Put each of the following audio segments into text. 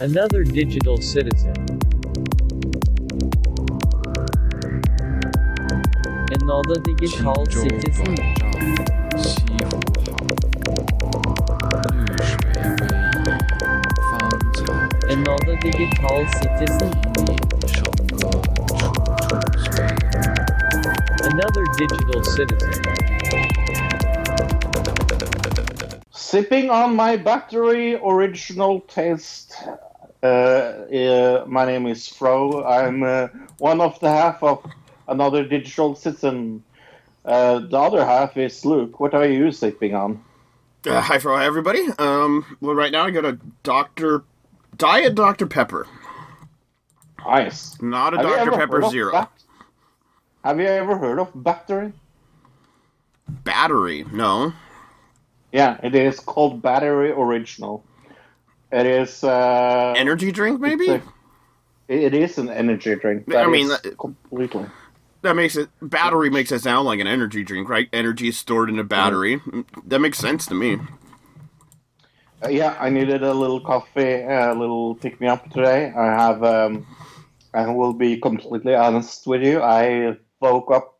Another digital citizen. Another digital citizen. Another digital citizen. Another digital citizen. Sipping on my battery original taste uh, uh, my name is Fro. I'm uh, one of the half of another digital citizen. Uh, the other half is Luke. What are you sleeping on? Uh, hi, for everybody. Um, well, right now I got a Dr. Diet Dr. Pepper, Nice. not a Have Dr. Pepper Zero. bat- Have you ever heard of battery? Battery, no. Yeah, it is called battery original. It is. Uh, Energy drink, maybe. a- it is an energy drink. I mean, that- completely. That makes it. Battery makes it sound like an energy drink, right? Energy is stored in a battery. That makes sense to me. Uh, yeah, I needed a little coffee, a little pick me up today. I have, um, I will be completely honest with you. I woke up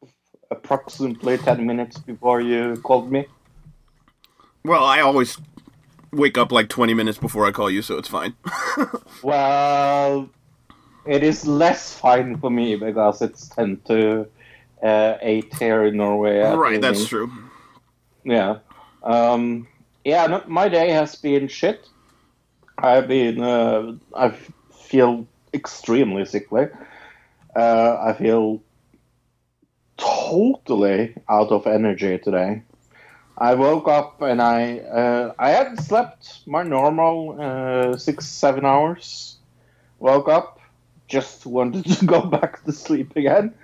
approximately 10 minutes before you called me. Well, I always wake up like 20 minutes before I call you, so it's fine. Well, it is less fine for me because it's 10 to uh, 8 here in Norway. right, that's true. Yeah. Um, yeah, no, my day has been shit. I've been, uh, I feel extremely sickly. Uh, I feel totally out of energy today. I woke up and I, uh, I had slept my normal uh, six, seven hours. Woke up, just wanted to go back to sleep again.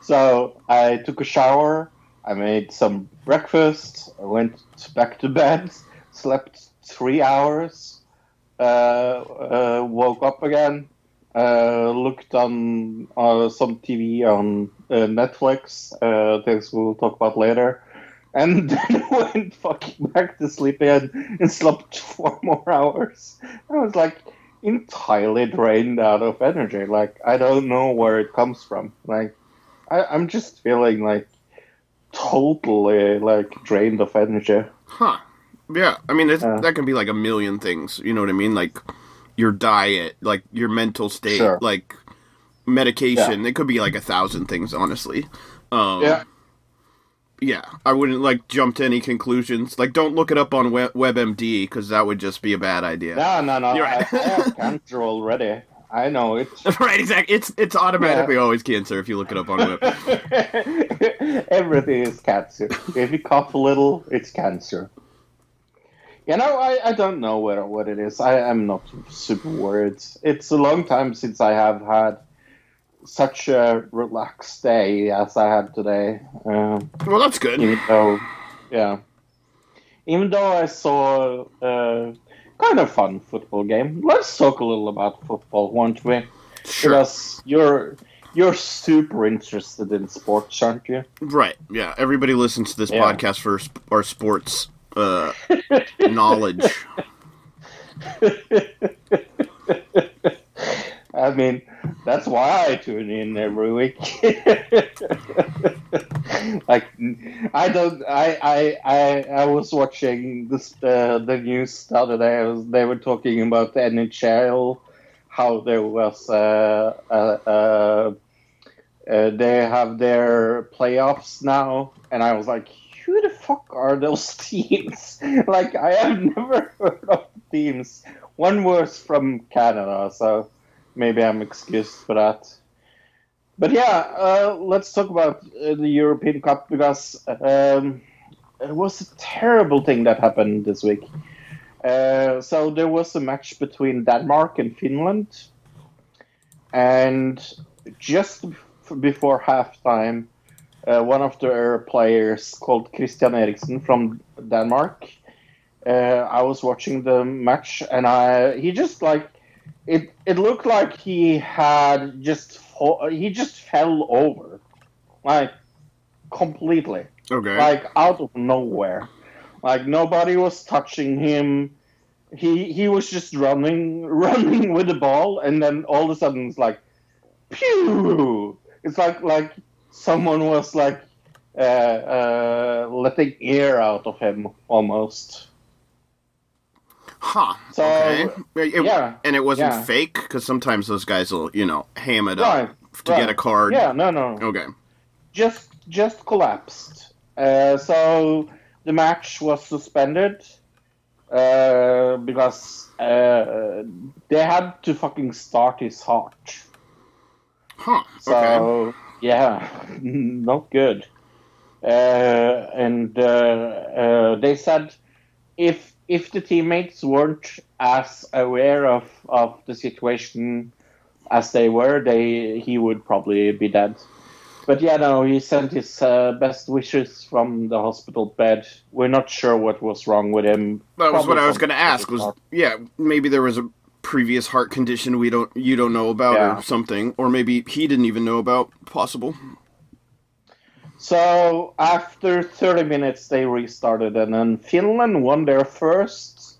So I took a shower. I made some breakfast. I went back to bed. Slept three hours. Uh, uh, woke up again. Uh, looked on uh, some TV on Netflix. Things we'll talk about later. And then went fucking back to sleep again and slept four more hours. I was like entirely drained out of energy. Like I don't know where it comes from. Like I, I'm just feeling like totally like drained of energy. Huh. Yeah, I mean, it's, Uh. that can be like a million things. You know what I mean? Like your diet, like your mental state, Sure. like medication. It could be like a thousand things, honestly. Um, Yeah. Yeah, I wouldn't like jump to any conclusions. Like, don't look it up on Web- WebMD because that would just be a bad idea. No, no, no. You're I, right. I have cancer already. I know it. right, exactly. It's it's automatically always cancer if you look it up on Web. Everything is cancer. If you cough a little, it's cancer. You know, I, I don't know what what it is. I am not super worried. It's a long time since I have had such a relaxed day as I had today. Um, well, that's good. even though, yeah, even though I saw a kind of fun football game. Let's talk a little about football, won't we? Sure. Because you're you're super interested in sports, aren't you? Right. Yeah. Everybody listens to this Yeah. podcast for sp- our sports uh, knowledge. I mean, that's why I tune in every week. like, I don't. I I I, I was watching this uh, the news the other day. Was, they were talking about the NHL, how there was uh, uh, uh, uh, they have their playoffs now, and I was like, who the fuck are those teams? like, I have never heard of teams. One was from Canada, so maybe I'm excused for that. But yeah, uh, let's talk about uh, the European Cup because um, it was a terrible thing that happened this week. Uh, so there was a match between Denmark and Finland, and just before halftime, uh, one of their players called Christian Eriksen from Denmark. Uh, I was watching the match, and I he just like it. It looked like he had just he just fell over, like completely Okay. like out of nowhere. Like nobody was touching him. he he was just running running with the ball, and then all of a sudden it's like, pew! It's like like someone was like uh, uh, letting air out of him almost. Huh. So, okay. It- yeah, And it wasn't yeah. fake because sometimes those guys will, you know, ham it Right, up to get a card. Yeah, no, no, Okay. just just collapsed. Uh, so the match was suspended uh, because uh, they had to fucking start his heart. Huh. So okay. yeah, not good. Uh, and uh, uh, they said if if the teammates weren't as aware of, of the situation as they were, they he would probably be dead. But yeah, no, he sent his uh, best wishes from the hospital bed. We're not sure what was wrong with him. That was what I was going to ask. Was yeah, maybe there was a previous heart condition we don't you don't know about Yeah. or something, or maybe he didn't even know about. Possible. So after 30 minutes, they restarted, and then Finland won their first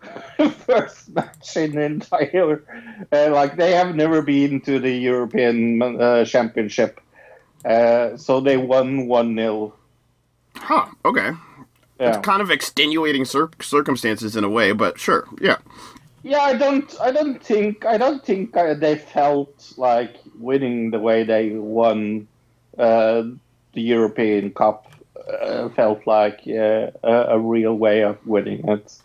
first match in the entire. Uh, like they have never been to the European uh, Championship, uh, so they won one 0 Huh. Okay. Yeah. It's kind of extenuating cir- circumstances in a way, but sure. Yeah. Yeah, I don't, I don't think, I don't think uh, they felt like winning the way they won the European Cup. Uh, felt like uh, a, a real way of winning it.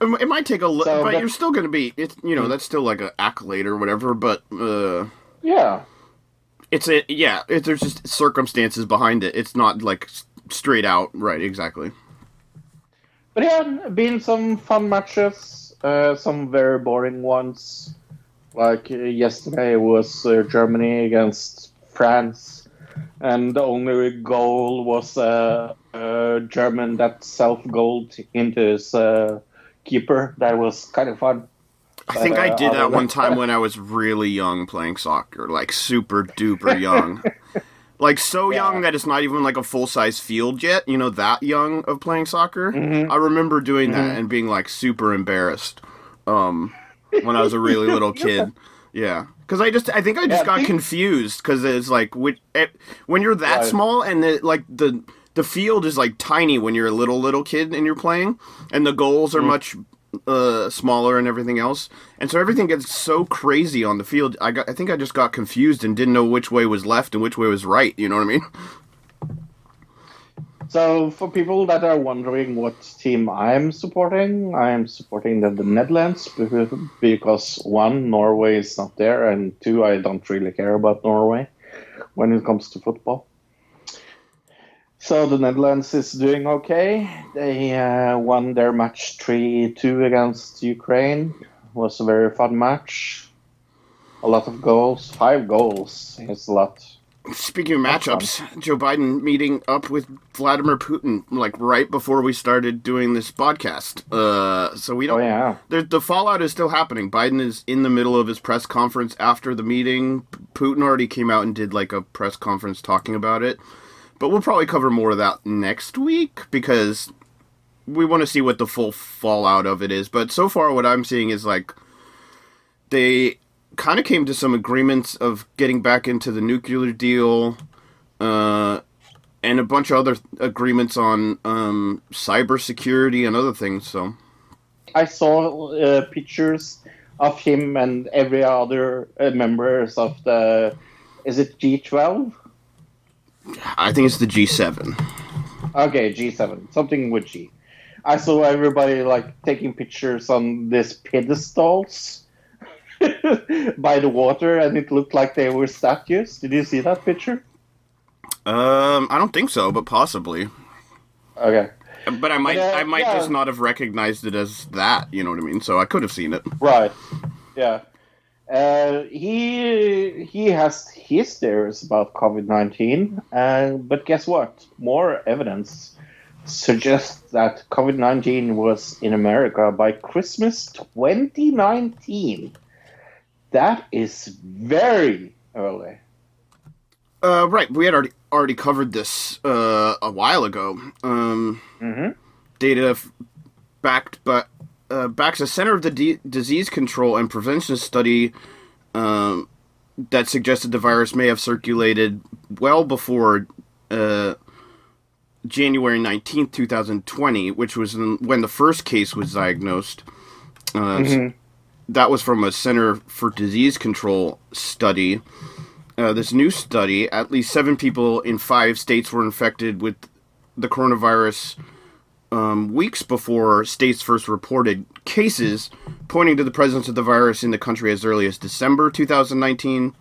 It, might take a little, So but you're still going to be. It's you know that's still like an accolade or whatever. But uh, Yeah, it's a yeah. It, there's just circumstances behind it. It's not like straight out right. Exactly. but yeah, been some fun matches. Uh, some very boring ones. Like uh, yesterday was uh, Germany against France, and the only goal was uh, a German that self goaled into his uh, keeper. That was kind of fun. I think I uh, did that one time when I was really young playing soccer, like super duper young. like so Yeah. young that it's not even like a full size field yet, you know, that young of playing soccer. Mhm. I remember doing that Mhm. and being like super embarrassed um when I was a really little kid. Yeah. Cuz I just I think I just Yeah, got think- confused cuz it's like when, eh, when you're that Right. small and the, like the the field is like tiny when you're a little little kid and you're playing and the goals are Mm. much uh, smaller and everything else, and so everything gets so crazy on the field. I got, I think I just got confused and didn't know which way was left and which way was right. You know what I mean? So, for people that are wondering what team I'm supporting, I'm supporting the, the Netherlands because, one, Norway is not there, and two, I don't really care about Norway when it comes to football. So the Netherlands is doing okay. They uh, won their match 3-2 against Ukraine. It was a very fun match. A lot of goals, five goals. It's a lot. Speaking of matchups, Joe Biden meeting up with Vladimir Putin like right before we started doing this podcast. Uh, so we Oh don't. yeah. The, the fallout is still happening. Biden is in the middle of his press conference after the meeting. Putin already came out and did like a press conference talking about it. But we'll probably cover more of that next week because we want to see what the full fallout of it is. But so far, what I'm seeing is like they kind of came to some agreements of getting back into the nuclear deal, uh, and a bunch of other agreements on um, cybersecurity and other things. So I saw uh, pictures of him and every other uh, members of the. Is it G12? I think it's the G7. Okay, G7. Something with G. I saw everybody like taking pictures on these pedestals by the water, and it looked like they were statues. Did you see that picture? Um, I don't think so, but possibly. Okay. But I might, But, uh, I might yeah. just not have recognized it as that. You know what I mean? So I could have seen it. Right. Yeah. Uh, he he has his theories about COVID nineteen, uh, but guess what? More evidence suggests that COVID nineteen was in America by Christmas twenty nineteen. That is very early. Uh, right. We had already already covered this uh, a while ago. Um, Mm-hmm. data f- backed, but uh, backs a Center of the D- Disease Control and Prevention study um, that suggested the virus may have circulated well before uh, January 19th, 2020, which was when the first case was diagnosed. Uh, s- That was from a Center for Disease Control study. Uh, this new study, at least seven people in five states were infected with the coronavirus um, weeks before states first reported cases, pointing to the presence of the virus in the country as early as December 2019.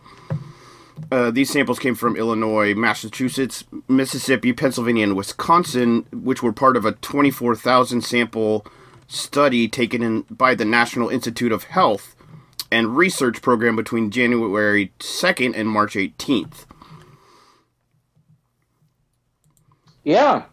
Uh, these samples came from Illinois, Massachusetts, Mississippi, Pennsylvania, and Wisconsin, which were part of a 24,000 sample study taken in by the National Institute of Health and research program between January 2nd and March 18th. Yeah,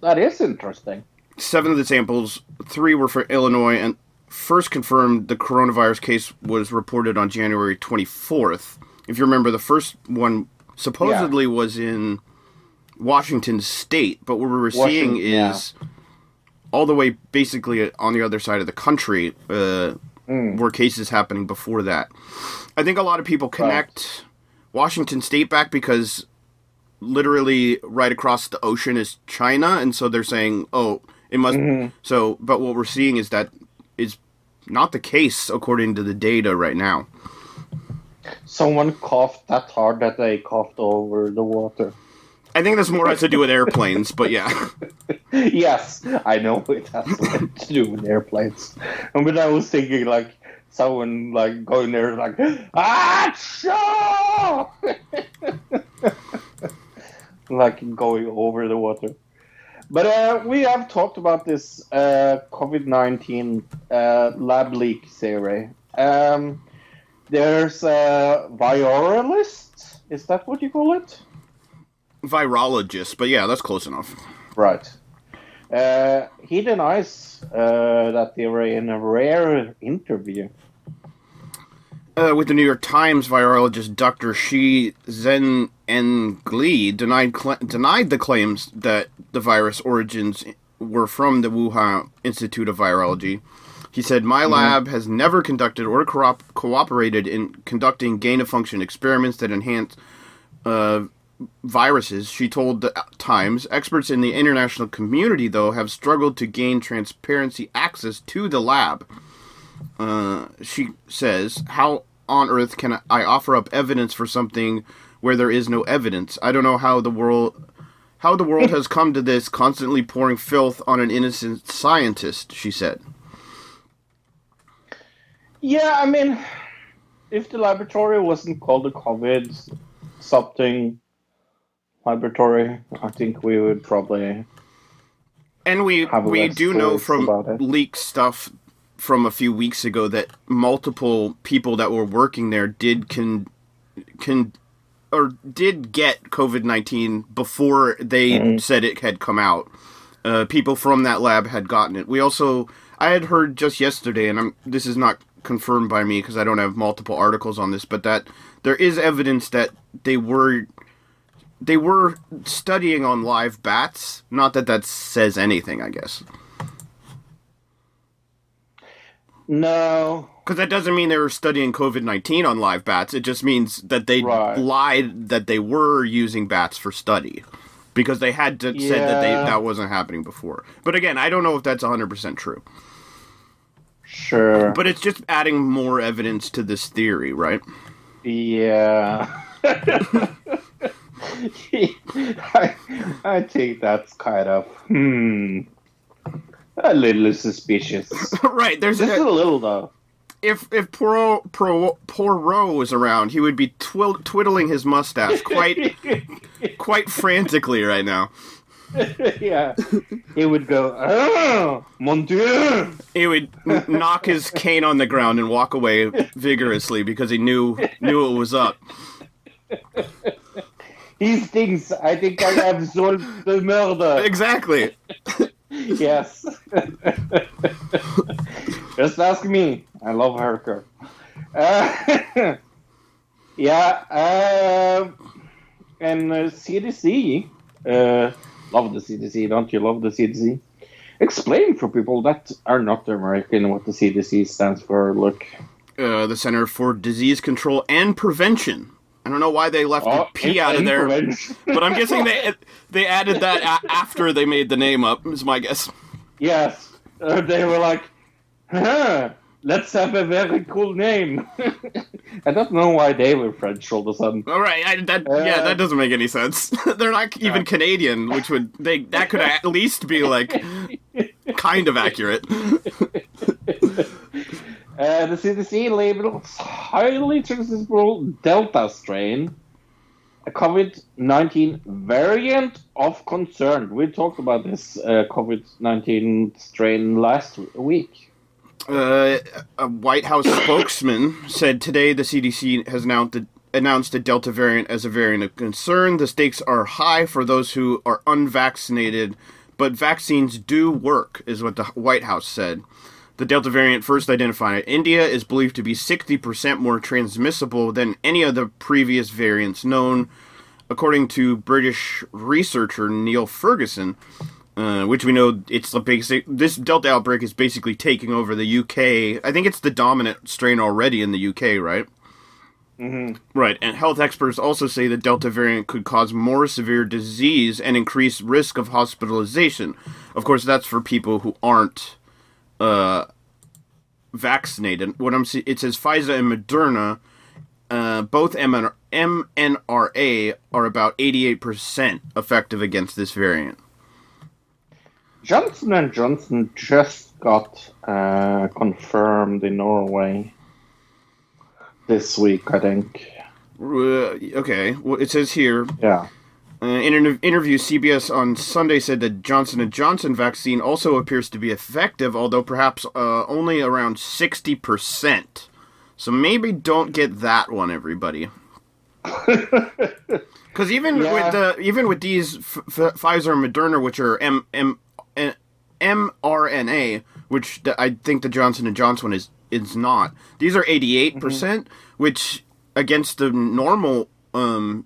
that is interesting. seven of the samples, three were for Illinois, and first confirmed the coronavirus case was reported on January 24th. If you remember, the first one supposedly was in Washington State, but what we were seeing Washington, yeah. All the way basically on the other side of the country uh, Mm. were cases happening before that. I think a lot of people connect Washington State back because literally right across the ocean is China, and so they're saying, "Oh, it must." Mm-hmm. So, but what we're seeing is that is not the case according to the data right now. Someone coughed that hard that they coughed over the water. I think this more has to do with airplanes, but yeah, yes, I know it has to do with airplanes. And but I was thinking like someone like going there like ah like going over the water. But uh, we have talked about this uh, COVID nineteen uh, lab leak theory. Um, there's a virologist. Is that what you call it? Virologist. But yeah, that's close enough. Right. Uh, he denies uh, that were in a rare interview. Uh, with the New York Times, virologist Dr. Shi Zhen Engli denied cl- denied the claims that the virus origins were from the Wuhan Institute of Virology. He said, "My lab has never conducted or co- cooperated in conducting gain of function experiments that enhance uh, viruses." She told the Times, "Experts in the international community, though, have struggled to gain transparency access to the lab." Uh, she says, "How on earth can I offer up evidence for something where there is no evidence? I don't know how the world." How the world has come to this, constantly pouring filth on an innocent scientist, she said. Yeah, I mean, if the laboratory wasn't called the COVID something laboratory, I think we would probably. And we we do know from leaked stuff from a few weeks ago that multiple people that were working there did can can or did get COVID nineteen before they Mm-hmm. said it had come out. Uh, people from that lab had gotten it. We also I had heard just yesterday, and I'm this is not confirmed by me because I don't have multiple articles on this, but that there is evidence that they were they were studying on live bats. Not that that says anything, I guess. No. Because that doesn't mean they were studying COVID 19 on live bats. It just means that they Right. lied that they were using bats for study. Because they had to, said that they, that wasn't happening before. But again, I don't know if that's 100% true. Sure. But it's just adding more evidence to this theory, right? Yeah. I, I think that's kind of hmm a little suspicious. right. There's Just a a, little though. if if Poirot, Poirot, Poirot was around, he would be twil, twiddling his mustache quite quite frantically right now. yeah. He would go, oh, mon dieu. He would knock his cane on the ground and walk away vigorously because he knew knew it was up. He thinks I think I have solved the murder. Exactly. yes. Just ask me. I love Herker. Uh, yeah. Um, and uh, CDC. Uh, love the CDC, don't you? Love the CDC. Explain for people that are not American what the CDC stands for. Look. Uh, the Center for Disease Control and Prevention. I don't know why they left the P out of there, but I'm guessing they they added that a- after they made the name up. Is my guess. Yes, uh, they were like, huh, let's have a very cool name. I don't know why they were French all of a sudden. All right, I, that yeah, Uh, that doesn't make any sense. They're not even Yeah. Canadian, which would they that could at least be like kind of accurate. Uh, the CDC labels highly transmissible Delta strain a COVID 19 variant of concern. We talked about this uh, COVID 19 strain last week. Uh, a White House spokesman said today the CDC has announced the, announced the Delta variant as a variant of concern. The stakes are high for those who are unvaccinated, but vaccines do work, is what the White House said. The Delta variant, first identified in India, is believed to be 60% more transmissible than any of the previous variants known, according to British researcher Neil Ferguson. Uh, which we know it's the basic. This Delta outbreak is basically taking over the UK. I think it's the dominant strain already in the UK, right? Mm-hmm. Right, and health experts also say the Delta variant could cause more severe disease and increase risk of hospitalization. Of course, that's for people who aren't uh, vaccinated. What I'm see- it says Pfizer and Moderna, uh, both MN- mNRA are about 88% effective against this variant. Johnson and Johnson just got uh, confirmed in Norway this week, I think. Uh, okay, well, it says here Yeah. Uh, in an interview, CBS on Sunday said that Johnson & Johnson vaccine also appears to be effective, although perhaps uh, only around 60%. So maybe don't get that one, everybody. Because even Yeah. with the even with these F- F- Pfizer and Moderna, which are M M mRNA, which I think the Johnson and Johnson one is is not. These are 88%, percent which against the normal um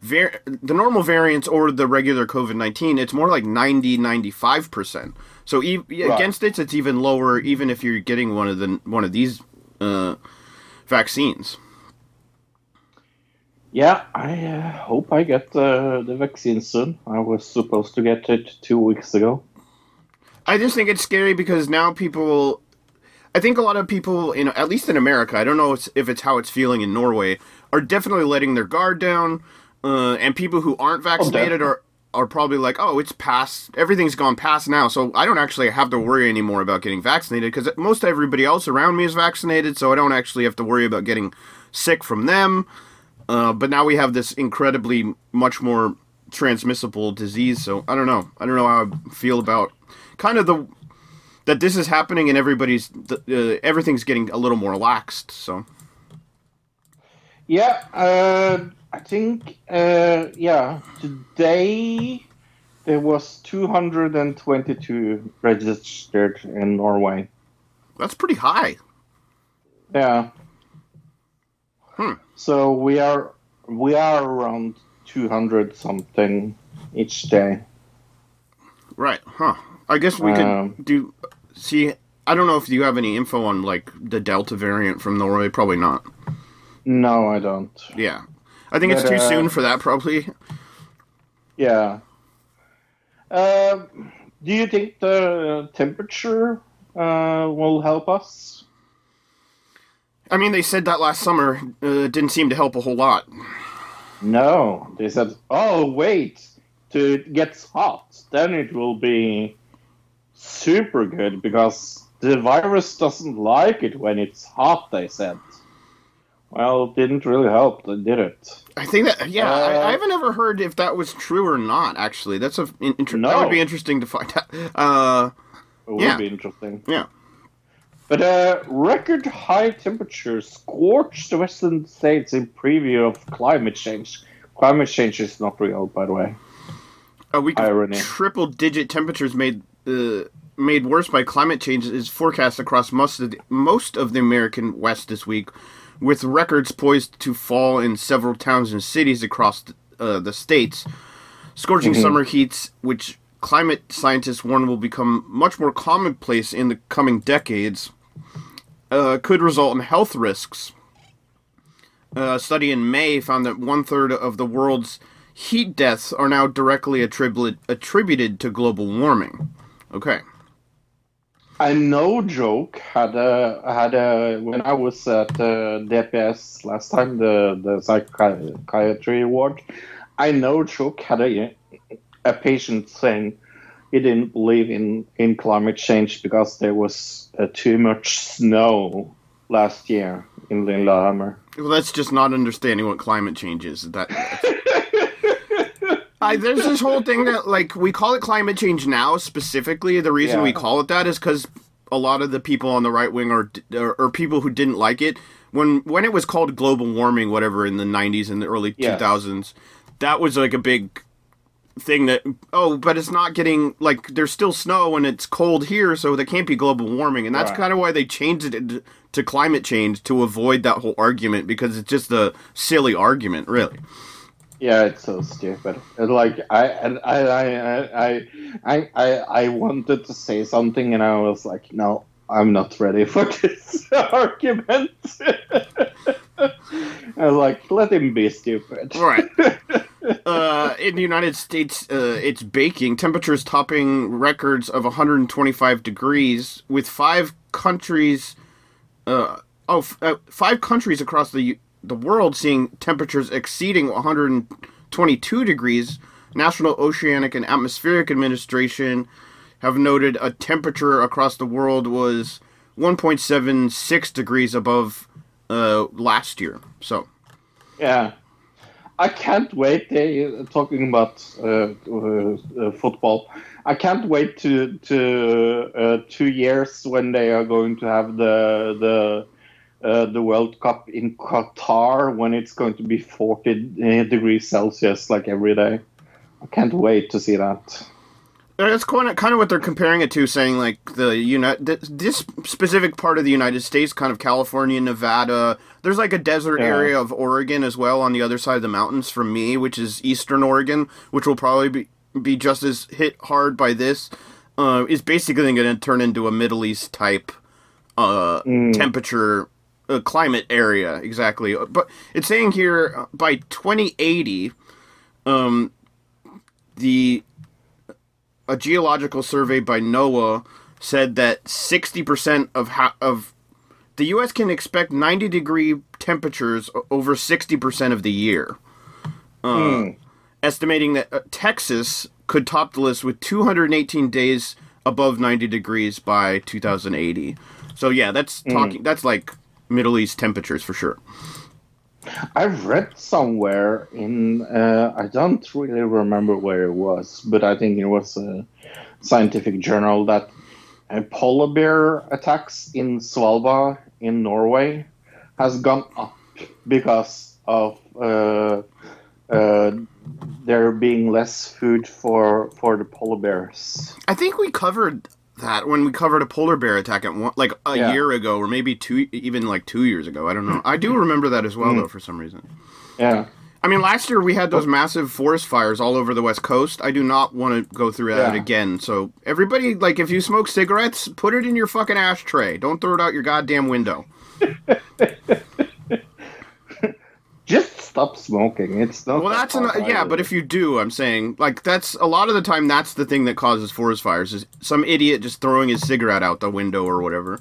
var- the normal variants or the regular COVID 19, it's more like 90 95%. So e- against it it's even lower even if you're getting one of the one of these uh vaccines. Yeah, I uh, hope I get uh, the vaccine soon. I was supposed to get it two weeks ago. I just think it's scary because now people. I think a lot of people, you know, at least in America, I don't know if it's how it's feeling in Norway, are definitely letting their guard down. Uh, and people who aren't vaccinated are are probably like, oh, it's past, everything's gone past now, so I don't actually have to worry anymore about getting vaccinated because most everybody else around me is vaccinated, so I don't actually have to worry about getting sick from them. Uh, but now we have this incredibly much more transmissible disease, so I don't know. I don't know how I feel about kind of the that this is happening and everybody's uh, everything's getting a little more laxed. So Yeah, uh, I think, uh, yeah, today there was 222 registered in Norway. that's pretty high. Yeah. Hmm. So we are we are around 200 something each day. Right? Huh? I guess we Um, could do. See, I don't know if you have any info on like the Delta variant from Norway. Probably not. No, I don't. Yeah, I think it's too uh, soon for that. Probably. Yeah. Uh, do you think the temperature uh, will help us? I mean, they said that last summer. Uh, didn't seem to help a whole lot. No, they said, "Oh, wait, to it gets hot, then it will be super good because the virus doesn't like it when it's hot." They said. Well, it didn't really help, did it? I think that yeah, I, Uh, I haven't ever heard if that was true or not. Actually, that's a in, inter- that would be interesting to find out. Uh, It would Yeah. be interesting. yeah. But uh, record high temperatures scorched the western states in preview of climate change. Climate change is not real, by the way. A week Irony. of triple-digit temperatures made uh, made worse by climate change is forecast across most of the, most of the American West this week, with records poised to fall in several towns and cities across uh, the states. Scorching Mhm. summer heats, which climate scientists warn will become much more commonplace in the coming decades, uh, could result in health risks. A study in May found that one third of the world's heat deaths are now directly attributed attributed to global warming. Okay. I no joke had a had a when I was at uh, DPS last time the the psychiatry ward. I no joke had a a patient saying he didn't believe in in climate change because there was uh, too much snow last year in Lillehammer. Well, that's just not understanding what climate change is. That I, there's this whole thing that like we call it climate change now specifically. The reason Yeah. we call it that is because a lot of the people on the right wing are, are are people who didn't like it when when it was called global warming, whatever, in the 90s and the early Yes. 2000s. That was like a big thing that oh, but it's not getting like there's still snow and it's cold here, so there can't be global warming, and that's Right. kind of why they changed it to climate change to avoid that whole argument because it's just a silly argument, really. Yeah, it's so stupid. Like I I I I I I I wanted to say something and I was like, no, I'm not ready for this argument. I was like, let him be stupid. Right. uh, in the United States, uh, it's baking. Temperatures topping records of 125 degrees, with five countries. Uh, oh, f- uh, five countries across the the world seeing temperatures exceeding 122 degrees. National Oceanic and Atmospheric Administration have noted a temperature across the world was 1.76 degrees above uh, last year. So. Yeah. I can't wait. They talking about uh, uh, uh, football. I can't wait to to uh, two years when they are going to have the the uh, the World Cup in Qatar when it's going to be forty degrees Celsius like every day. I can't wait to see that. That's kind of kind of what they're comparing it to, saying like the United this specific part of the United States, kind of California, Nevada. There's like a desert Yeah. area of Oregon as well on the other side of the mountains from me, which is Eastern Oregon, which will probably be be just as hit hard by this. Uh, is basically going to turn into a Middle East type uh, temperature uh, climate area exactly. But it's saying here uh, by 2080, um, the a geological survey by NOAA said that 60% of ha- of the US can expect 90 degree temperatures over 60% of the year. Uh, Estimating that uh, Texas could top the list with 218 days above 90 degrees by 2080. So yeah, that's talking that's like Middle East temperatures for sure. I've read somewhere in uh, I don't really remember where it was, but I think it was a scientific journal that uh, polar bear attacks in Svalbard in Norway has gone up because of uh, uh, there being less food for for the polar bears. I think we covered that when we covered a polar bear attack at one, like a Yeah. year ago, or maybe two, even like two years ago. I don't know. I do mm. remember that as well, mm. though, for some reason. Yeah, I mean, last year we had those oh. massive forest fires all over the west coast. I do not want to go through that Yeah. again. So everybody, like, if you smoke cigarettes, put it in your fucking ashtray. Don't throw it out your goddamn window. stop smoking. It's not. Well, that's an, yeah, but if you do, I'm saying like that's a lot of the time that's the thing that causes forest fires is some idiot just throwing his cigarette out the window or whatever.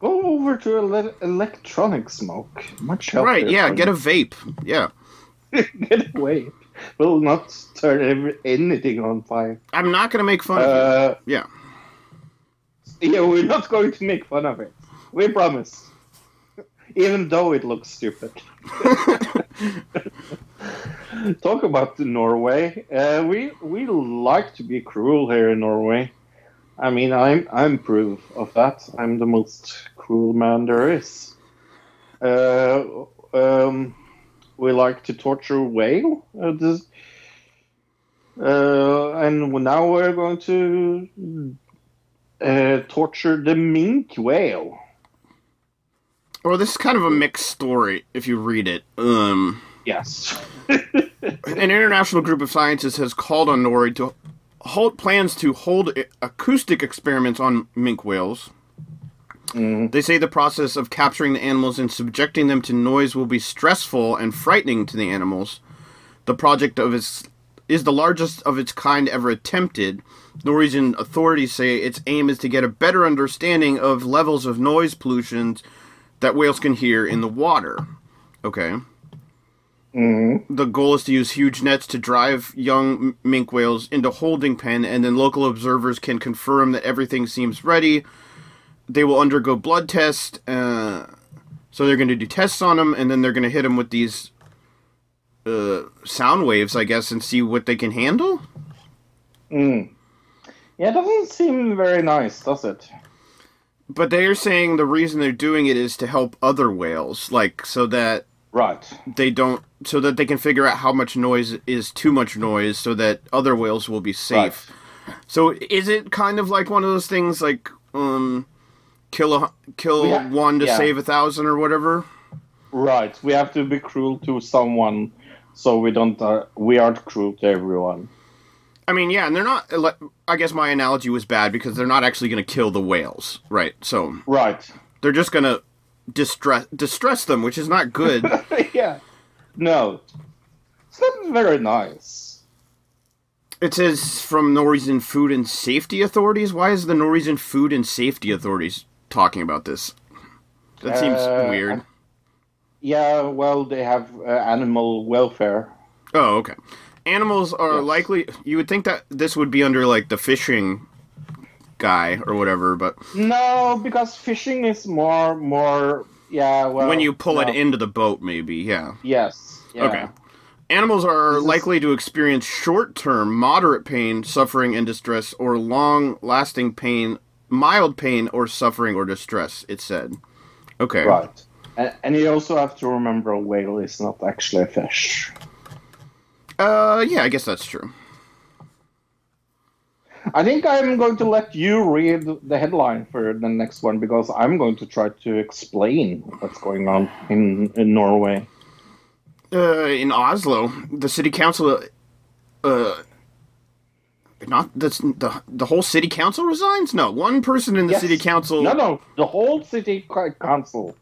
go over to ele- electronic smoke. Much healthier. Right? Yeah, get you. a vape. Yeah. get away. Will not turn every, anything on fire. I'm not gonna make fun of Uh, you. Yeah. yeah, we're not going to make fun of it. We promise. Even though it looks stupid. Talk about Norway. Uh, we we like to be cruel here in Norway. I mean, I'm I'm proof of that. I'm the most cruel man there is. Uh, um, we like to torture whale. Uh, this, uh, and now we're going to uh, torture the mink whale. Well, this is kind of a mixed story if you read it. Um, Yes. an international group of scientists has called on Norway to hold plans to hold acoustic experiments on minke whales. They say the process of capturing the animals and subjecting them to noise will be stressful and frightening to the animals. The project of its is the largest of its kind ever attempted. Norwegian authorities say its aim is to get a better understanding of levels of noise pollution that whales can hear in the water. Okay. The goal is to use huge nets to drive young minke whales into holding pen, and then local observers can confirm that everything seems ready. They will undergo blood tests. Uh, so they're going to do tests on them, and then they're going to hit them with these uh, sound waves, I guess, and see what they can handle. Mm. Yeah, it doesn't seem very nice, does it? But they are saying the reason they're doing it is to help other whales, like so that Right. they don't, so that they can figure out how much noise is too much noise, so that other whales will be safe. Right. So is it kind of like one of those things, like um, kill a kill Yeah, one to yeah. save a thousand or whatever? Right. We have to be cruel to someone, so we don't. Uh, we aren't cruel to everyone. I mean, yeah, and they're not. I guess my analogy was bad because they're not actually going to kill the whales, right? So Right. they're just going to distress distress them, which is not good. yeah. No. It's not very nice. It says from Norwegian Food and Safety Authorities. Why is the Norwegian Food and Safety Authorities talking about this? That seems Uh, weird. Yeah. Well, they have uh, animal welfare. Oh, okay. Animals are Yes. likely. You would think that this would be under like the fishing guy or whatever, but No, because fishing is more more. Yeah. Well. when you pull it into the boat, maybe, yeah. Yes. Yeah. Okay. Animals are This is- likely to experience short term, moderate pain, suffering, and distress, or long lasting pain, mild pain, or suffering or distress, it said. Okay. Right. And, and you also have to remember a whale is not actually a fish. Uh, yeah, I guess that's true. I think I'm going to let you read the headline for the next one because I'm going to try to explain what's going on in, in Norway. Uh, in Oslo, the city council, uh, not the, the the whole city council resigns. No, one person in the Yes. city council. No, no, the whole city council.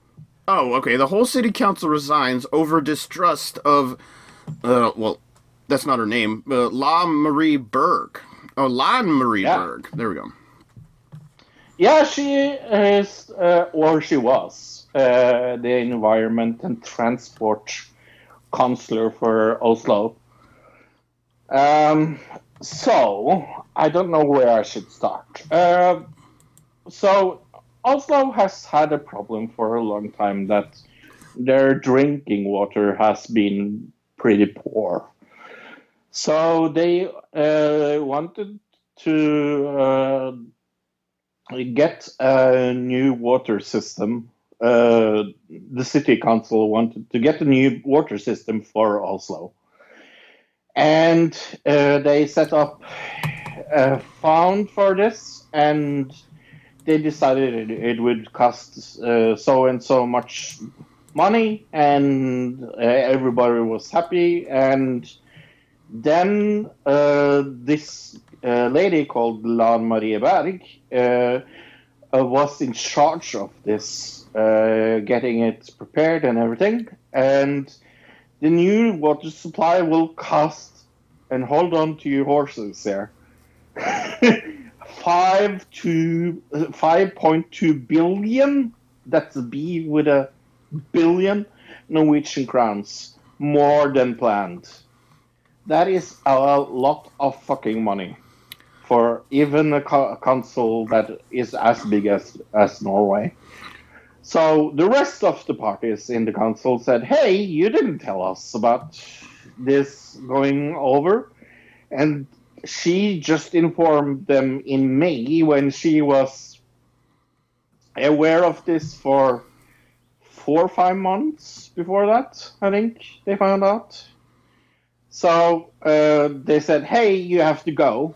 Oh, okay. The whole city council resigns over distrust of, uh, well, that's not her name. Uh, La Marie Berg. Oh, Lan Marie Yeah. Berg. There we go. Yeah, she is, uh, or she was, uh, the environment and transport counselor for Oslo. Um, so, I don't know where I should start. Uh, so, Oslo has had a problem for a long time that their drinking water has been pretty poor. So, they uh, wanted to. Uh, get a new water system. Uh, the city council wanted to get a new water system for Oslo. And uh, they set up a fund for this, and they decided it, would cost uh, so and so much money, and uh, everybody was happy. And then uh, this uh, lady called Lan Marie Berg uh, uh, was in charge of this, uh, getting it prepared and everything. And the new water supply will cost, and hold on to your horses there, five to uh, five point two billion. That's a B with a billion Norwegian crowns, more than planned. That is a lot of fucking money for even a, co- council that is as big as, as Norway. So the rest of the parties in the council said, hey, you didn't tell us about this going over. And she just informed them in May when she was aware of this for four or five months before that, I think they found out. So uh, they said, hey, you have to go.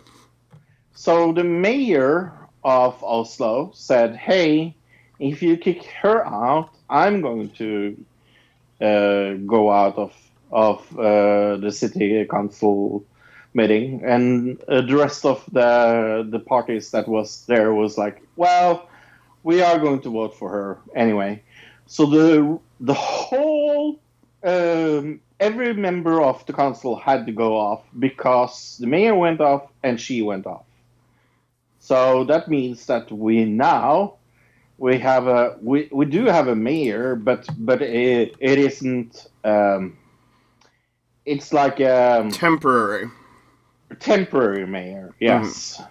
So the mayor of Oslo said, hey, if you kick her out, I'm going to uh, go out of, of uh, the city council meeting, and uh, the rest of the the parties that was there was like, well, we are going to vote for her anyway. So the the whole um, every member of the council had to go off because the mayor went off and she went off. So that means that we now we have a we, we do have a mayor, but but it, it isn't. Um, it's like a Temporary. temporary mayor, yes,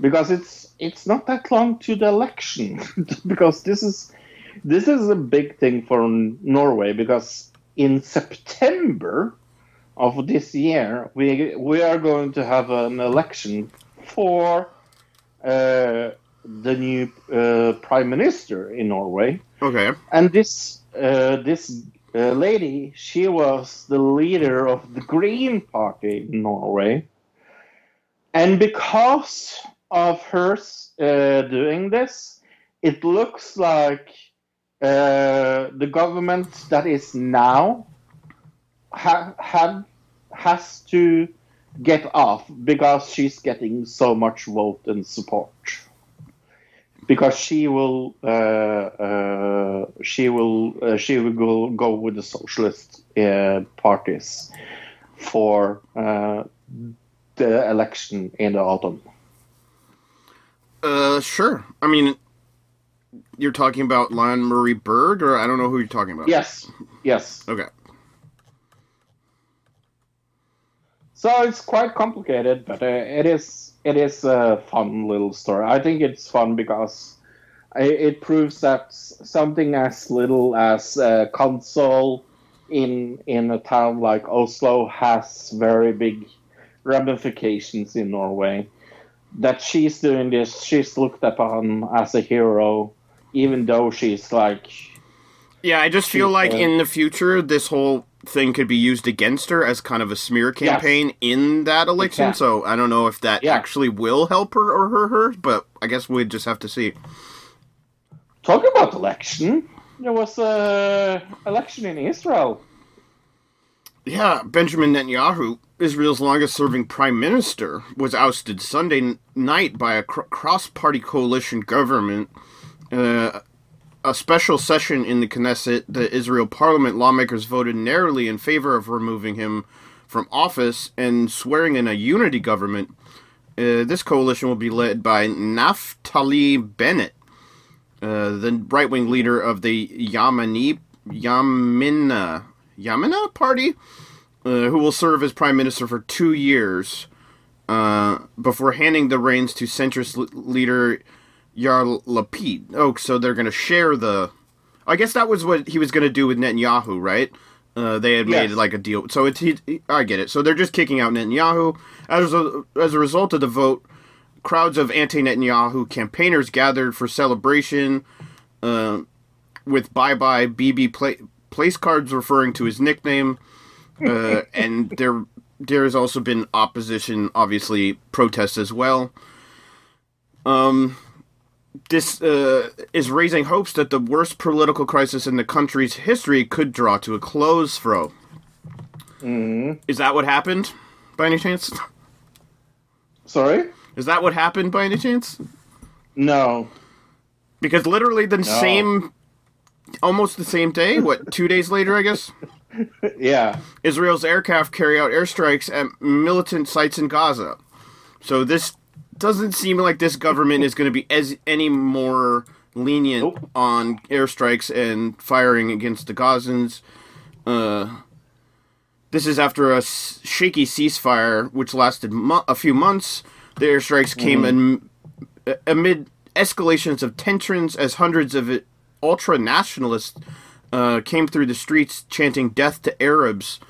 because it's it's not that long to the election. because this is this is a big thing for Norway because in September of this year we we are going to have an election for uh, the new uh, prime minister in Norway, Okay. and this uh, this uh, lady she was the leader of the Green Party in Norway, and because of her uh, doing this, it looks like uh, the government that is now ha- have has to get off because she's getting so much vote and support. Because she will, uh, uh, she will, uh, she will go, go with the socialist uh, parties for the election in the autumn. Sure. I mean, you're talking about Lan Marie Berg, or I don't know who you're talking about. Yes, yes. Okay. So it's quite complicated, but uh, it is it is a fun little story. I think it's fun because i- it proves that something as little as a console in in a town like Oslo has very big ramifications in Norway. That she's doing this, she's looked upon as a hero, even though she's like Yeah, I just feel like uh, in the future, this whole thing could be used against her as kind of a smear campaign in that election. So I don't know if that Yeah. actually will help her or hurt her, but I guess we'd just have to see. talking about election. There was a election in Israel. Yeah, Benjamin Netanyahu, Israel's longest serving prime minister, was ousted Sunday night by a cr- cross party coalition government. Uh, a special session in the Knesset, the Israel parliament, lawmakers voted narrowly in favor of removing him from office and swearing in a unity government. Uh, this coalition will be led by Naftali Bennett, uh, the right wing leader of the Yamani Yamina Yamina party, uh, who will serve as prime minister for two years uh, before handing the reins to centrist leader Yair Lapid. Oh, so they're going to share the. I guess that was what he was going to do with Netanyahu, right? Uh, they had made Yes. like a deal. So it's he, I get it. So they're just kicking out Netanyahu as a, as a result of the vote. Crowds of anti-Netanyahu campaigners gathered for celebration, uh, with "Bye Bye BB" pla- place cards referring to his nickname, uh, and there there has also been opposition, obviously protests as well. Um, this uh, is raising hopes that the worst political crisis in the country's history could draw to a close. Fro, Mm. is that what happened? By any chance? Sorry? Is that what happened by any chance? No. Because literally the same, almost the same day. What two days later, I guess. Yeah. Israel's aircraft carry out airstrikes at militant sites in Gaza. So this doesn't seem like this government is going to be as any more lenient Nope. on airstrikes and firing against the Gazans. Uh, this is after a s- shaky ceasefire which lasted mo- a few months. The airstrikes came in, amid escalations of tensions as hundreds of ultra nationalists uh, came through the streets chanting "Death to Arabs"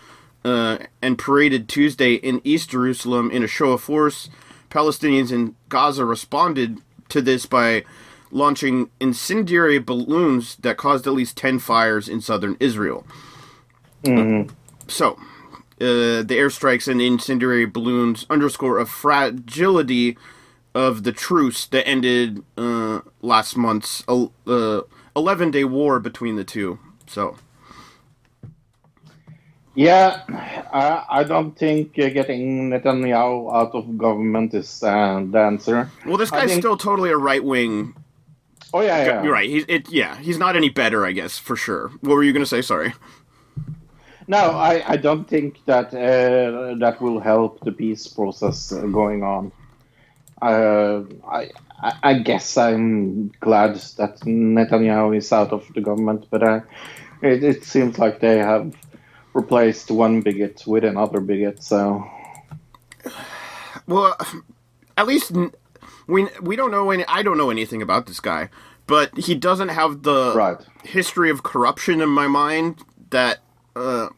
uh, and paraded Tuesday in East Jerusalem in a show of force. Palestinians in Gaza responded to this by launching incendiary balloons that caused at least 10 fires in southern Israel. So, uh, the airstrikes and incendiary balloons underscore a fragility of the truce that ended uh, last month's uh, 11 day war between the two. So, Yeah, I, I don't think uh, getting Netanyahu out of government is uh, the answer. Well, this guy's think- still totally a right wing. Oh yeah, yeah. You're right. He's it. Yeah, he's not any better, I guess, for sure. What were you gonna say? Sorry. No, I, I don't think that uh, that will help the peace process going on. Uh, I I- I guess I'm glad that Netanyahu is out of the government, but uh, it, it seems like they have replaced one bigot with another bigot. So Well, at least we we don't know any. I don't know anything about this guy, but he doesn't have the right, history of corruption in my mind that uh,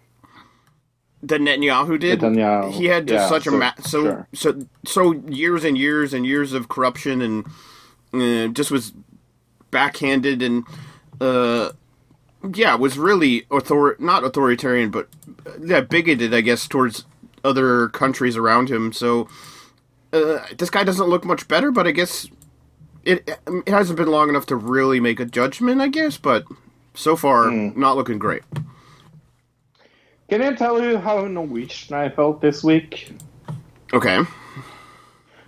that Netanyahu did. Netanyahu. He had just yeah, such a so- ma- so sure. so so years and years and years of corruption and uh, just was backhanded and uh, yeah was really author not authoritarian but uh, yeah bigoted I guess towards other countries around him. So uh, this guy doesn't look much better, but I guess it it hasn't been long enough to really make a judgment. I guess, but so far Hmm. not looking great. Can I tell you how Norwegian I felt this week? Okay.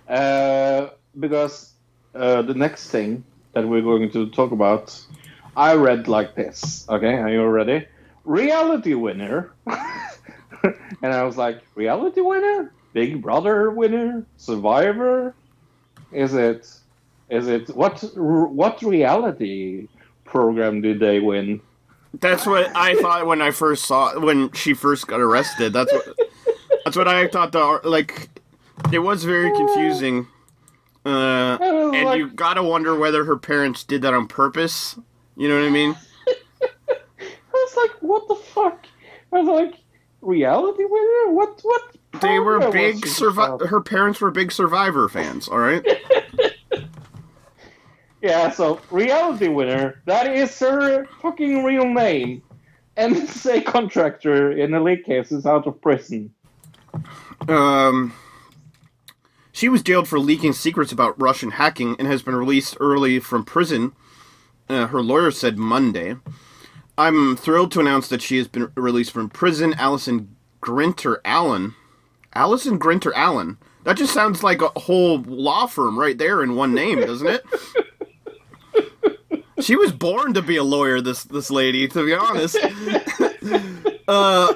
Uh, because uh, the next thing that we're going to talk about, I read like this. Okay, are you ready? Reality winner. and I was like, reality winner? Big Brother winner? Survivor? Is it? Is it what? What reality program did they win? That's what I thought when I first saw when she first got arrested. That's what that's what I thought. The like it was very confusing, uh, and like, you gotta wonder whether her parents did that on purpose. You know what I mean? I was like, what the fuck? I was like, reality winner? What? What? They were big survivor. Her parents were big Survivor fans. All right. Yeah, so reality winner, that is her fucking real name. NSA contractor in the leak case is out of prison. Um, she was jailed for leaking secrets about Russian hacking and has been released early from prison. Uh, her lawyer said Monday. I'm thrilled to announce that she has been released from prison. Allison Grinter Allen. Allison Grinter Allen. That just sounds like a whole law firm right there in one name, doesn't it? she was born to be a lawyer. This this lady, to be honest. uh,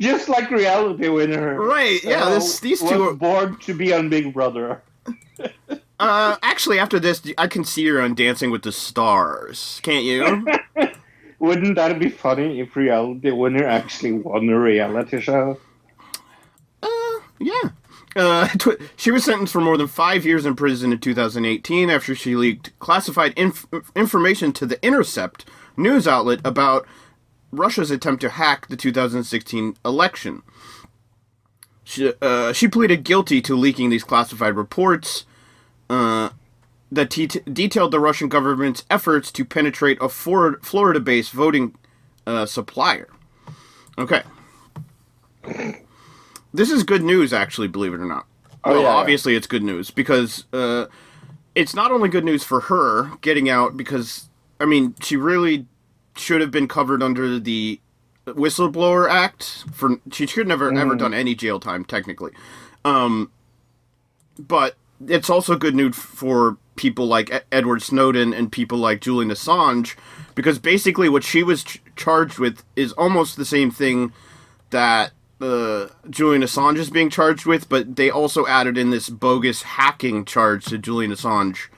Just like reality winner. right? Yeah, uh, this these two are. born to be on Big Brother. Uh, actually, after this, I can see her on Dancing with the Stars. Can't you? Wouldn't that be funny if reality winner actually won a reality show? uh, yeah. Uh, tw- she was sentenced for more than five years in prison in 2018 after she leaked classified inf- information to The Intercept news outlet about Russia's attempt to hack the 2016 election. She, uh, she pleaded guilty to leaking these classified reports uh, that te- detailed the Russian government's efforts to penetrate a Flor- Florida-based voting uh, supplier. Okay. This is good news, actually, believe it or not. Oh, well, yeah, yeah. obviously, it's good news because uh, it's not only good news for her getting out, because, I mean, she really should have been covered under the Whistleblower Act. For She should never ever Mm. done any jail time, technically. Um, but it's also good news for people like Edward Snowden and people like Julian Assange, because basically what she was ch- charged with is almost the same thing that uh, Julian Assange is being charged with, but they also added in this bogus hacking charge to Julian Assange,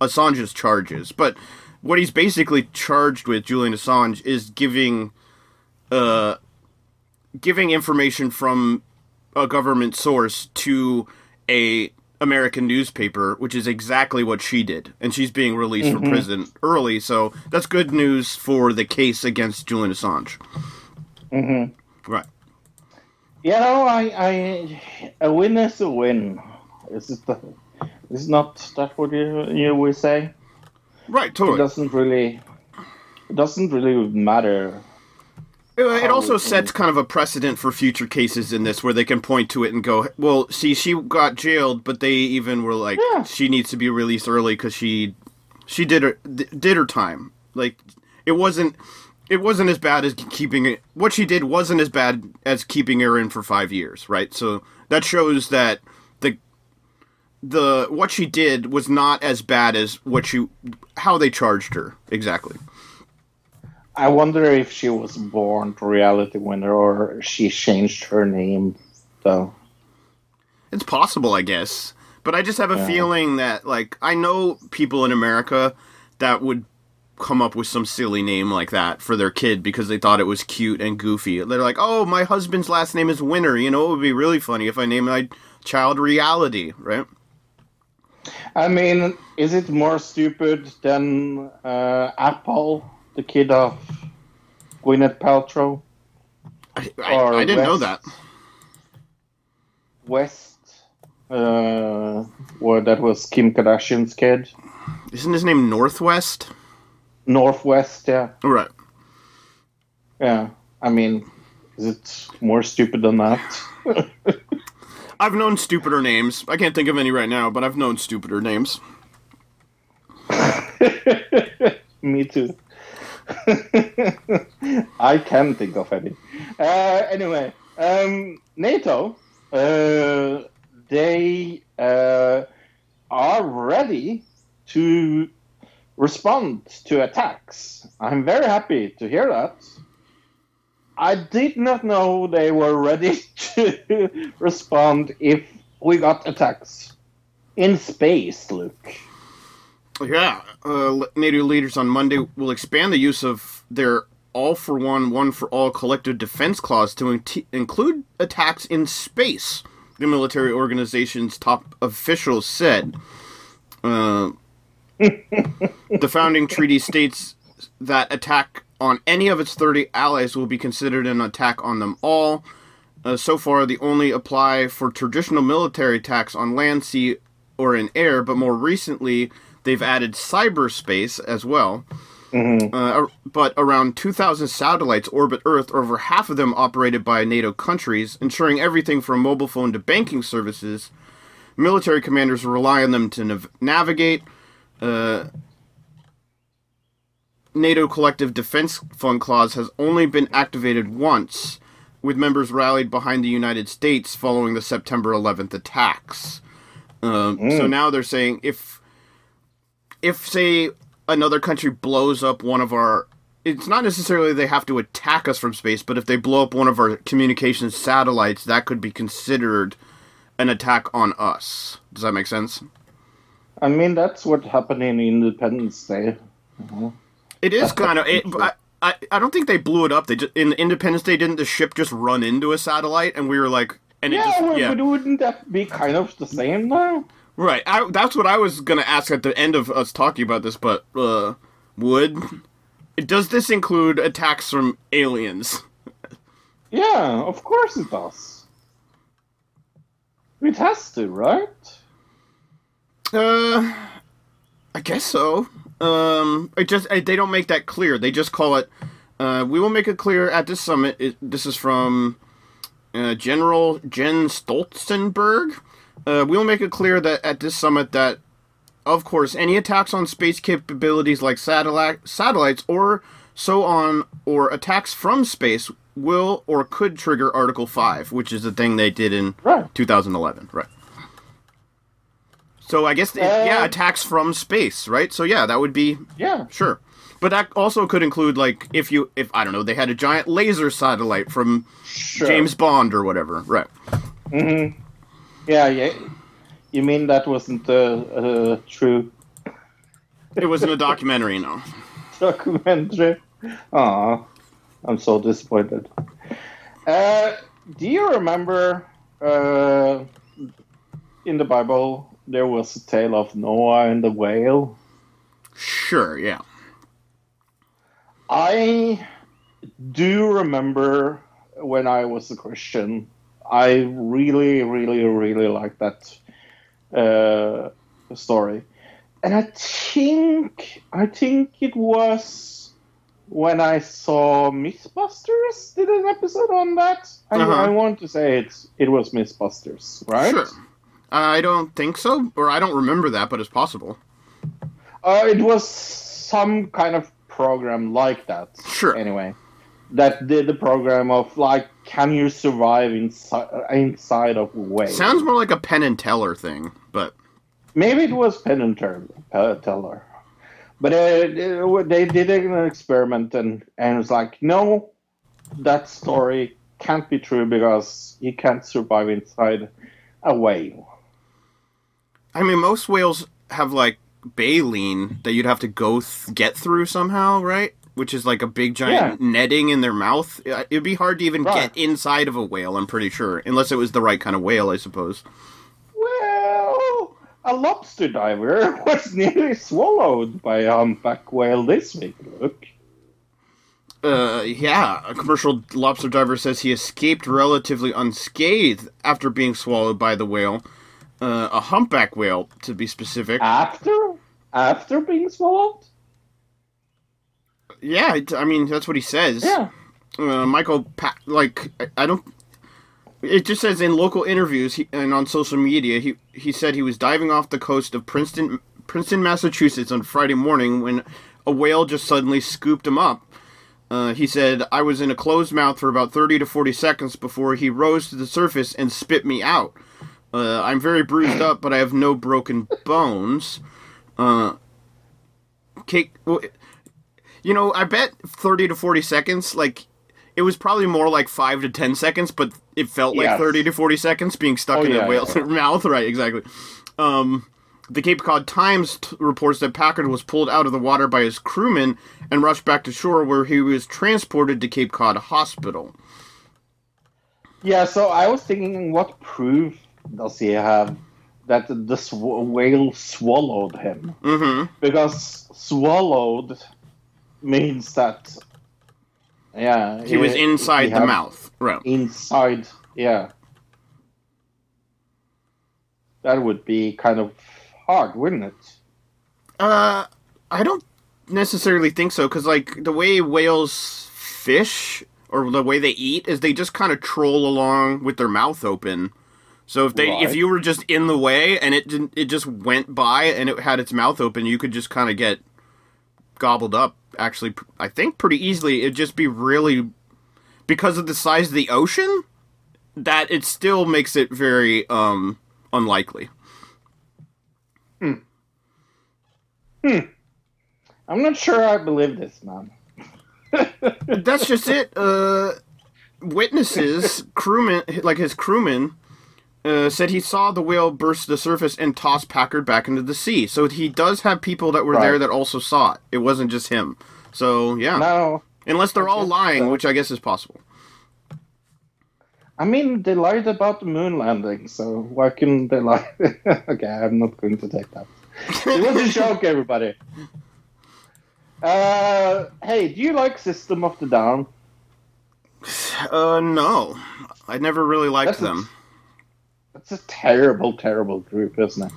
Assange's charges. But what he's basically charged with, Julian Assange, is giving, uh, giving information from a government source to a American newspaper, which is exactly what she did, and she's being released from prison early. So that's good news for the case against Julian Assange. Mm-hmm. Right. You know, I, I, a win is a win. Is it? The, is not that what you you would say? Right. Totally. It doesn't really. It doesn't really matter. Uh, It also sets kind of a precedent for future cases in this where they can point to it and go, well, see, she got jailed, but they even were like, Yeah. she needs to be released early because she she did her did her time. Like it wasn't it wasn't as bad as keeping it. What she did wasn't as bad as keeping her in for five years, right? So that shows that the the what she did was not as bad as what she how they charged her exactly. I wonder if she was born to reality winner or she changed her name, though. It's possible, I guess, but I just have a Yeah. feeling that like I know people in America that would come up with some silly name like that for their kid because they thought it was cute and goofy. They're like, "Oh, my husband's last name is Winner." You know, it would be really funny if I named my child Reality, right? I mean, is it more stupid than uh, Apple, the kid of Gwyneth Paltrow? I, I, I didn't know that. West, uh, where that was Kim Kardashian's kid. Isn't his name Northwest? Northwest, yeah. Right. Yeah. I mean, is it more stupid than that? I've known stupider names. I can't think of any right now, but I've known stupider names. Me too. I can think of any. Uh, anyway, um, NATO, uh, they uh, are ready to respond to attacks. I'm very happy to hear that. I did not know they were ready to respond if we got attacks in space, Luke. Yeah, uh, NATO leaders on Monday will expand the use of their all for one, one for all collective defense clause to in- include attacks in space, the military organization's top officials said. Uh, the founding treaty states that attack on any of its 30 allies will be considered an attack on them all. Uh, so far, the only apply for traditional military attacks on land, sea, or in air, but more recently, they've added cyberspace as well. Uh, but around 2,000 satellites orbit Earth, over half of them operated by NATO countries, ensuring everything from mobile phone to banking services. Military commanders rely on them to nav- navigate. Uh, NATO Collective Defense Fund clause has only been activated once, with members rallied behind the United States following the September 11th attacks. Um, So now they're saying if, if say another country blows up one of our, it's not necessarily they have to attack us from space, but if they blow up one of our communications satellites, that could be considered an attack on us. Does that make sense? I mean, that's what happened in Independence Day. Mm-hmm. It is kind of. It, I, I I don't think they blew it up. They just in Independence Day didn't the ship just run into a satellite and we were like and it just yeah but wouldn't that be kind of the same though? Right. I, that's what I was gonna ask at the end of us talking about this, but uh, would does this include attacks from aliens? Yeah, of course it does. It has to, right? Uh, I guess so. Um, it just I, they don't make that clear. They just call it. Uh, we will make it clear at this summit. It, this is from uh, General Jens Stoltenberg. Uh, we will make it clear that at this summit that, of course, any attacks on space capabilities like satellite satellites or so on, or attacks from space will or could trigger Article Five, which is the thing they did in Right. 2011. Right. So I guess it, yeah, Uh, attacks from space, right? So yeah, that would be Yeah. sure. But that also could include like if you if I don't know, they had a giant laser satellite from Sure. James Bond or whatever. Right. Yeah, yeah. You mean that wasn't uh, uh, true It wasn't a documentary, no. documentary? Aw, I'm so disappointed. Uh, do you remember uh, in the Bible there was a tale of Noah and the whale? Sure, yeah. I do remember when I was a Christian. I really, really, really like that uh, story, and I think I think it was when I saw Mythbusters did an episode on that. I, Uh-huh. I want to say it's it was Mythbusters, right? Sure. I don't think so, or I don't remember that, but it's possible. Uh, it was some kind of program like that. Sure. Anyway, that did the program of like, can you survive inside inside of a whale? Sounds more like a Penn and Teller thing, but Maybe it was Penn and Teller, but uh, they did an experiment and and it was like, no, that story can't be true because you can't survive inside a whale. I mean, most whales have like baleen that you'd have to go th- get through somehow, right? Which is like a big giant netting in their mouth. Uh, It'd be hard to even Right. get inside of a whale. I'm pretty sure, unless it was the right kind of whale, I suppose. Well, a lobster diver was nearly swallowed by a humpback whale this week. Look. Uh, yeah, a commercial lobster diver says he escaped relatively unscathed after being swallowed by the whale. Uh, a humpback whale, to be specific. After after being swallowed? Yeah, it- I mean that's what he says. Yeah. uh, Michael, pa- like I, I don't. It just says in local interviews he, and on social media, he he said he was diving off the coast of Princeton, Princeton, Massachusetts on Friday morning when a whale just suddenly scooped him up. Uh, he said, "I was in a closed mouth for about thirty to forty seconds before he rose to the surface and spit me out. Uh, I'm very bruised up, but I have no broken bones." Uh, Kate, well, you know, I bet 30 to 40 seconds, like, it was probably more like 5 to 10 seconds, but it felt like 30 to 40 seconds being stuck Oh, in yeah, the whale's yeah. mouth. Right, exactly. Um, the Cape Cod Times t- reports that Packard was pulled out of the water by his crewmen and rushed back to shore where he was transported to Cape Cod Hospital. Yeah, so I was thinking, what proof does he have that the sw- whale swallowed him? Mm-hmm. Because swallowed means that, yeah, He was inside he the mouth. Right. Inside, yeah. That would be kind of hard, wouldn't it? Uh, I don't necessarily think so because like the way whales fish or the way they eat is they just kind of troll along with their mouth open. So if they if you were just in the way and it didn't it just went by and it had its mouth open, you could just kind of get gobbled up. Actually, I think pretty easily. It'd just be really because of the size of the ocean that it still makes it very um unlikely. Hmm. Hmm. I'm not sure I believe this, man. That's just it. Uh, witnesses, crewmen, like his crewmen, uh, said he saw the whale burst the surface and toss Packard back into the sea. So he does have people that were there that also saw it. It wasn't just him. So yeah, No, unless they're all lying, so. which I guess is possible. I mean, they lied about the moon landing, so why couldn't they lie? okay, I'm not going to take that. It was a joke, everybody. Uh, hey, do you like System of the Down? Uh, no, I never really liked That's a- them. It's a terrible, terrible group, isn't it?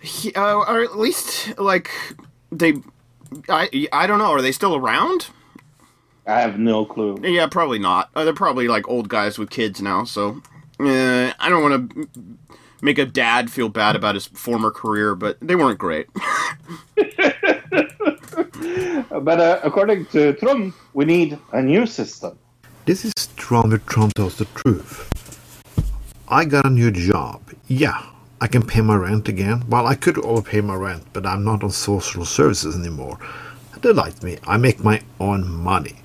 He- uh, or at least like they. I I don't know. Are they still around? I have no clue. Yeah, probably not. Uh, they're probably like old guys with kids now, so uh, I don't want to make a dad feel bad about his former career, but they weren't great. But uh, according to Tron, we need a new system. This is Tron with Tron tells the truth. I got a new job. Yeah, I can pay my rent again. Well, I could overpay my rent, but I'm not on social services anymore. They like me. I make my own money.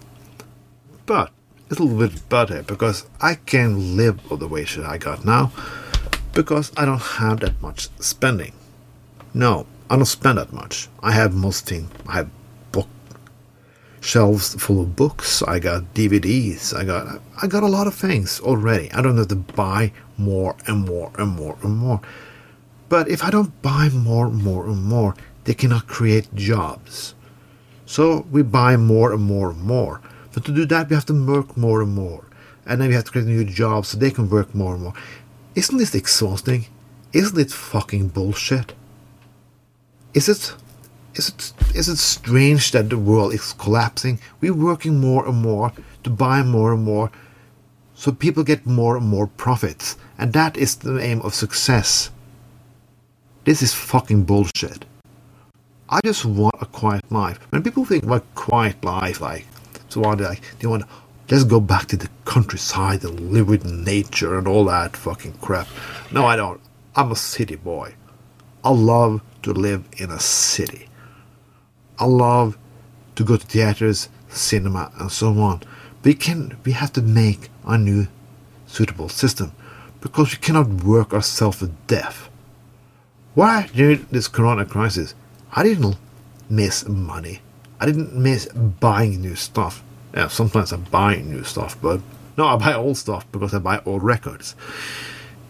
But it's a little bit better because I can live on the wage that I got now because I don't have that much spending. No, I don't spend that much. I have most things. I have shelves full of books. I got DVDs. I got I got a lot of things already. I don't have to buy more and more and more and more. But if I don't buy more and more and more, they cannot create jobs. So we buy more and more and more. But to do that, we have to work more and more. And then we have to create new jobs so they can work more and more. Isn't this exhausting? Isn't it fucking bullshit? Is it is it is it strange that the world is collapsing? We're working more and more to buy more and more so people get more and more profits. And that is the aim of success. This is fucking bullshit. I just want a quiet life. When people think about quiet life, like so on, like they want let's go back to the countryside and live with nature and all that fucking crap. No, I don't. I'm a city boy. I love to live in a city. I love to go to theaters, cinema, and so on. We can we have to make a new suitable system because we cannot work ourselves to death. Why during this corona crisis I didn't miss money. I didn't miss buying new stuff. Yeah, sometimes I buy new stuff, but no, I buy old stuff because I buy old records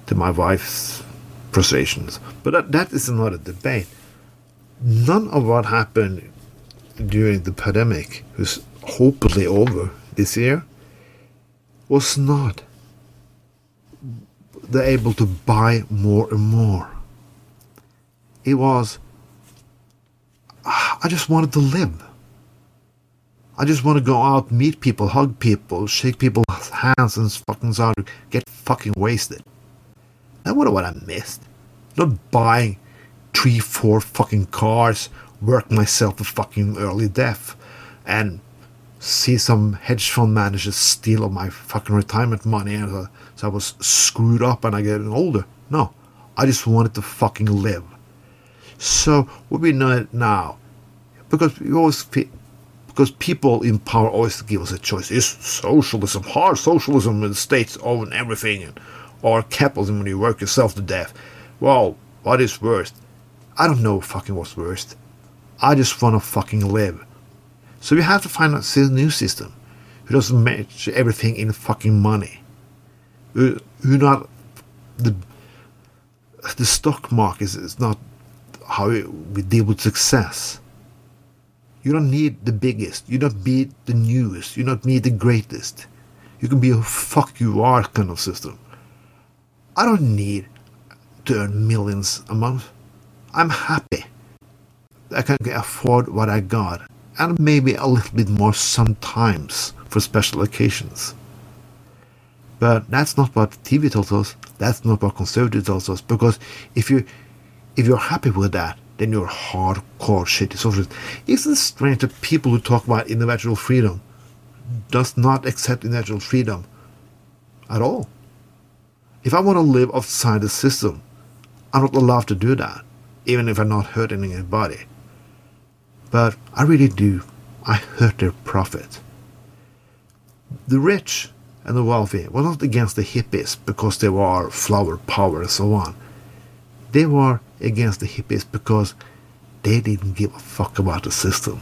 to my wife's frustrations. But that, that is another debate. None of what happened during the pandemic, who's hopefully over this year, was not they're able to buy more and more. It was ah, I just wanted to live. I just want to go out, meet people, hug people, shake people's hands, and fucking start get fucking wasted. That was what I missed. Not buying three, four fucking cars, work myself to fucking early death, and see some hedge fund managers steal all my fucking retirement money, and uh, so I was screwed up and I get older. No, I just wanted to fucking live. So what we know now, because we always because people in power always give us a choice: is socialism, hard socialism, when the states own everything, and, or capitalism when you work yourself to death. Well, what is worst? I don't know fucking what's worst. I just want to fucking live. So we have to find a new system who doesn't match everything in fucking money. Who, not the the stock market is, is not how we deal with success. You don't need the biggest. You don't need the newest. You don't need the greatest. You can be a fuck you are kind of system. I don't need to earn millions a month. I'm happy. I can afford what I got, and maybe a little bit more sometimes for special occasions. But that's not what TV tells us. That's not what conservative tells us. Because if you if you're happy with that, then you're hardcore shitty socialist. Isn't it strange that people who talk about individual freedom does not accept individual freedom at all? If I want to live outside the system, I'm not allowed to do that, even if I'm not hurting anybody. But I really do. I hurt their profit. The rich and the wealthy were not against the hippies because they were flower power and so on. They were against the hippies because they didn't give a fuck about the system.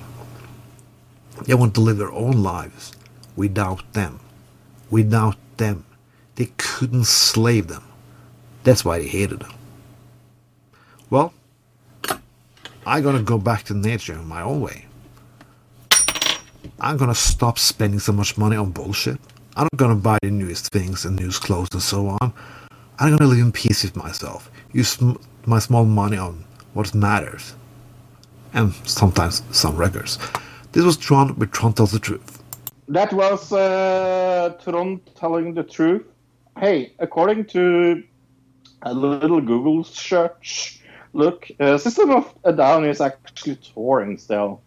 They wanted to live their own lives without them. Without them. They couldn't slave them. That's why they hated them. Well, I'm gonna go back to nature in my own way. I'm gonna stop spending so much money on bullshit. I'm not gonna buy the newest things and newest clothes and so on. I'm gonna live in peace with myself. Use my small money on what matters. And sometimes some records. This was Tron with Tron Tells the Truth. That was uh, Tron telling the truth. Hey, according to a little Google search, look, uh, System of a Down is actually touring still.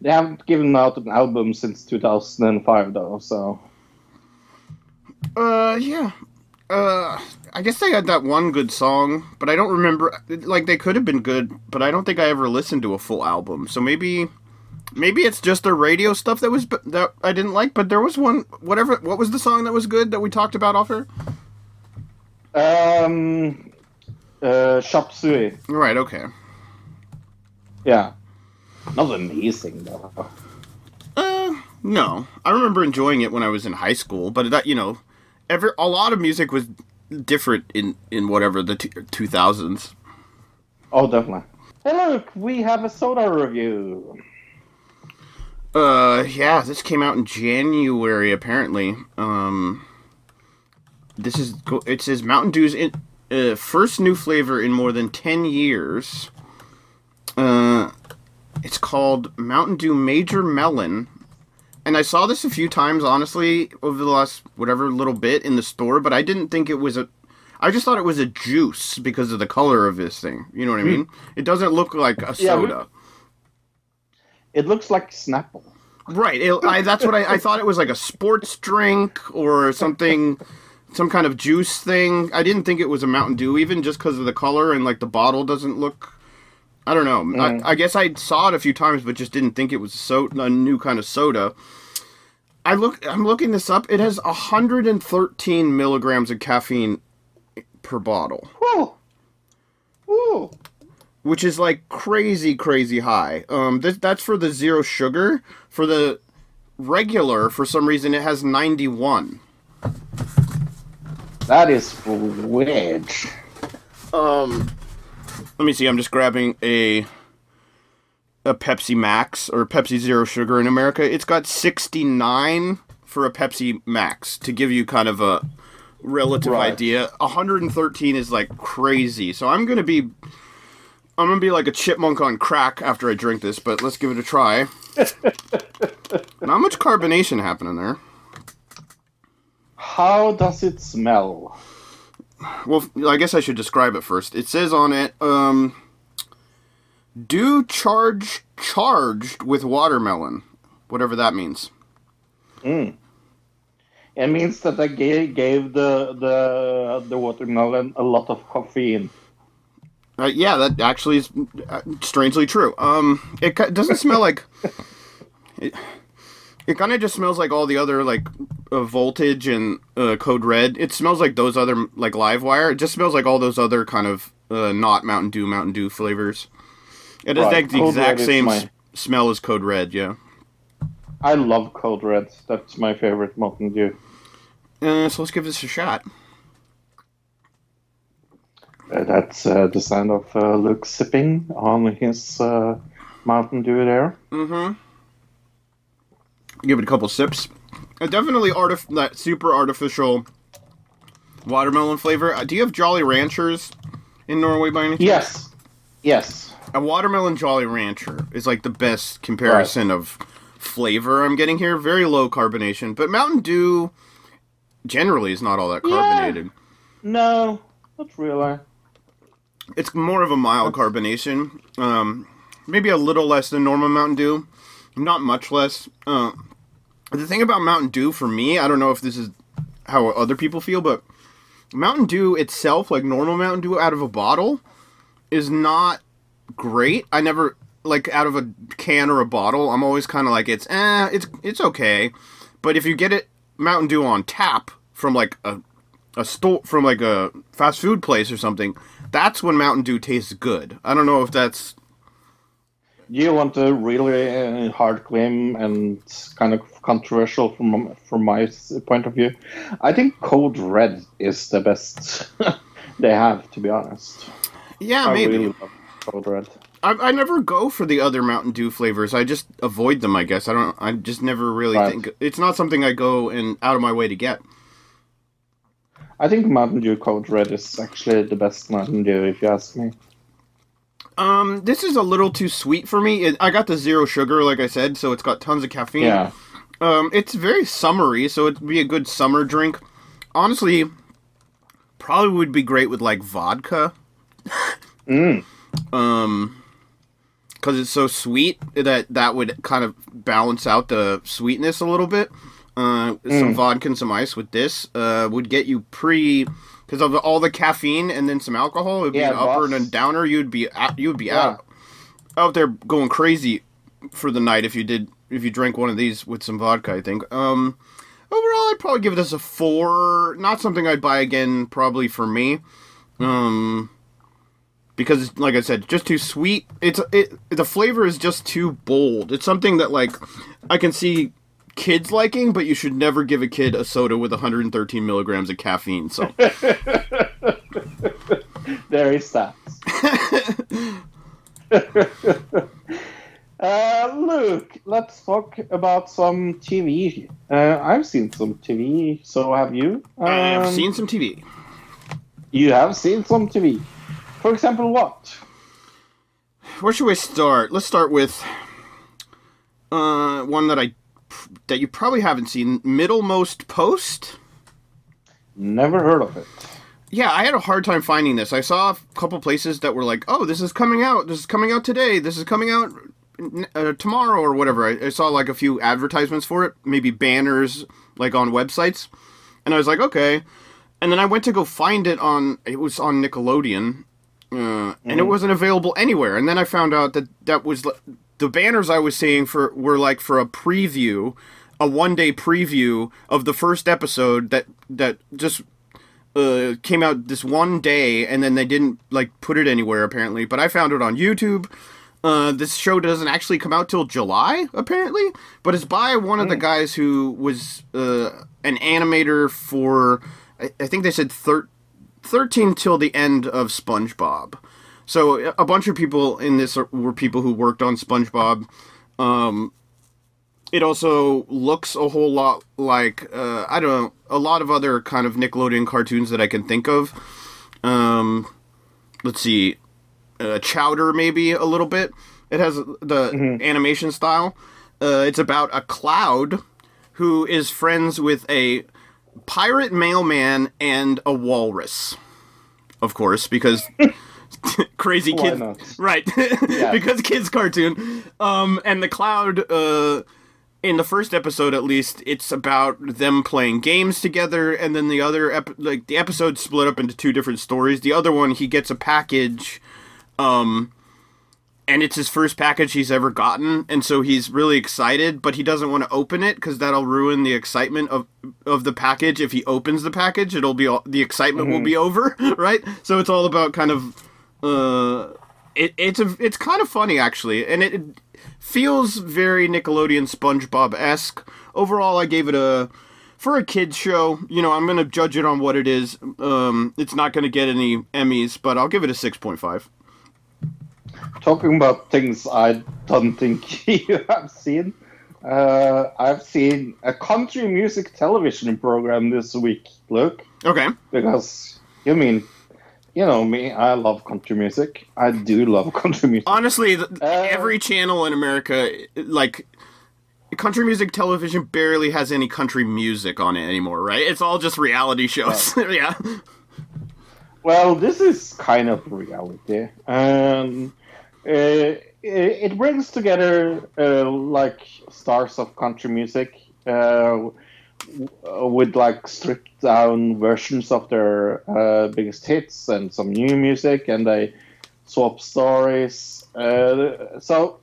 They haven't given out an album since 2005, though, so. Uh, yeah. Uh, I guess they had that one good song, but I don't remember. Like they could have been good, but I don't think I ever listened to a full album. So maybe, maybe it's just the radio stuff that was that I didn't like. But there was one, whatever. What was the song that was good that we talked about off here? Um, uh, Chop Suey. Right. Okay. Yeah. Not amazing, though. Uh, no. I remember enjoying it when I was in high school, but that you know, every a lot of music was different in in whatever the two thousands. Oh, definitely. Hey, look, we have a soda review. Uh, yeah, this came out in January apparently. Um, this is go- it says Mountain Dew's in, uh, first new flavor in more than ten years. Uh, it's called Mountain Dew Major Melon, and I saw this a few times, honestly, over the last whatever little bit in the store, but I didn't think it was a. I just thought it was a juice because of the color of this thing. You know what I mean? It doesn't look like a soda. Yeah. It looks like Snapple. Right. It, I, that's what I, I thought. It was like a sports drink or something, some kind of juice thing. I didn't think it was a Mountain Dew, even just because of the color and like the bottle doesn't look. I don't know. I, I guess I saw it a few times, but just didn't think it was so, a new kind of soda. I look. I'm looking this up. It has 113 milligrams of caffeine per bottle, Whoa. Whoa. which is like crazy, crazy high. Um, this, that's for the zero sugar. For the regular, for some reason, it has 91. That is weird. Um, let me see. I'm just grabbing a a Pepsi Max or Pepsi Zero Sugar in America. It's got 69 for a Pepsi Max to give you kind of a relative Right. idea. 113 is like crazy. So I'm gonna be I'm gonna be like a chipmunk on crack after I drink this. But let's give it a try. Not much carbonation happening there. How does it smell? Well, I guess I should describe it first. It says on it, um, do charge charged with watermelon, whatever that means. It means that they gave, gave the the the watermelon a lot of caffeine. Uh, yeah, that actually is uh, strangely true. Um, it doesn't smell like. It, it kind of just smells like all the other like uh, voltage and uh, code red. It smells like those other like live wire. It just smells like all those other kind of uh, not Mountain Dew Mountain Dew flavors. It is Right, like the Code exact Red same my- s- smell as code red. Yeah. I love Code Red. That's my favorite Mountain Dew. Uh, so let's give this a shot. Uh, that's uh, the sound of uh, Luke sipping on his uh, Mountain Dew there. Mm-hmm. Give it a couple sips. Uh, definitely artif- that super artificial watermelon flavor. Uh, do you have Jolly Ranchers in Norway by any chance? Yes, yes. A watermelon Jolly Rancher is like the best comparison of flavor I'm getting here. Very low carbonation, but Mountain Dew generally is not all that Yeah. carbonated. No, not really. It's more of a mild carbonation. Um, maybe a little less than normal Mountain Dew. Not much less. Uh, the thing about Mountain Dew for me, I don't know if this is how other people feel, but Mountain Dew itself, like normal Mountain Dew out of a bottle, is not great. I never like out of a can or a bottle. I'm always kind of like it's eh, it's it's okay. But if you get it Mountain Dew on tap from like a a store from like a fast food place or something, that's when Mountain Dew tastes good. I don't know if that's you want a really uh, hard claim and kind of controversial from from my point of view? I think Code Red is the best they have, to be honest. yeah I maybe. really Code Red. I, I never go for the other Mountain Dew flavors. I just avoid them. I guess I don't. I just never really Right. think it's not something I go and out of my way to get. I think Mountain Dew Code Red is actually the best Mountain Dew, if you ask me. Um, this is a little too sweet for me. It, I got the zero sugar, like I said, so it's got tons of caffeine. Yeah. Um, it's very summery, so it'd be a good summer drink. Honestly, probably would be great with like vodka. Mm. Um, because it's so sweet that that would kind of balance out the sweetness a little bit. Uh, some vodka and some ice with this uh, would get you pre because of all the caffeine and then some alcohol. It would be Yeah, an upper and a downer. You'd be out, you'd be Yeah. out out there going crazy for the night if you did if you drank one of these with some vodka. I think. Um, overall, I'd probably give this a four. Not something I'd buy again, probably for me. Um, because it's- like I said, just too sweet. It's it the flavor is just too bold. It's something that like I can see kids liking, but you should never give a kid a soda with 113 milligrams of caffeine. So There is that. uh, Luke, let's talk about some TV. Uh, I've seen some TV, so have you? I've Um, seen some TV. You have seen some TV. For example, what? Where should we start? Let's start with uh, one that I that you probably haven't seen. Middlemost Post. Never heard of it. Yeah, I had a hard time finding this. I saw a couple places that were like, "Oh, this is coming out. This is coming out today. This is coming out uh, tomorrow or whatever. I, I saw like a few advertisements for it, maybe banners like on websites, and I was like, okay. And then I went to go find it on. It was on Nickelodeon, uh, and it wasn't available anywhere. And then I found out that that was the banners I was seeing for were like for a preview, a one day preview of the first episode that that just uh, came out this one day, and then they didn't like put it anywhere apparently. But I found it on YouTube. Uh, this show doesn't actually come out till July apparently, but it's by one of the guys who was uh, an animator for I, I think they said thir- thirteen till the end of SpongeBob. So a bunch of people in this were people who worked on SpongeBob. Um, it also looks a whole lot like uh, I don't know a lot of other kind of Nickelodeon cartoons that I can think of. Um, let's see, uh, Chowder maybe a little bit. It has the animation style. Uh, it's about a cloud who is friends with a pirate mailman and a walrus. Of course, because crazy Why kids, not? right? because kids cartoon. Um, and the cloud. Uh, in the first episode at least it's about them playing games together and then the other ep- like the episode split up into two different stories the other one he gets a package um and it's his first package he's ever gotten and so he's really excited but he doesn't want to open it because that'll ruin the excitement of of the package if he opens the package it'll be all, the excitement will be over right so it's all about kind of uh it, it's a it's kind of funny actually and it, it feels very Nickelodeon SpongeBob esque. Overall, I gave it a for a kids show. You know, I'm gonna judge it on what it is. Um, it's not gonna get any Emmys, but I'll give it a six point five. Talking about things I don't think you have seen. Uh, I've seen a country music television program this week, Look, Okay, because you mean, you know me, I love country music. I do love country music. honestly, th- Uh, every channel in America, like country music television, barely has any country music on it anymore. Right? It's all just reality shows. yeah. Well, this is kind of reality, and uh, it, it brings together uh, like stars of country music uh, with like stripped down versions of their uh, biggest hits and some new music, and they swap stories. Uh, so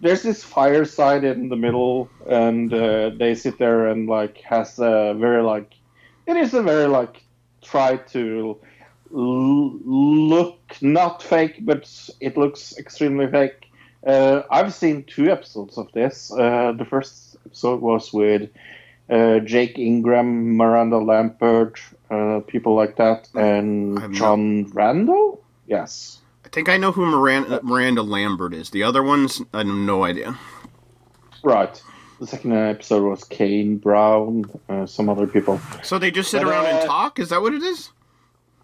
there's this fireside in the middle, and uh, they sit there and like has a very like it is a very like try to l- look not fake, but it looks extremely fake. Uh, I've seen two episodes of this. Uh, the first episode was with uh, Jack Ingram, Miranda Lambert, uh, people like that, and not- Jon Randall. Yes. I think I know who Miranda, Miranda Lambert is. The other ones, I have no idea. Right. The second episode was Kane Brown, uh, some other people. So they just sit But, around and uh, talk? Is that what it is?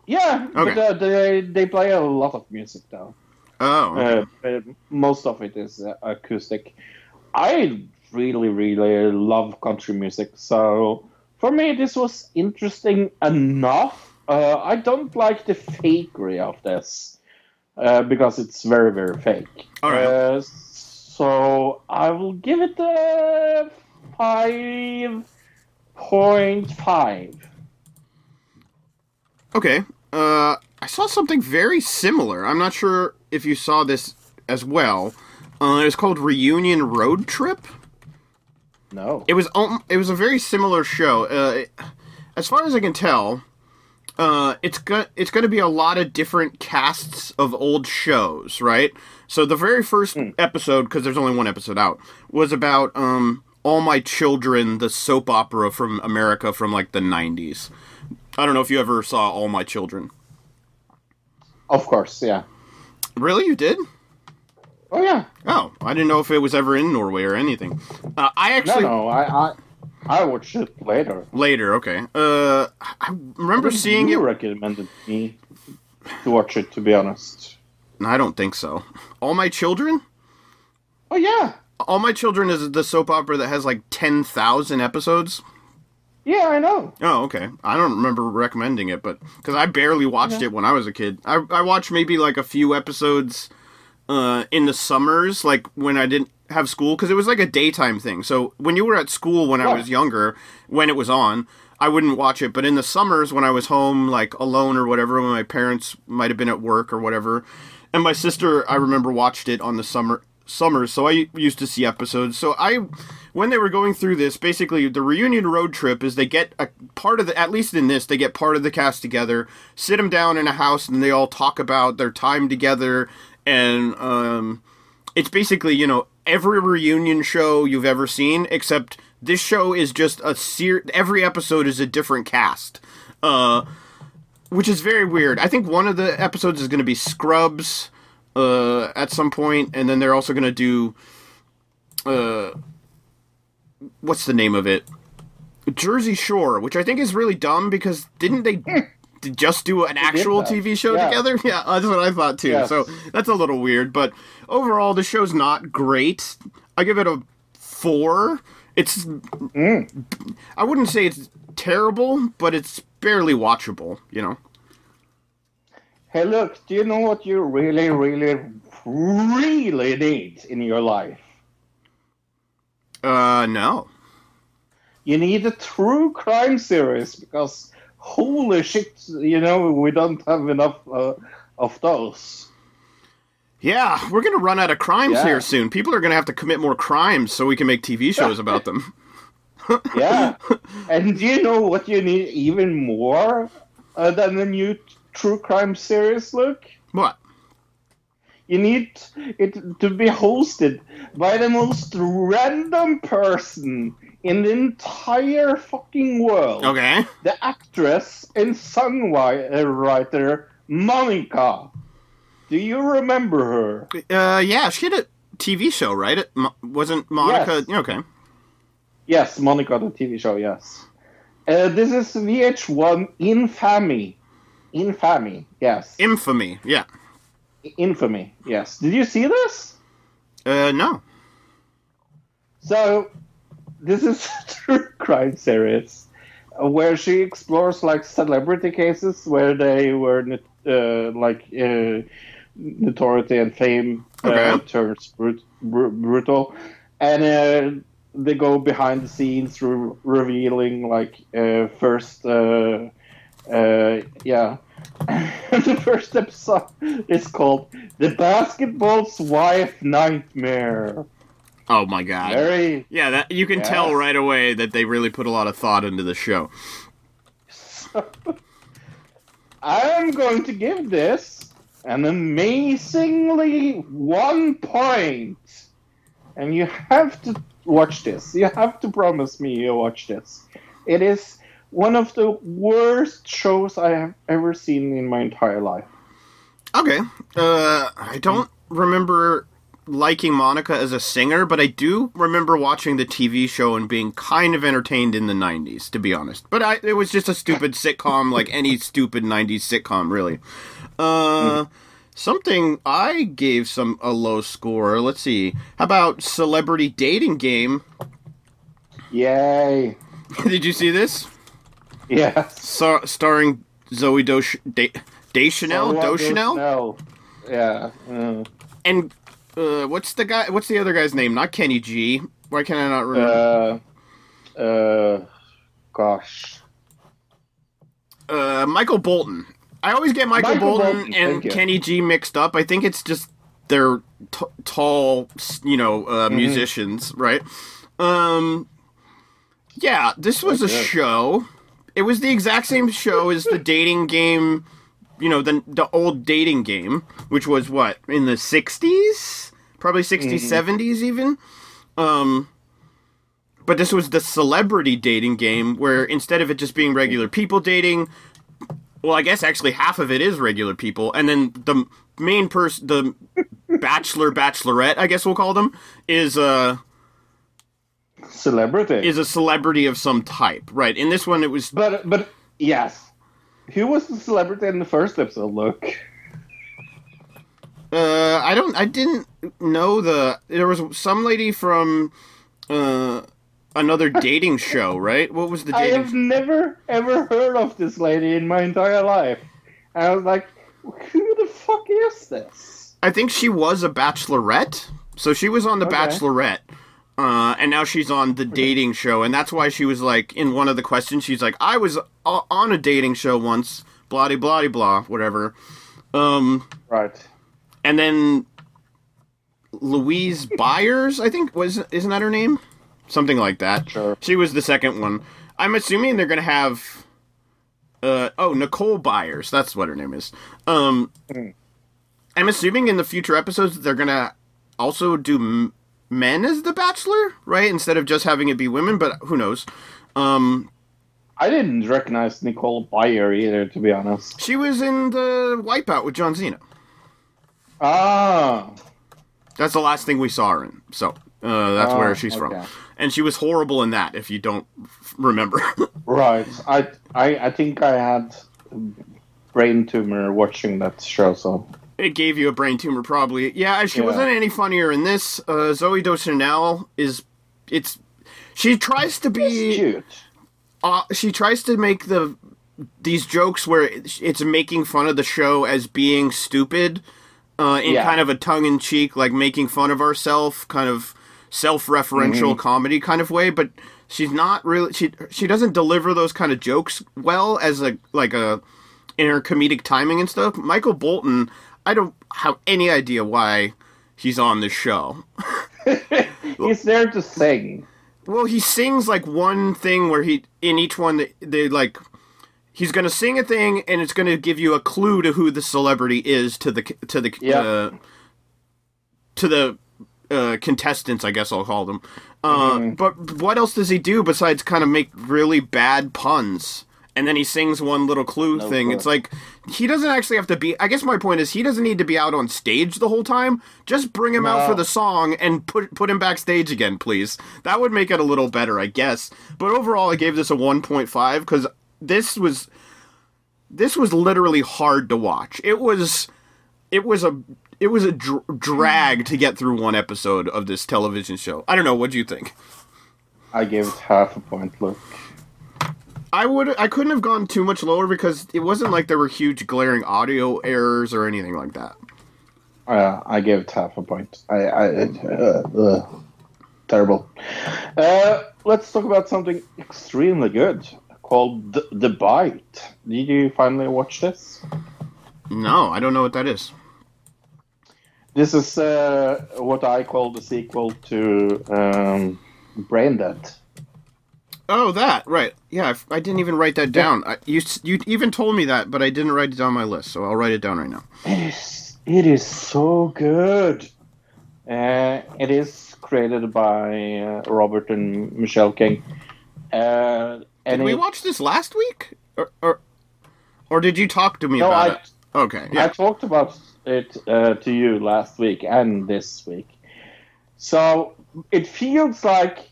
Yeah, Okay. but uh, they they play a lot of music though. Oh, okay. Uh, most of it is uh, acoustic. I really, really love country music, so for me this was interesting enough. Uh, I don't like the fakery of this uh, because it's very, very fake. All right. Uh, so I will give it a five point five. Okay. Uh, I saw something very similar. I'm not sure if you saw this as well. Uh, it was called Reunion Road Trip. No. It was um, it was a very similar show. Uh, it- as far as I can tell, uh, it's go- it's going to be a lot of different casts of old shows, right? So the very first episode, because there's only one episode out, was about um, All My Children, the soap opera from America from like the '90s. I don't know if you ever saw All My Children. Of course, yeah. Really, you did? Oh yeah. Oh, I didn't know if it was ever in Norway or anything. Uh, I actually no. no, I, I, I watched it later. later. Okay. Uh, I remember seeing you it. recommended me to watch it. To be honest. I don't think so. All My Children? Oh yeah. All My Children is the soap opera that has like 10,000 episodes. Yeah, I know. Oh, okay. I don't remember recommending it, but because I barely watched it when I was a kid. I, I watched maybe like a few episodes uh, in the summers, like when I didn't have school because it was like a daytime thing. So when you were at school when I was younger, when it was on, I wouldn't watch it. But in the summers when I was home, like alone or whatever, when my parents might have been at work or whatever, and my sister, I remember watched it on the summer summers. So I used to see episodes. So I, when they were going through this, basically the reunion road trip is they get a part of the at least in this they get part of the cast together, sit them down in a house, and they all talk about their time together and um it's basically you know every reunion show you've ever seen except this show is just a ser- every episode is a different cast. Uh which is very weird. I think one of the episodes is going to be scrubs uh at some point and then they're also going to do uh what's the name of it? Jersey shore which i think is really dumb because didn't they d- just do an actual tv show Yeah. together yeah that's what i thought too Yes. so that's a little weird but overall the show's not great i give it a four it's Mm. i wouldn't say it's terrible but it's barely watchable you know Hey, look, do you know what you really, really, really need in your life? uh no You need a true crime series because holy shit, you know, we don't have enough uh, of those. yeah we're gonna run out of crimes Yeah. here soon people are gonna have to commit more crimes so we can make tv shows about them Yeah. and do you know what you need even more uh, than a new t- true crime series, Luke? what You need it to be hosted by the most random person in the entire fucking world. okay The actress and songwriter Monica. Do you remember her? uh yeah she had a tv show right it Mo- wasn't monica Yes. okay Yes, Monica, the TV show, yes. Uh, this is VH1 Infamy. Infamy, yes. infamy yeah Infamy, yes. Did you see this? uh no So, this is a true crime series uh, where she explores like celebrity cases where they were uh, like uh, notoriety and fame uh, turns brut- br- brutal, and uh, they go behind the scenes, re- revealing like uh, first, uh, uh, yeah. the first episode is called "The Basketball's Wife Nightmare." Oh my god Very Yeah, that you can Yes. tell right away that they really put a lot of thought into the show. I'm going to give this an amazingly one point. And you have to watch this. You have to promise me you watch this. It is one of the worst shows I have ever seen in my entire life. Okay. Uh I don't remember liking Monica as a singer, but I do remember watching the TV show and being kind of entertained in the 90s, to be honest. But I, it was just a stupid sitcom like any stupid 90s sitcom, really. Uh something I gave some a low score. Let's see. How about Celebrity Dating Game? Yay. Did you see this? Yes. Star- starring Zooey De- Deschanel, Deschanel. Yeah. uh, and uh, what's the guy? What's the other guy's name? Not Kenny G. Why can I not remember? Uh, uh, gosh. Uh, Michael Bolton. I always get Michael, Michael Bolton, Bolton, and. Kenny G mixed up. I think it's just they're t- tall, you know, uh, Mm-hmm. musicians, right? Um, yeah, this was a show. It was the exact same show as the dating game, you know, the the old dating game, which was what in the '60s, probably '60s, '70s, even. Um, but this was the celebrity dating game, where instead of it just being regular people dating, well, I guess actually half of it is regular people, and then the main person, the bachelor, bachelorette, I guess we'll call them, is a Celebrity. is a celebrity of some type, right? In this one, it was But but yes, who was the celebrity in the first episode? Look, uh I don't I didn't know the there was some lady from uh another dating show, right? What was the I dating? have never ever heard of this lady in my entire life. And I was like, who the fuck is this? I think she was a bachelorette, So she was on The Okay. Bachelorette, uh, and now she's on the dating show, and that's why she was like in one of the questions. She's like, "I was o- on a dating show once, blah de blah de blah, whatever." Um, Right. and then Louise Byers, I think was isn't that her name? Something like that. Sure. She was the second one. I'm assuming they're gonna have. Uh, oh, Nicole Byers. That's what her name is. Um, I'm assuming in the future episodes they're gonna also do m- men as the Bachelor, right? Instead of just having it be women, but who knows? Um, I didn't recognize Nicole Byer either, to be honest. she was in the Wipeout with John Cena. Ah, That's the last thing we saw her in. So uh, that's Oh, where she's from. And she was horrible in that. If you don't remember, right. I, I, I think I had brain tumor watching that show. So it gave you a brain tumor, probably. Yeah, she Yeah. wasn't any funnier in this. Uh, Zooey Deschanel is. It's. She tries to be. uh, she tries to make the these jokes where it's making fun of the show as being stupid uh, in Yeah. kind of a tongue-in-cheek like making fun of ourselves kind of self-referential Mm-hmm. comedy kind of way but she's not really she she doesn't deliver those kind of jokes well as a like a in her comedic timing and stuff michael bolton i don't have any idea why he's on this show He's there to sing. Well, he sings like one thing where he in each one they, they like he's going to sing a thing and it's going to give you a clue to who the celebrity is to the to the Yeah. uh, to the uh, contestants, I guess I'll call them. Uh, Mm-hmm. But what else does he do besides kind of make really bad puns? And then he sings one little clue No thing. clue. It's like he doesn't actually have to be. I guess my point is he doesn't need to be out on stage the whole time. Just bring him out for the song and put put him backstage again, please. That would make it a little better, I guess. But overall, I gave this a 1.5 because this was this was literally hard to watch. It was it was a it was a dr- drag to get through one episode of this television show. I don't know. What do you think? I gave it half a point. Look. I would I couldn't have gone too much lower because it wasn't like there were huge glaring audio errors or anything like that. Uh, I gave it half a point. I, I uh, uh, terrible. Uh, let's talk about something extremely good called the, the Bite. Did you finally watch this? No, I don't know what that is. This is uh, what I call the sequel to um, Brain Dead. Oh, that right? Yeah, I, I didn't even write that down. I, you you even told me that, but I didn't write it down on my list, so I'll write it down right now. It is, it is so good. Uh, it is created by uh, Robert and Michelle King. Uh, and Did we it- watch this last week, or or, or did you talk to me No, about I- it? Okay, I talked about it uh, to you last week and this week. So it feels like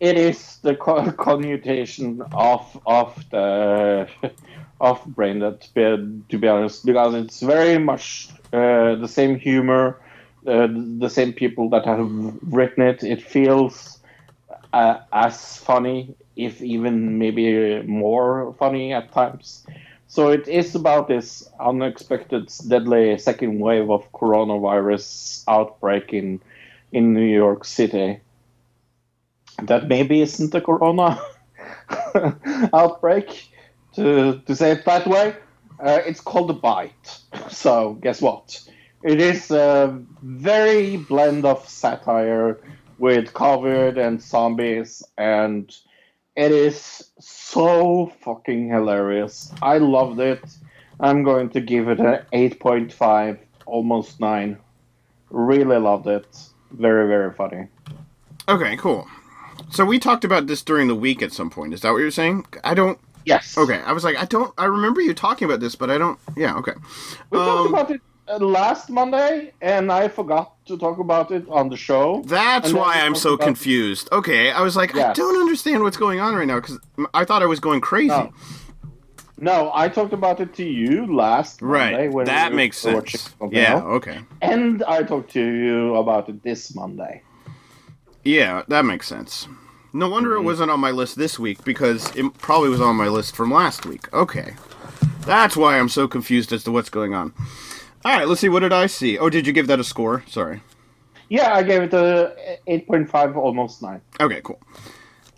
it is the co- connotation of of the of brain Dead, to be, to be honest, because it's very much uh, the same humor, uh, the same people that have written it. It feels uh, as funny, if even maybe more funny at times. So it is about this unexpected, deadly second wave of coronavirus outbreak in in New York City. That maybe isn't a corona outbreak, to to say it that way. Uh, it's called a bite. So guess what? It is a very blend of satire with COVID and zombies and it is so fucking hilarious. I loved it. I'm going to give it an 8.5, almost 9. Really loved it. Very, very funny. Okay, cool. So we talked about this during the week at some point. Is that what you're saying? I don't. Yes. Okay, I was like, I don't. I remember you talking about this, but I don't. Yeah. Okay. We Um, talked about it uh, last Monday, and I forgot to talk about it on the show. That's why I'm so confused. Okay, I was like, I don't understand what's going on right now because I thought I was going crazy. No. No, I talked about it to you last Monday. Right. That we makes sense. Yeah. Okay. And I talked to you about it this Monday. Yeah, that makes sense. No wonder Mm-hmm. it wasn't on my list this week because it probably was on my list from last week. Okay. That's why I'm so confused as to what's going on. All right, let's see. What did I see? Oh, did you give that a score? Sorry. Yeah, I gave it a 8.5, almost 9. Okay, cool.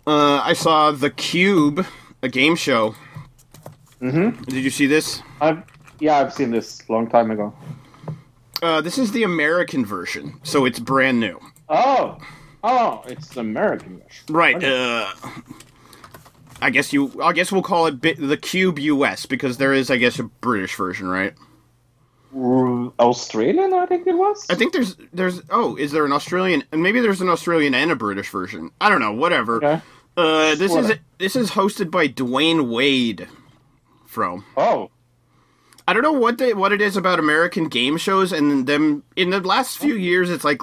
Uh, I saw The Cube, a game show. Mm-hmm. Did you see this? I've, yeah, I've seen this long time ago. Uh, this is the American version, so it's brand new. Oh, oh, it's the American version. Right. Uh, I guess you. I guess we'll call it Bi- the Cube US because there is, I guess, a British version, right? Australian, I think it was. I think there's there's oh, is there an Australian and maybe there's an Australian and a British version. I don't know. Whatever. Okay. Uh, this is this is hosted by Dwyane Wade. From Oh, I don't know what they, what it is about American game shows and them in the last few years. It's like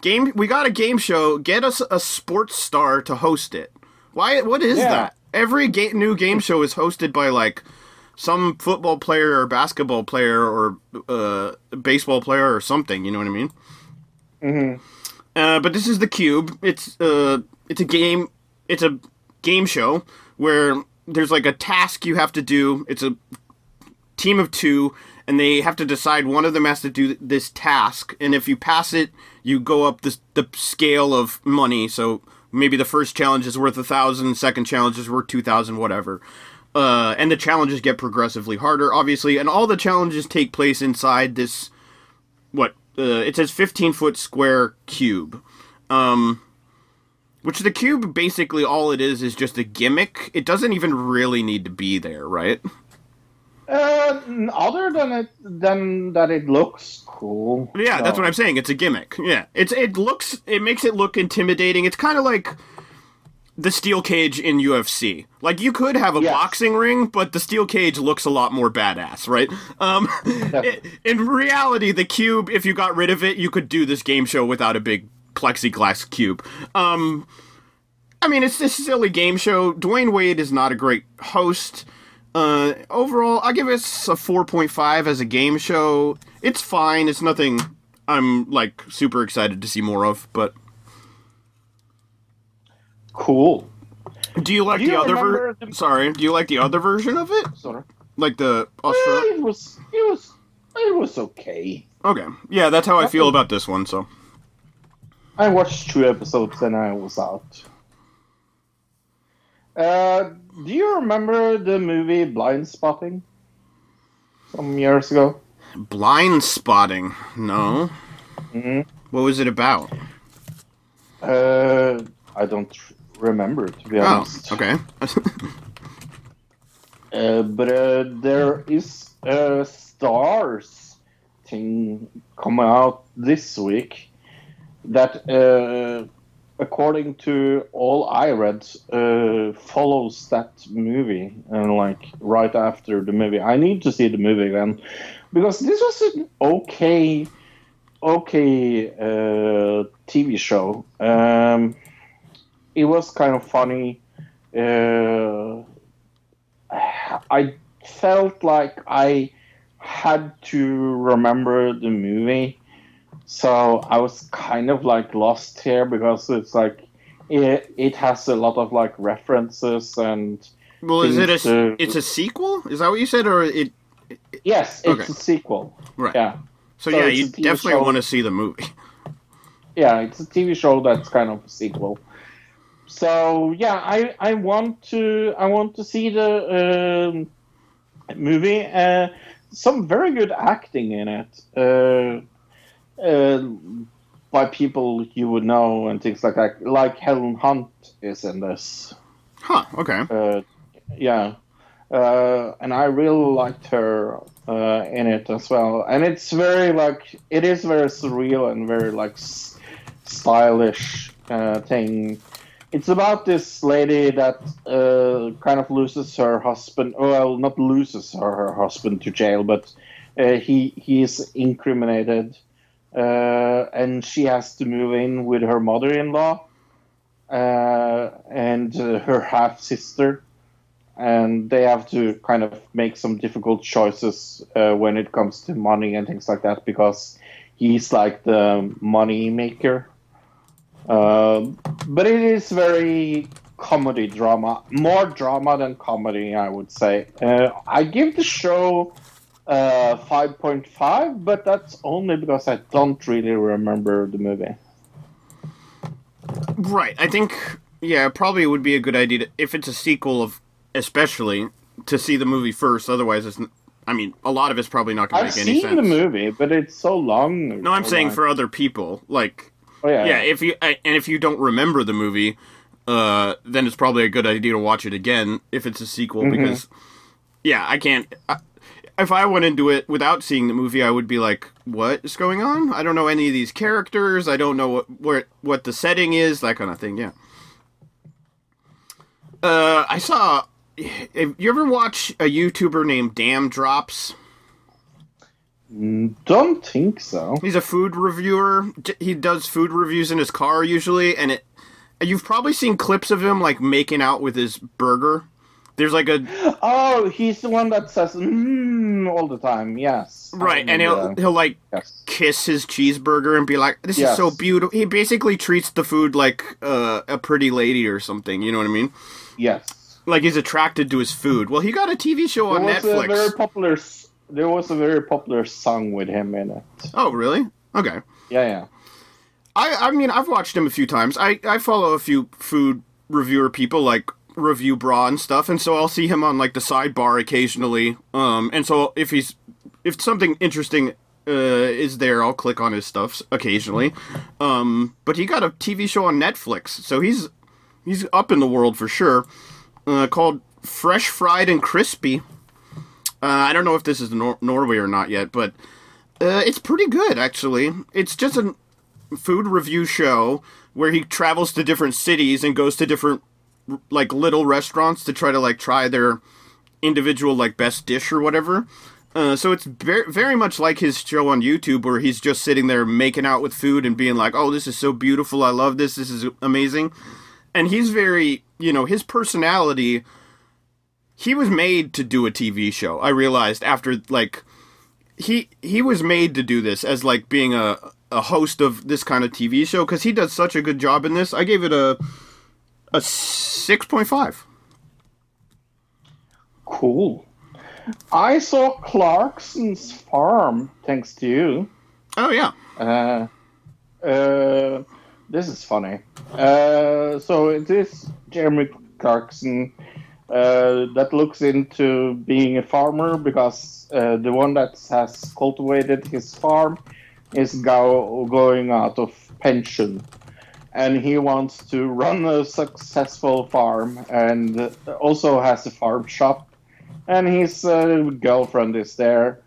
game. We got a game show. Get us a sports star to host it. Why? What is Yeah. that? Every ga- new game show is hosted by like some football player or basketball player or uh, baseball player or something. You know what I mean? Mhm. Uh, but this is the Cube. It's uh, it's a game. It's a game show where there's like a task you have to do. It's a team of two, and they have to decide one of them has to do this task, and if you pass it, you go up this, the scale of money. So maybe the first challenge is worth a thousand, second challenge is worth two thousand, whatever. Uh, and the challenges get progressively harder, obviously, and all the challenges take place inside this what uh, it says 15 foot square cube um which the cube basically all it is is just a gimmick it doesn't even really need to be there right uh, other than it, than that, it looks cool. yeah that's what i'm saying it's a gimmick yeah it's it looks it makes it look intimidating it's kind of like the steel cage in UFC. Like you could have a Yes. boxing ring, but the steel cage looks a lot more badass, right? Um, i- in reality, the cube, if you got rid of it, you could do this game show without a big plexiglass cube. Um, I mean, it's this silly game show. Dwyane Wade is not a great host. Uh, overall, I give it a 4.5 as a game show. It's fine. It's nothing I'm like super excited to see more of, but Cool. do you like Do you the other version? the- Sorry, do you like the other version of it? Sorry. Like the Uh, Australia? it was. It was. It was okay. Okay. Yeah, that's how I feel about this one, so. I watched two episodes and I was out. Uh, do you remember the movie Blind Spotting? Some years ago. Blind spotting. No. hmm What was it about? Uh, I don't remember to be honest. Oh, honest. okay. Uh, but uh, there is a Starz thing coming out this week that, uh, according to all I read, uh, follows that movie and like right after the movie. I need to see the movie again because this was an okay, okay uh, TV show. Um, it was kind of funny. Uh, I felt like I had to remember the movie, so I was kind of like lost here because it's like it it has a lot of like references and well, is it a to- it's a sequel? Is that what you said or it yes, it's Okay. a sequel. Right. Yeah, So, So yeah, you definitely show. want to see the movie. yeah, it's a TV show that's kind of a sequel. So yeah, I I want to I want to see the um, movie. Uh, some very good acting in it. Uh, uh, by people you would know and things like that. Like Helen Hunt is in this. Huh, okay. Uh, yeah, uh, and I really liked her uh, in it as well. And it's very like it is very surreal and very like s- stylish uh, thing. It's about this lady that uh, kind of loses her husband. Well, not loses her, her husband to jail, but uh, he he is incriminated, uh, and she has to move in with her mother-in-law uh, and uh, her half sister, and they have to kind of make some difficult choices uh, when it comes to money and things like that because he's like the money maker. Um, but it is very comedy drama, more drama than comedy, I would say. Uh, I give the show uh, 5.5, but that's only because I don't really remember the movie. Right. I think yeah, probably it would be a good idea to, if it's a sequel of especially to see the movie first. Otherwise, it's I mean, a lot of it's probably not going to make any sense. I've seen the movie, but it's so long. No, I'm so saying long. for other people. Like, Oh, yeah. yeah, if you and if you don't remember the movie, uh, then it's probably a good idea to watch it again if it's a sequel Mm-hmm. because, yeah, I can't. I, if I went into it without seeing the movie, I would be like, "What is going on? I don't know any of these characters. I don't know what what what the setting is, that kind of thing." Yeah. Uh, I saw. You ever watch a YouTuber named Daym Drops? Don't think so. He's a food reviewer. He does food reviews in his car usually, and it. You've probably seen clips of him like making out with his burger. There's like a Oh, he's the one that says mm, all the time. Yes. Right, and remember he'll that. he'll like Yes. kiss his cheeseburger and be like, "This is so beautiful." He basically treats the food like uh, a pretty lady or something. You know what I mean? Yes. Like he's attracted to his food. Well, he got a TV show There on was a very popular. There was a very popular song with him in it. Oh, really? Okay. Yeah, yeah. I I mean I've watched him a few times. I I follow a few food reviewer people like Reviewbrah and stuff, and so I'll see him on like the sidebar occasionally. Um, and so if he's if something interesting uh is there, I'll click on his stuff occasionally. Um, but he got a TV show on Netflix, so he's he's up in the world for sure. Uh, called Fresh Fried and Crispy. Uh, I don't know if this is Nor- Norway or not yet, but uh, it's pretty good actually. It's just a food review show where he travels to different cities and goes to different like little restaurants to try to like try their individual like best dish or whatever. Uh, so it's very, very much like his show on YouTube where he's just sitting there making out with food and being like, "Oh, this is so beautiful. I love this. This is amazing." And he's very, you know, his personality he was made to do a TV show. I realized after like he he was made to do this as like being a a host of this kind of TV show because he does such a good job in this. I gave it a a six point five. Cool. I saw Clarkson's farm, thanks to you. Oh yeah, Uh, uh, this is funny. Uh, so it is Jeremy Clarkson uh, that looks into being a farmer because uh, the one that has cultivated his farm is go- going out of pension. And he wants to run a successful farm and also has a farm shop. And his uh, girlfriend is there.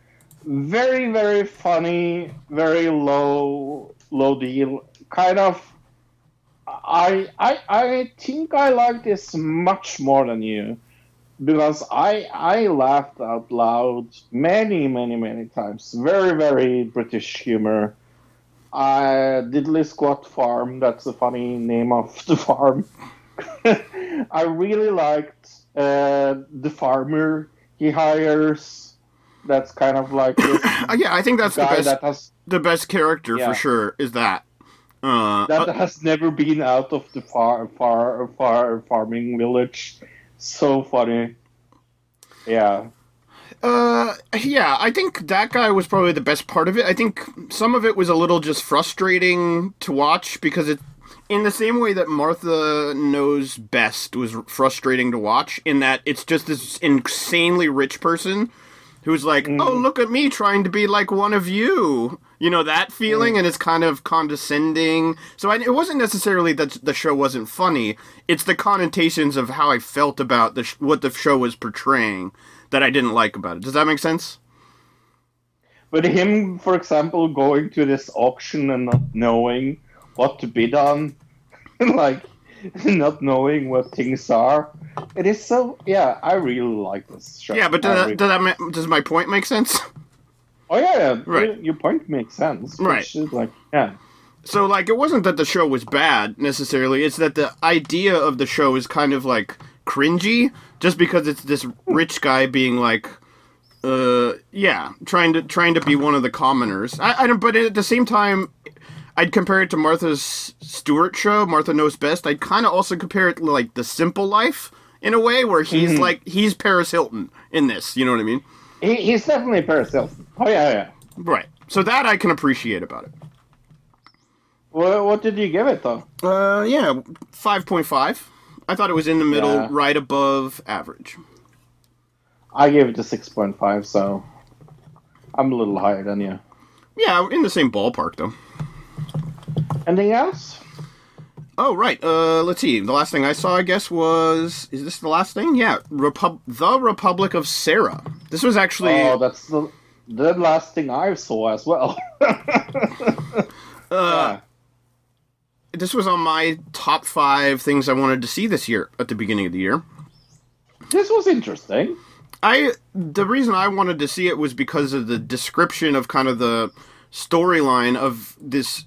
Very very funny very low low deal. Kind of i i i think i like this much more than you. Because i i laughed out loud many many many times. Very very british humor uh Diddly Squat Farm that's a funny name of the farm i really liked uh the farmer he hires that's kind of like this Uh, yeah. I think that's the best that has the best character Yeah. for sure. Is that. Uh, that uh, has never been out of the far far far farming village. So funny. Yeah. Uh, yeah, I think that guy was probably the best part of it. I think some of it was a little just frustrating to watch because it, in the same way that Martha Knows Best was frustrating to watch, in that it's just this insanely rich person who's like, oh, look at me trying to be like one of you. You know, that feeling, and it's kind of condescending. So I, it wasn't necessarily that the show wasn't funny, it's the connotations of how I felt about the sh- what the show was portraying that I didn't like about it. Does that make sense? But him, for example, going to this auction and not knowing what to bid on, like not knowing what things are. It is so yeah, I really like this show. Yeah, but does really- that, does, that ma- does my point make sense? Oh yeah, yeah. Right. Your, your point makes sense. Right. like yeah. So, like, it wasn't that the show was bad necessarily. It's that the idea of the show is kind of like cringy, just because it's this rich guy being like, uh, yeah, trying to trying to be one of the commoners. I, I don't, but at the same time, I'd compare it to Martha's Stewart show, Martha Knows Best. I'd kind of also compare it to, like The Simple Life in a way, where he's like he's Paris Hilton in this. You know what I mean? he, he's definitely Paris Hilton. Oh yeah, yeah. Right. So that I can appreciate about it. Well, what did you give it though? Uh, yeah, five point five. I thought it was in the middle, Yeah. right above average. I gave it a six point five, so I'm a little higher than you. Yeah, in the same ballpark though. Anything else? Oh right. Uh, let's see. The last thing I saw, I guess, was is this the last thing? Yeah, Repub- the Republic of Sarah. This was actually Oh, that's the the last thing I saw as well. uh, Yeah. This was on my top five things I wanted to see this year at the beginning of the year. This was interesting. I the reason I wanted to see it was because of the description of kind of the storyline of this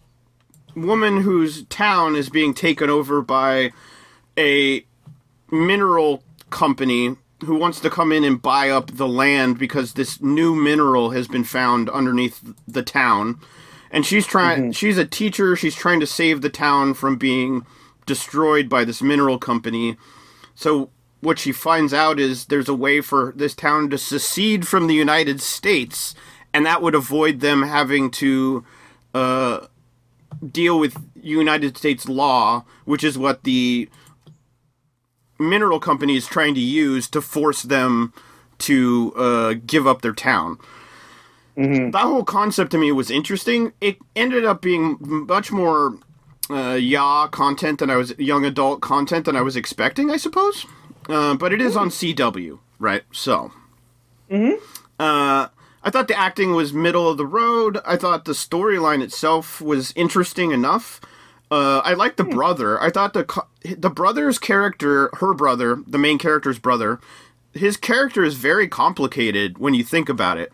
woman whose town is being taken over by a mineral company who wants to come in and buy up the land because this new mineral has been found underneath the town and she's trying she's a teacher. She's trying to save the town from being destroyed by this mineral company. So what she finds out is there's a way for this town to secede from the United States, and that would avoid them having to uh, deal with United States law, which is what the mineral company is trying to use to force them to uh, give up their town. That whole concept to me was interesting. It ended up being much more uh, ya content than I was young adult content than I was expecting, I suppose. Uh, but it is on CW, right? So, uh, I thought the acting was middle of the road. I thought the storyline itself was interesting enough. Uh, I liked the brother. I thought the co- the brother's character, her brother, the main character's brother, his character is very complicated when you think about it.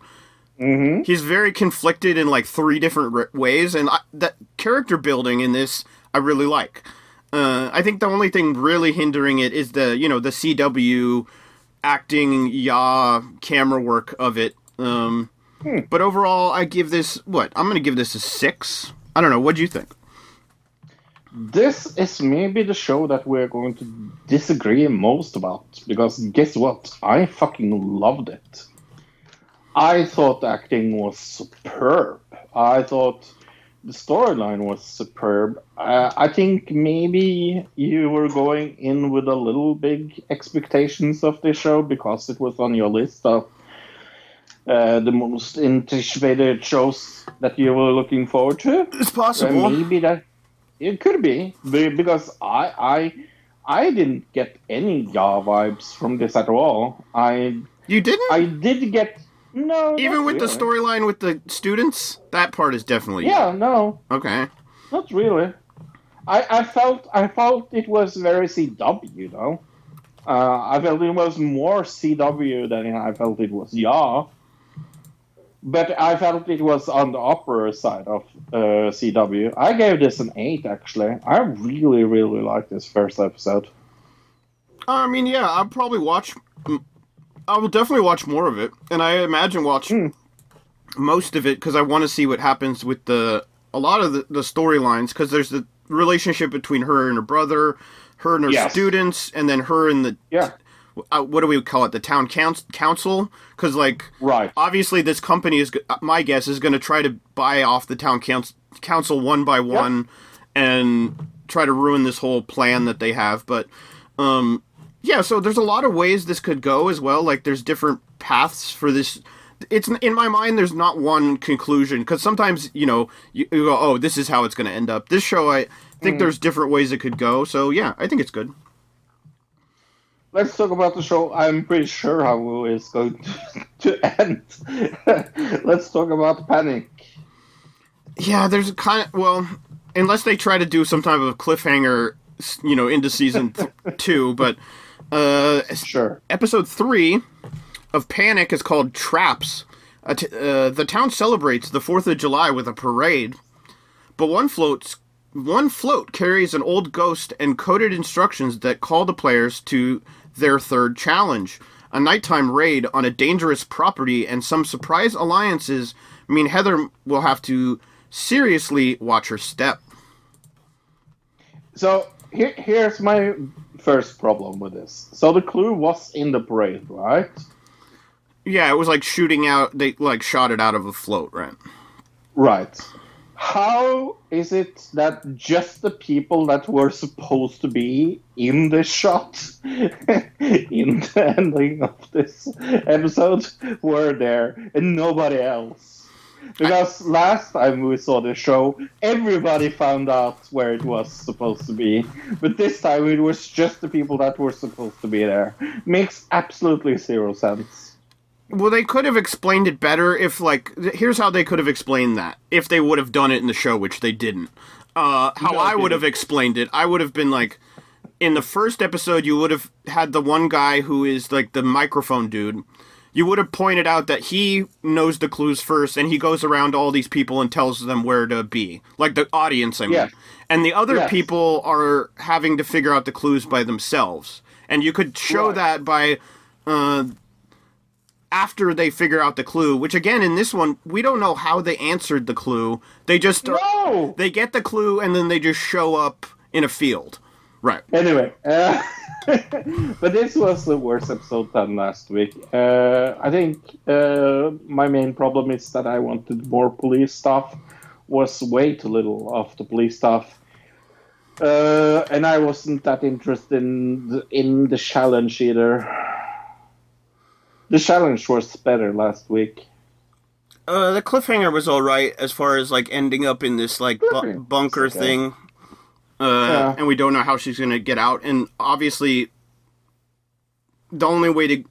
Mm-hmm. He's very conflicted in like three different r- ways, and I, that character building in this I really like. Uh, I think the only thing really hindering it is the you know the CW acting, yaw camera work of it. Um, But overall, I give this what I'm going to give this a six. I don't know. What do you think? This is maybe the show that we're going to disagree most about because guess what? I fucking loved it. I thought the acting was superb. I thought the storyline was superb. Uh, I think maybe you were going in with a little big expectations of this show because it was on your list of uh, the most anticipated shows that you were looking forward to. It's Uh, possible. maybe that it could be be- because I I I didn't get any YA vibes from this at all. I You didn't? I did get no Even with the storyline with the students, that part is definitely Yeah, no, okay. not really. I I felt I felt it was very CW though. Uh, I felt it was more CW than I felt it was YA. But I felt it was on the upper side of uh, CW. I gave this an eight actually. I really really liked this first episode. I mean, yeah, I'll probably watch. I will definitely watch more of it, and I imagine watch Hmm. most of it because I want to see what happens with the a lot of the, the storylines because there's the relationship between her and her brother, her and her Yes. students, and then her and the Yeah, uh, what do we call it? The town council council because like right. obviously this company is uh, my guess is going to try to buy off the town council council one by one and try to ruin this whole plan that they have but um yeah so there's a lot of ways this could go as well like there's different paths for this it's in my mind there's not one conclusion because sometimes you know you, you go oh this is how it's going to end up this show i think mm. there's different ways it could go so yeah i think it's good Let's talk about the show. I'm pretty sure how it's going to, to end. Let's talk about Panic. Yeah, there's a kind of well, unless they try to do some type of cliffhanger, you know, into season two. But uh, Sure. episode three of Panic is called Traps. Uh, t- uh, the town celebrates the Fourth of July with a parade, but one floats. One float carries an old ghost and coded instructions that call the players to their third challenge a nighttime raid on a dangerous property, and some surprise alliances mean Heather will have to seriously watch her step. So here, here's my first problem with this. So the clue was in the parade, right? Yeah, it was like shooting out. They like shot it out of a float, right? Right. How is it that just the people that were supposed to be in the shot in the ending of this episode were there and nobody else? Because last time we saw the show, everybody found out where it was supposed to be. But this time it was just the people that were supposed to be there. Makes absolutely zero sense. Well, they could have explained it better if, like, here's how they could have explained that if they would have done it in the show, which they didn't. Uh, how No, I would have explained it, I would have been like, in the first episode, you would have had the one guy who is like the microphone dude. You would have pointed out that he knows the clues first, and he goes around to all these people and tells them where to be, like the audience. I mean, Yeah. and the other Yes. people are having to figure out the clues by themselves, and you could show Right. that by. Uh, after they figure out the clue, which again in this one we don't know how they answered the clue. They just No! they get the clue and then they just show up in a field. Right. Anyway, uh, but this was the worst episode than last week. Uh, I think uh, my main problem is that I wanted more police stuff. Was way too little of the police stuff, uh, and I wasn't that interested in the, in the challenge either. The challenge was better last week. Uh, the cliffhanger was all right as far as like ending up in this like bu- bunker okay. thing. Uh, Yeah. and we don't know how she's gonna get out. And obviously, the only way to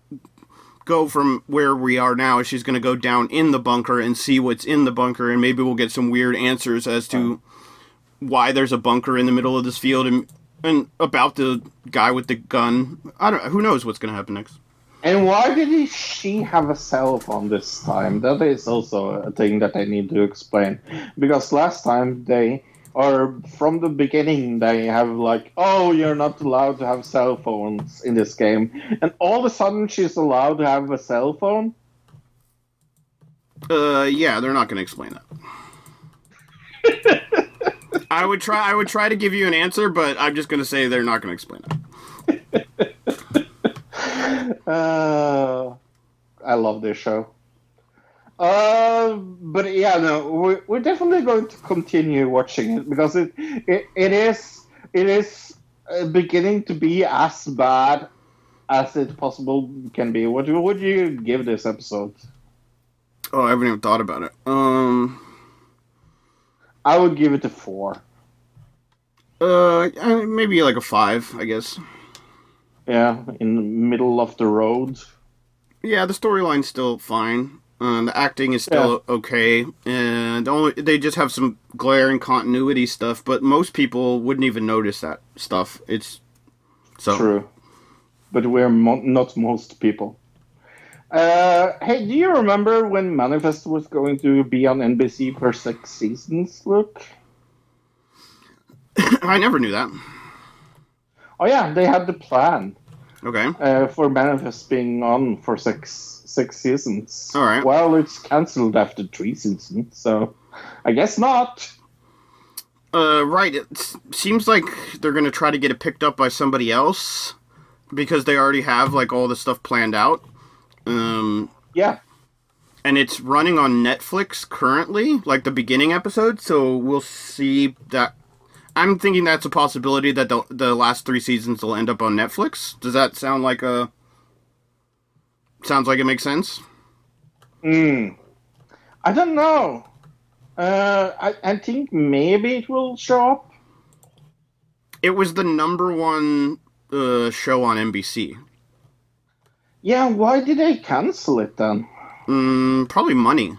go from where we are now is she's gonna go down in the bunker and see what's in the bunker, and maybe we'll get some weird answers as to why there's a bunker in the middle of this field and and about the guy with the gun. I don't. Who knows what's gonna happen next? And why did she have a cell phone this time? That is also a thing that I need to explain. Because last time they, or from the beginning, they have like, oh, you're not allowed to have cell phones in this game. And all of a sudden she's allowed to have a cell phone? Uh, yeah, they're not going to explain that. I would try. I would try to give you an answer, but I'm just going to say they're not going to explain it. Uh, I love this show. Uh, but yeah, no, we're, we're definitely going to continue watching it because it it, it is it is uh, beginning to be as bad as it possible can be. What would you give this episode? Oh, I haven't even thought about it. Um, I would give it a four. uh, maybe like a five, I guess. Yeah, in the middle of the road. Yeah, the storyline's still fine. Uh, the acting is still okay, and only they just have some glaring continuity stuff. But most people wouldn't even notice that stuff. It's so True. But we're mo- not most people. Uh, hey, do you remember when Manifest was going to be on NBC for six seasons, Luke? I never knew that. Oh yeah, they had the plan Okay. uh, for Manifest being on for six six seasons. All right. Well, it's cancelled after three seasons, so I guess not. Uh, right. It seems like they're gonna try to get it picked up by somebody else because they already have like all the stuff planned out. Um, Yeah, and it's running on Netflix currently, like the beginning episode. So we'll see that. I'm thinking that's a possibility that the the last three seasons will end up on Netflix. Does that sound like a? Sounds like it makes sense. Hmm. I don't know. Uh, I, I think maybe it will show up. It was the number one uh, show on NBC. Yeah, why did they cancel it then? Mm, probably money.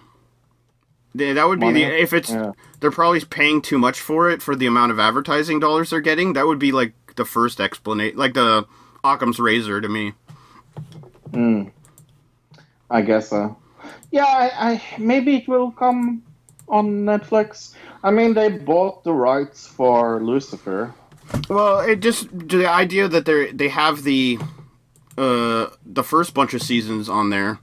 That would be Money? the if it's Yeah. they're probably paying too much for it for the amount of advertising dollars they're getting. That would be like the first explanation, like the Occam's razor to me. Hmm. I guess so. Yeah, I, I maybe it will come on Netflix. I mean, they bought the rights for Lucifer. Well, it just the idea that they they have the uh the first bunch of seasons on there.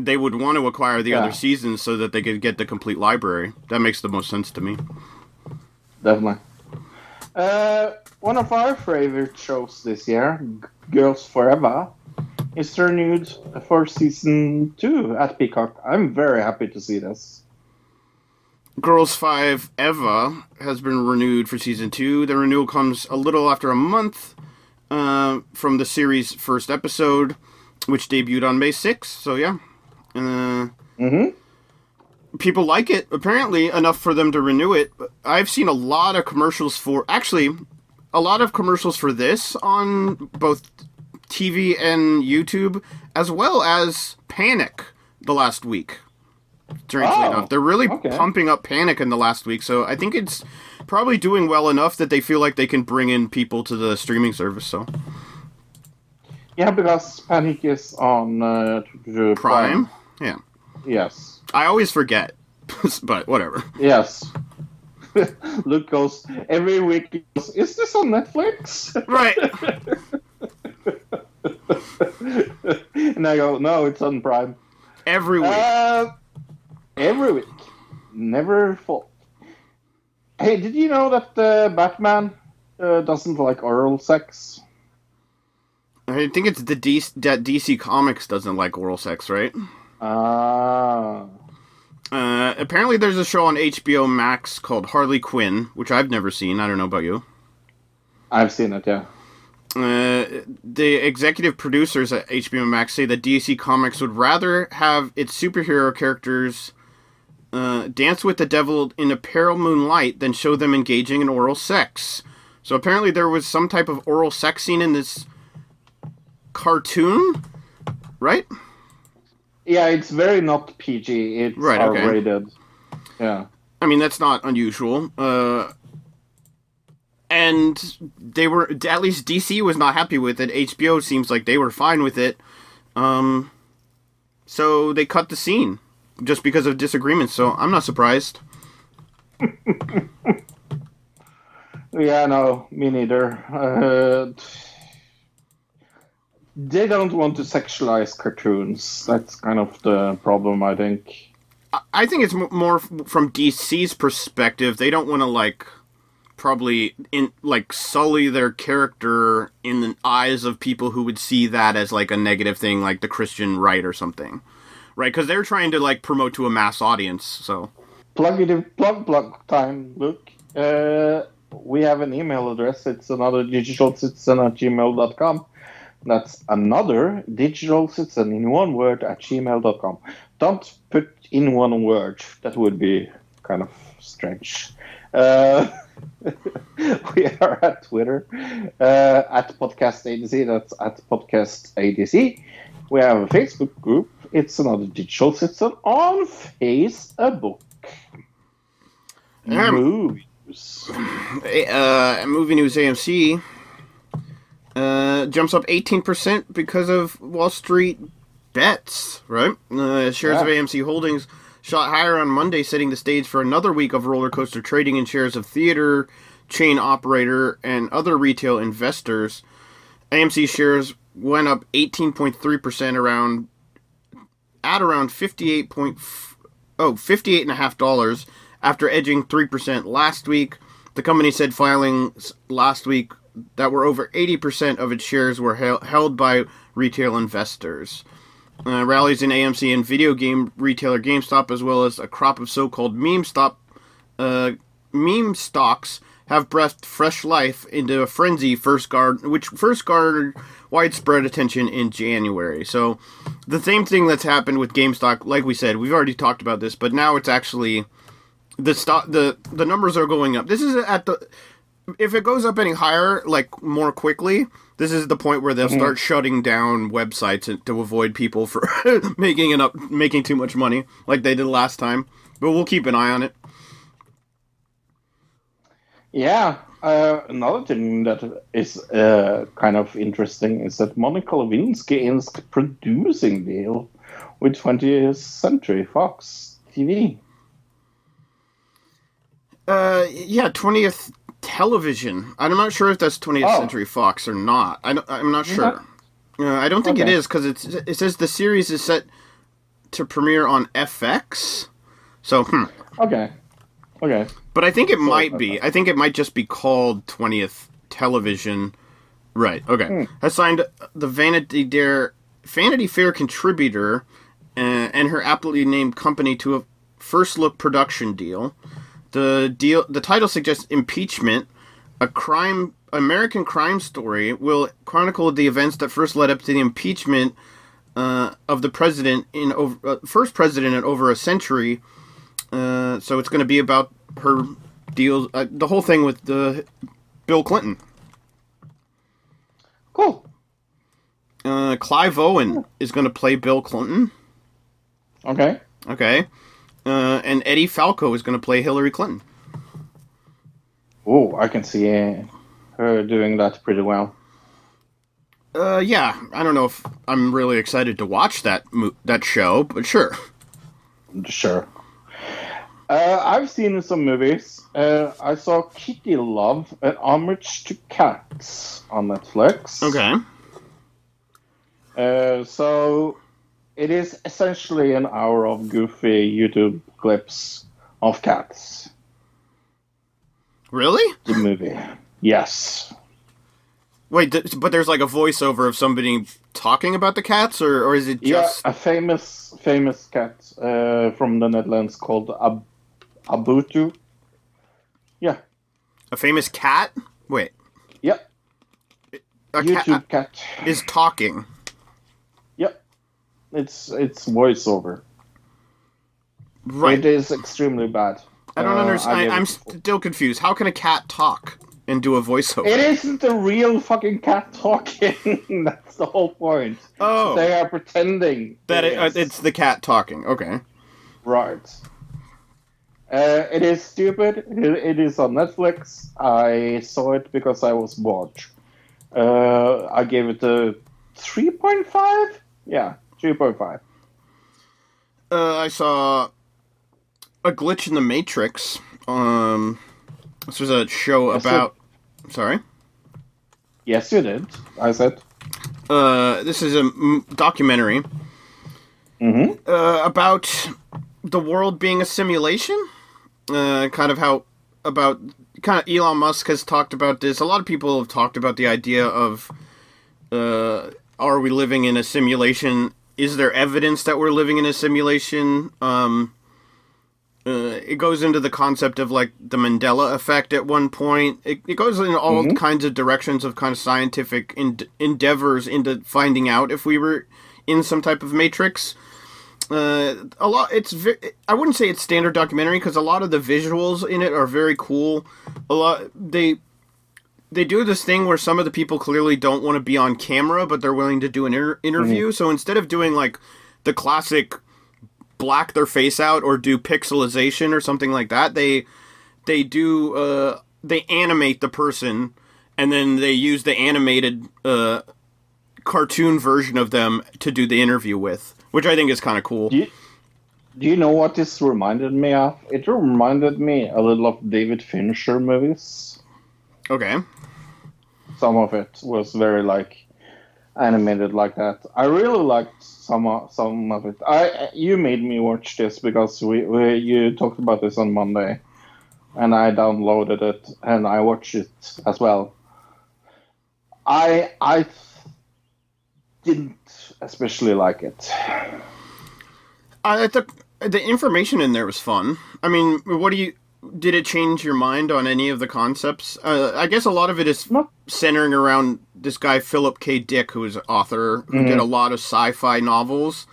They would want to acquire the Yeah. other seasons so that they could get the complete library. That makes the most sense to me. Definitely. Uh, one of our favorite shows this year, G- Girls Forever, is renewed for season two at Peacock. I'm very happy to see this. Girls 5 Eva has been renewed for season 2. The renewal comes a little after a month uh, from the series' first episode, which debuted on May 6th. So, yeah. Uh, Mm-hmm. people like it, apparently, enough for them to renew it. I've seen a lot of commercials for. Actually, a lot of commercials for this on both TV and YouTube, as well as Panic the last week. Strangely Oh, enough, they're really okay. pumping up Panic in the last week, so I think it's probably doing well enough that they feel like they can bring in people to the streaming service. So Yeah, because Panic is on uh, t- Prime, yeah, Yes. I always forget, but whatever. Yes. Luke goes every week. goes, Is this on Netflix? Right. and I go, No, it's on Prime. Every week. Uh, every week, never fault. Hey, did you know that uh, Batman uh, doesn't like oral sex? I think it's the DC, that DC Comics doesn't like oral sex, right? Ah. Uh, apparently, there's a show on HBO Max called Harley Quinn, which I've never seen. I don't know about you. I've seen it, yeah. Uh, the executive producers at HBO Max say that DC Comics would rather have its superhero characters uh, dance with the devil in a pale moonlight than show them engaging in oral sex. So apparently, there was some type of oral sex scene in this cartoon, right? Yeah, it's very not PG. It's Right, okay. R-rated. Yeah. I mean, that's not unusual. Uh, and they were at least DC was not happy with it. HBO seems like they were fine with it. Um, so they cut the scene just because of disagreements. So I'm not surprised. Yeah, no, me neither. Uh, they don't want to sexualize cartoons. That's kind of the problem, I think. I- I think it's more from DC's perspective. They don't want to like probably in like sully their character in the eyes of people who would see that as like a negative thing, like the Christian right or something, right? Because they're trying to like promote to a mass audience. So Plug it in, plug, plug time, Luke. Uh, we have an email address. It's another digital citizen at gmail.com. That's another digital citizen in one word at gmail.com. Don't put in one word. That would be kind of strange. Uh, we are at Twitter uh, at Podcast ADC. That's at Podcast ADC. We have a Facebook group. It's another digital citizen on Facebook. Um, Movies. uh, movie news AMC uh, jumps up 18% because of Wall Street bets, right? Uh, shares of AMC Holdings shot higher on Monday, setting the stage for another week of roller coaster trading in shares of theater chain operator and other retail investors. AMC shares went up 18.3% around at around 58 oh 58 and a half dollars after edging 3% last week the company said filings last week that were over 80% of its shares were held by retail investors uh, rallies in AMC and video game retailer GameStop as well as a crop of so-called meme stop uh, meme stocks have breathed fresh life into a frenzy first guard which first garnered widespread attention in January. So the same thing that's happened with GameStop, like we said, we've already talked about this, but now it's actually the stock the the numbers are going up. This is at the if it goes up any higher, like more quickly, this is the point where they'll start shutting down websites to avoid people for making it up, making too much money, like they did last time. But we'll keep an eye on it. Yeah. Uh, another thing that is uh, kind of interesting is that Monica Lewinsky is producing deal with 20th Century Fox TV. Uh, yeah, twentieth television. I'm not sure if that's 20th Oh. Century Fox or not. I don't, I'm not sure. Uh, I don't think it Okay. is because it says the series is set to premiere on FX. So, hmm. Okay. Okay. but I think it might be. I think it might just be called 20th Television. Right. Okay. Has signed the Vanity Dare Vanity Fair contributor uh, and her aptly named company to a first look production deal. The deal, the title suggests impeachment, a crime, American crime story, will chronicle the events that first led up to the impeachment uh, of the president in over uh, first president in over a century. Uh, so it's going to be about her deals, uh, the whole thing with the Bill Clinton. Cool. Uh, Clive Owen is going to play Bill Clinton. Okay. Okay. Uh, and Edie Falco is going to play Hillary Clinton. Oh, I can see uh, her doing that pretty well. Uh, yeah, I don't know if I'm really excited to watch that mo- that show, but sure. Sure. Uh, I've seen some movies. Uh, I saw Kitty Love, an homage to cats on Netflix. Okay. Uh, so it is essentially an hour of goofy YouTube clips of cats. Really? The movie. Yes. Wait, th- but there's like a voiceover of somebody talking about the cats, or, or is it just. Yeah, a famous famous cat uh, from the Netherlands called Ab- Abutu. Yeah. A famous cat? Wait. Yep. A YouTube cat cat. is talking. It's it's voiceover. Right. It is extremely bad. I don't Uh, understand. I, I'm still confused. How can a cat talk and do a voiceover? It isn't the real fucking cat talking. That's the whole point. oh. They are pretending that it, uh, is. it's the cat talking. Okay. right. Uh, it is stupid. It, it is on Netflix. I saw it because I was bored. Uh, I gave it a three point five. Yeah, three point five. Uh, I saw a glitch in the Matrix. Um, this was a show Yes, about. Sorry. Yes, you did. I said. Uh, this is a m- documentary Mm-hmm. uh, about the world being a simulation. Uh, kind of how about kind of Elon Musk has talked about this. A lot of people have talked about the idea of uh, are we living in a simulation? Is there evidence that we're living in a simulation? Um, uh, it goes into the concept of like the Mandela effect at one point. It, it goes in all kinds of directions of kind of scientific en- endeavors into finding out if we were in some type of matrix. Uh, a lot. It's. Ve- I wouldn't say it's standard documentary because a lot of the visuals in it are very cool. A lot. They. They do this thing where some of the people clearly don't want to be on camera, but they're willing to do an inter- interview. So instead of doing like the classic black their face out or do pixelization or something like that, they they do uh, they animate the person and then they use the animated uh, cartoon version of them to do the interview with, which I think is kind of cool. Do you, do you know what this reminded me of? It reminded me a little of David Fincher movies. Okay. Some of it was very like animated like that. I really liked some of, some of it. I you made me watch this because we, we you talked about this on Monday, and I downloaded it and I watched it as well. I I didn't especially like it. I thought the information in there was fun. I mean, what do you? Did it change your mind on any of the concepts? Uh, I guess a lot of it is No. centering around this guy Philip K. Dick, who is an author who did a lot of sci-fi novels,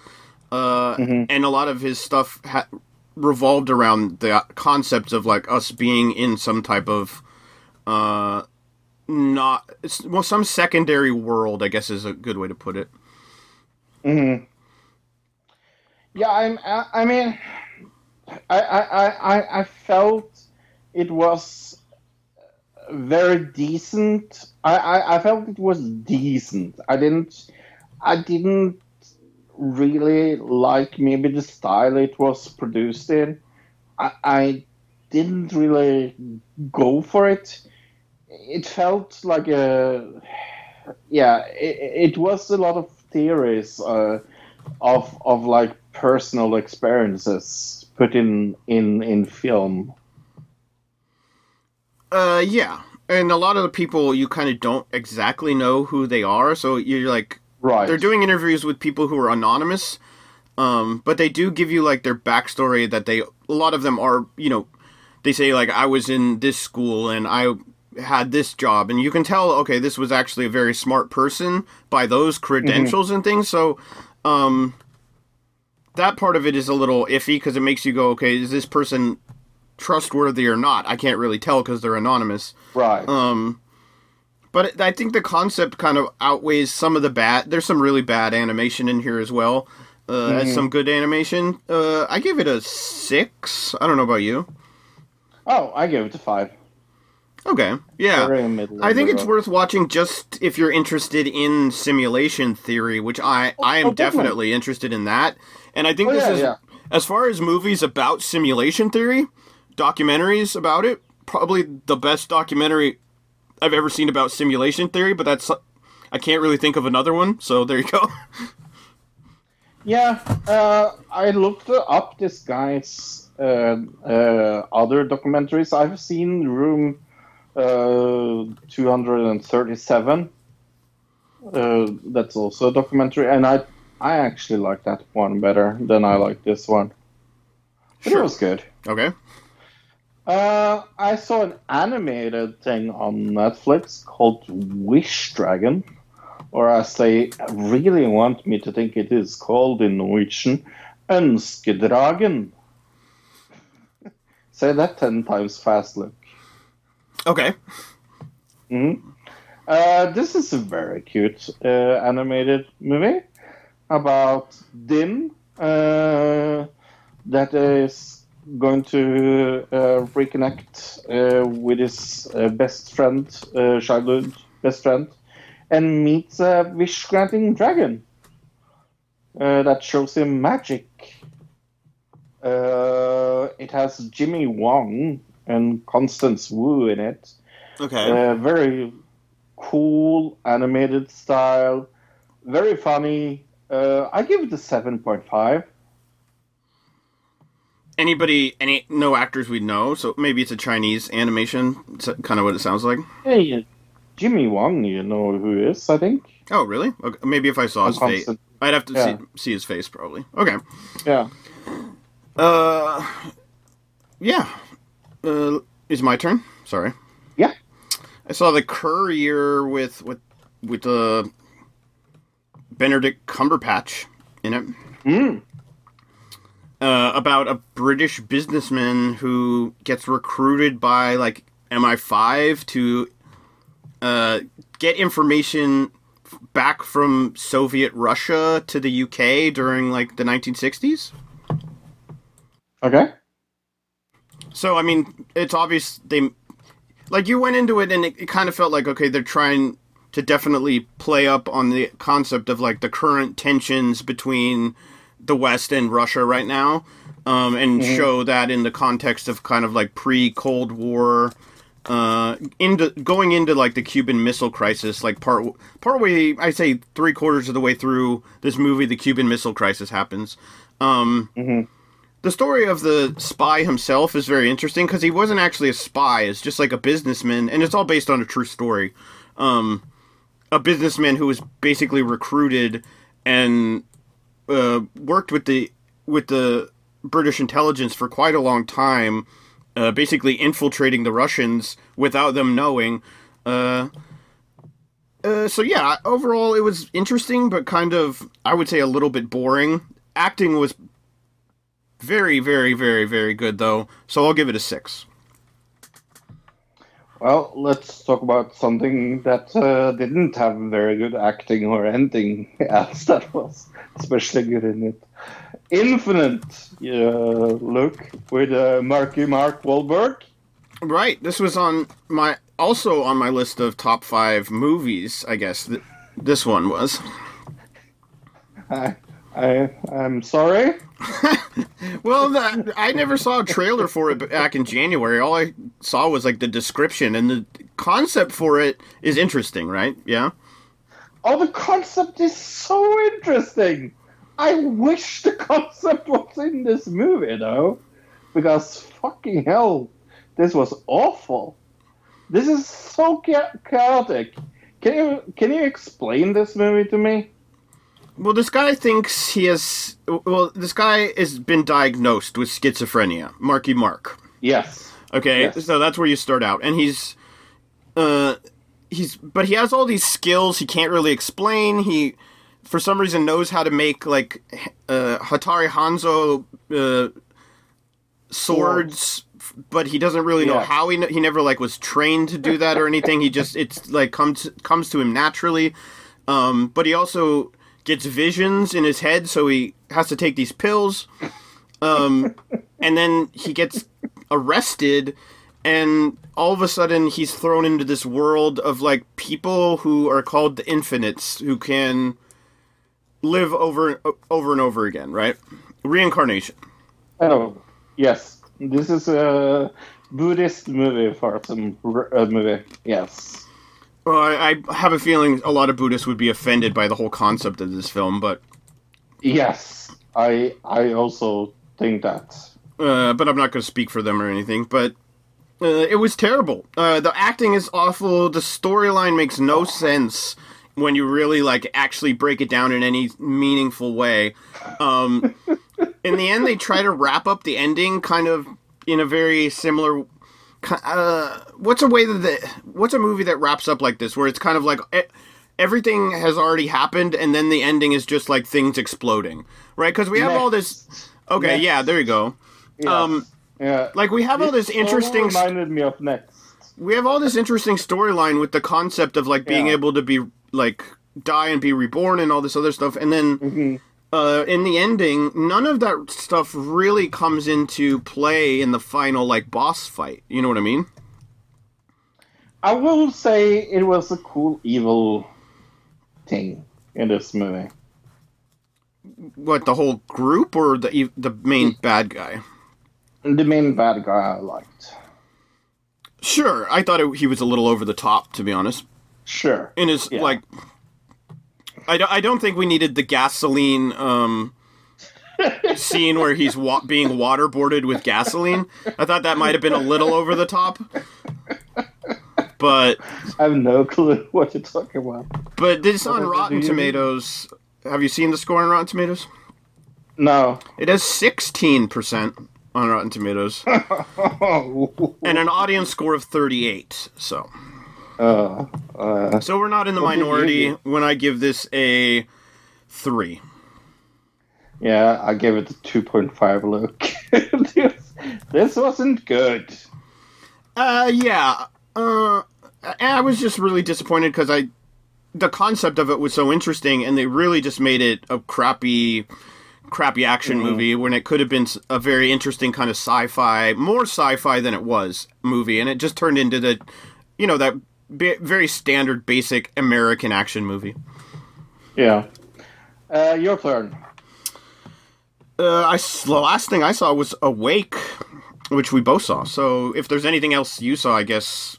uh, and a lot of his stuff ha- revolved around the concepts of like us being in some type of uh, not well, some secondary world. I guess is a good way to put it. Yeah, I'm. I mean, I, I, I, I- felt it was very decent. I, I, I felt it was decent. I didn't. I didn't really like maybe the style it was produced in. I, I didn't really go for it. It felt like a. Yeah, it, it was a lot of theories. Uh, of of like personal experiences put in in in film. Uh, yeah, and a lot of the people you kind of don't exactly know who they are, so you're like, Right. they're doing interviews with people who are anonymous, um, but they do give you like their backstory. That they a lot of them are you know they say like I was in this school and I had this job, and you can tell okay this was actually a very smart person by those credentials and things. So. Um, that part of it is a little iffy because it makes you go, okay, is this person trustworthy or not? I can't really tell because they're anonymous. Right. Um, but I think the concept kind of outweighs some of the bad. There's some really bad animation in here as well. Uh, as some good animation. Uh, I give it a six. I don't know about you. oh, I give it a five. Okay, yeah. I think it's worth watching just if you're interested in simulation theory, which I I am oh, definitely. definitely interested in that. And I think Oh, this yeah, is yeah. as far as movies about simulation theory, documentaries about it, probably the best documentary I've ever seen about simulation theory, but that's I can't really think of another one, so there you go. Yeah, uh, I looked up this guy's uh, uh, other documentaries. I've seen Room uh, 237. Uh, that's also a documentary, and I I actually like that one better than I like this one. But Sure. it was good. okay. Uh, I saw an animated thing on Netflix called Wish Dragon, or as they really want me to think it is called in Norwegian, Ønskedragen. Say that ten times fast, Luke. Okay. Mhm. Uh, this is a very cute uh, animated movie about Din uh, that is going to uh, reconnect uh, with his uh, best friend, uh, childhood best friend, and meets a wish granting dragon uh, that shows him magic. Uh, it has Jimmy Wong and Constance Wu in it. Okay. Uh, very cool animated style, very funny. Uh, I give it a seven point five. Anybody? Any? No actors we know, so maybe it's a Chinese animation. It's kind of what it sounds like. Hey, Jimmy Wong, you know who he is? I think. Oh, really? Okay. Maybe if I saw his face, I'd have to Yeah. see, see his face probably. Okay. Yeah. Uh, yeah. Uh, is my turn? Sorry. Yeah. I saw the Courier with with with uh, Benedict Cumberbatch in it. Mm. Uh, about a British businessman who gets recruited by like MI5 to uh, get information back from Soviet Russia to the UK during like the 1960s. Okay. So I mean, it's obvious they like you went into it and it, it kind of felt like okay, they're trying to definitely play up on the concept of like the current tensions between the West and Russia right now, um, and show that in the context of kind of like pre Cold War. Uh, into going into like the Cuban Missile Crisis, like part part way, I say three quarters of the way through this movie, the Cuban Missile Crisis happens. Um, the story of the spy himself is very interesting because he wasn't actually a spy; it's just like a businessman, and it's all based on a true story. Um, a businessman who was basically recruited and uh, worked with the with the British intelligence for quite a long time, uh, basically infiltrating the Russians without them knowing. Uh, uh, so yeah, overall it was interesting, but kind of I would say a little bit boring. Acting was very, very, very, very good though, so I'll give it a six. Well, let's talk about something that uh, didn't have very good acting or anything else that was especially good in it. Infinite, uh, look with uh, Marky Mark Wahlberg. Right, this was on my also on my list of top five movies. I guess th- this one was. I, I, I'm sorry. Well, the, I never saw a trailer for it back in January. All I saw was like the description, and the concept for it is interesting, right? Yeah. Oh, the concept is so interesting. I wish the concept was in this movie, though, because fucking hell, this was awful. This is so cha- chaotic. Can you can you explain this movie to me? Well, this guy thinks he has. Well, this guy has been diagnosed with schizophrenia. Marky Mark. Yes. Okay, Yes. so that's where you start out, and he's, uh, he's, but he has all these skills he can't really explain. He, for some reason, knows how to make like, uh, Hattori Hanzo, uh, swords, but he doesn't really know how he he never like was trained to do that or anything. He just it's like comes comes to him naturally. Um, but he also gets visions in his head, so he has to take these pills. Um, and then he gets arrested, and all of a sudden he's thrown into this world of like people who are called the Infinites, who can live over over and over again, right? Reincarnation. Oh, yes. This is a Buddhist movie for some uh, movie. Yes. Well, I, I have a feeling a lot of Buddhists would be offended by the whole concept of this film, but Yes. I I also think that. uh, but I'm not going to speak for them or anything. But uh, it was terrible. Uh, the acting is awful. The storyline makes no sense when you really like actually break it down in any meaningful way. Um, in the end, they try to wrap up the ending kind of in a very similar. Uh, what's a way that the, what's a movie that wraps up like this where it's kind of like everything has already happened and then the ending is just like things exploding right because we have all this okay Next. yeah there you go Yes. Um, yeah. like we have all this interesting reminded me of next. we have all this interesting storyline with the concept of like being Yeah. able to be like die and be reborn and all this other stuff and then Mhm. Uh, in the ending none of that stuff really comes into play in the final like boss fight you know what i mean I will say it was a cool evil thing in this movie. what the whole group or the the main bad guy The main bad guy I liked. sure i thought it, he was a little over the top to be honest Sure. in his Yeah. like I don't, I don't think we needed the gasoline um scene where he's wa- being waterboarded with gasoline. I thought that might have been a little over the top. But I have no clue what you're talking about. but this What on rotten tomatoes have you seen the score on rotten tomatoes? No. it has 16% on rotten tomatoes. And an audience score of 38 so uh, uh, so we're not in the What did you minority when i give this a 3 yeah, I gave it a 2.5 look. this, this wasn't good. Uh, yeah. Uh, I was just really disappointed because I, the concept of it was so interesting, and they really just made it a crappy, crappy action movie when it could have been a very interesting kind of sci-fi, more sci-fi than it was movie, and it just turned into the, you know, that very standard, basic American action movie. Yeah. Uh, your turn. Uh, I the last thing I saw was Awake, which we both saw. So if there's anything else you saw, I guess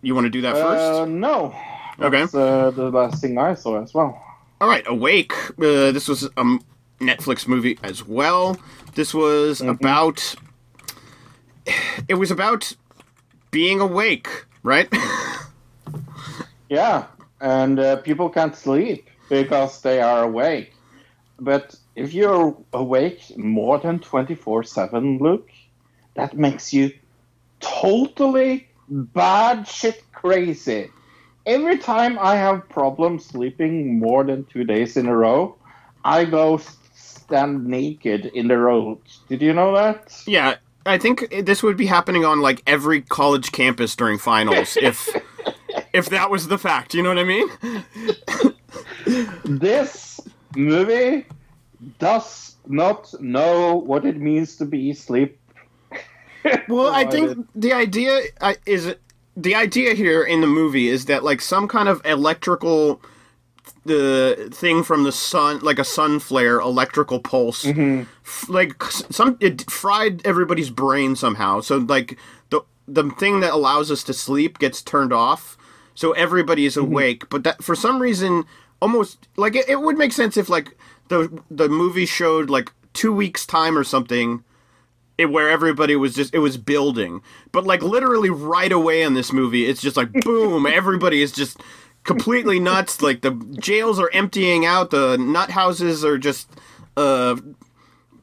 you want to do that first. Uh, no. Okay. That's uh, the last thing I saw as well. All right, Awake. Uh, this was a Netflix movie as well. This was about. It was about being awake, right? Yeah, and uh, people can't sleep because they are awake. But if you're awake more than 24 7, Luke, that makes you totally bad shit crazy. Every time I have problems sleeping more than two days in a row, I go stand naked in the road. Did you know that? yeah, I think this would be happening on like every college campus during finals if if that was the fact. You know what I mean? this movie does not know what it means to be sleep. Well, I think the idea uh, is the idea here in the movie is that like some kind of electrical the thing from the sun, like a sun flare, electrical pulse, mm-hmm. f- like some it fried everybody's brain somehow. So like the the thing that allows us to sleep gets turned off, so everybody is mm-hmm. awake. But that for some reason, almost like it, it would make sense if like the the movie showed like two weeks time or something it, where everybody was just it was building but like literally right away in this movie it's just like boom everybody is just completely nuts. Like the jails are emptying out, the nut houses are just uh,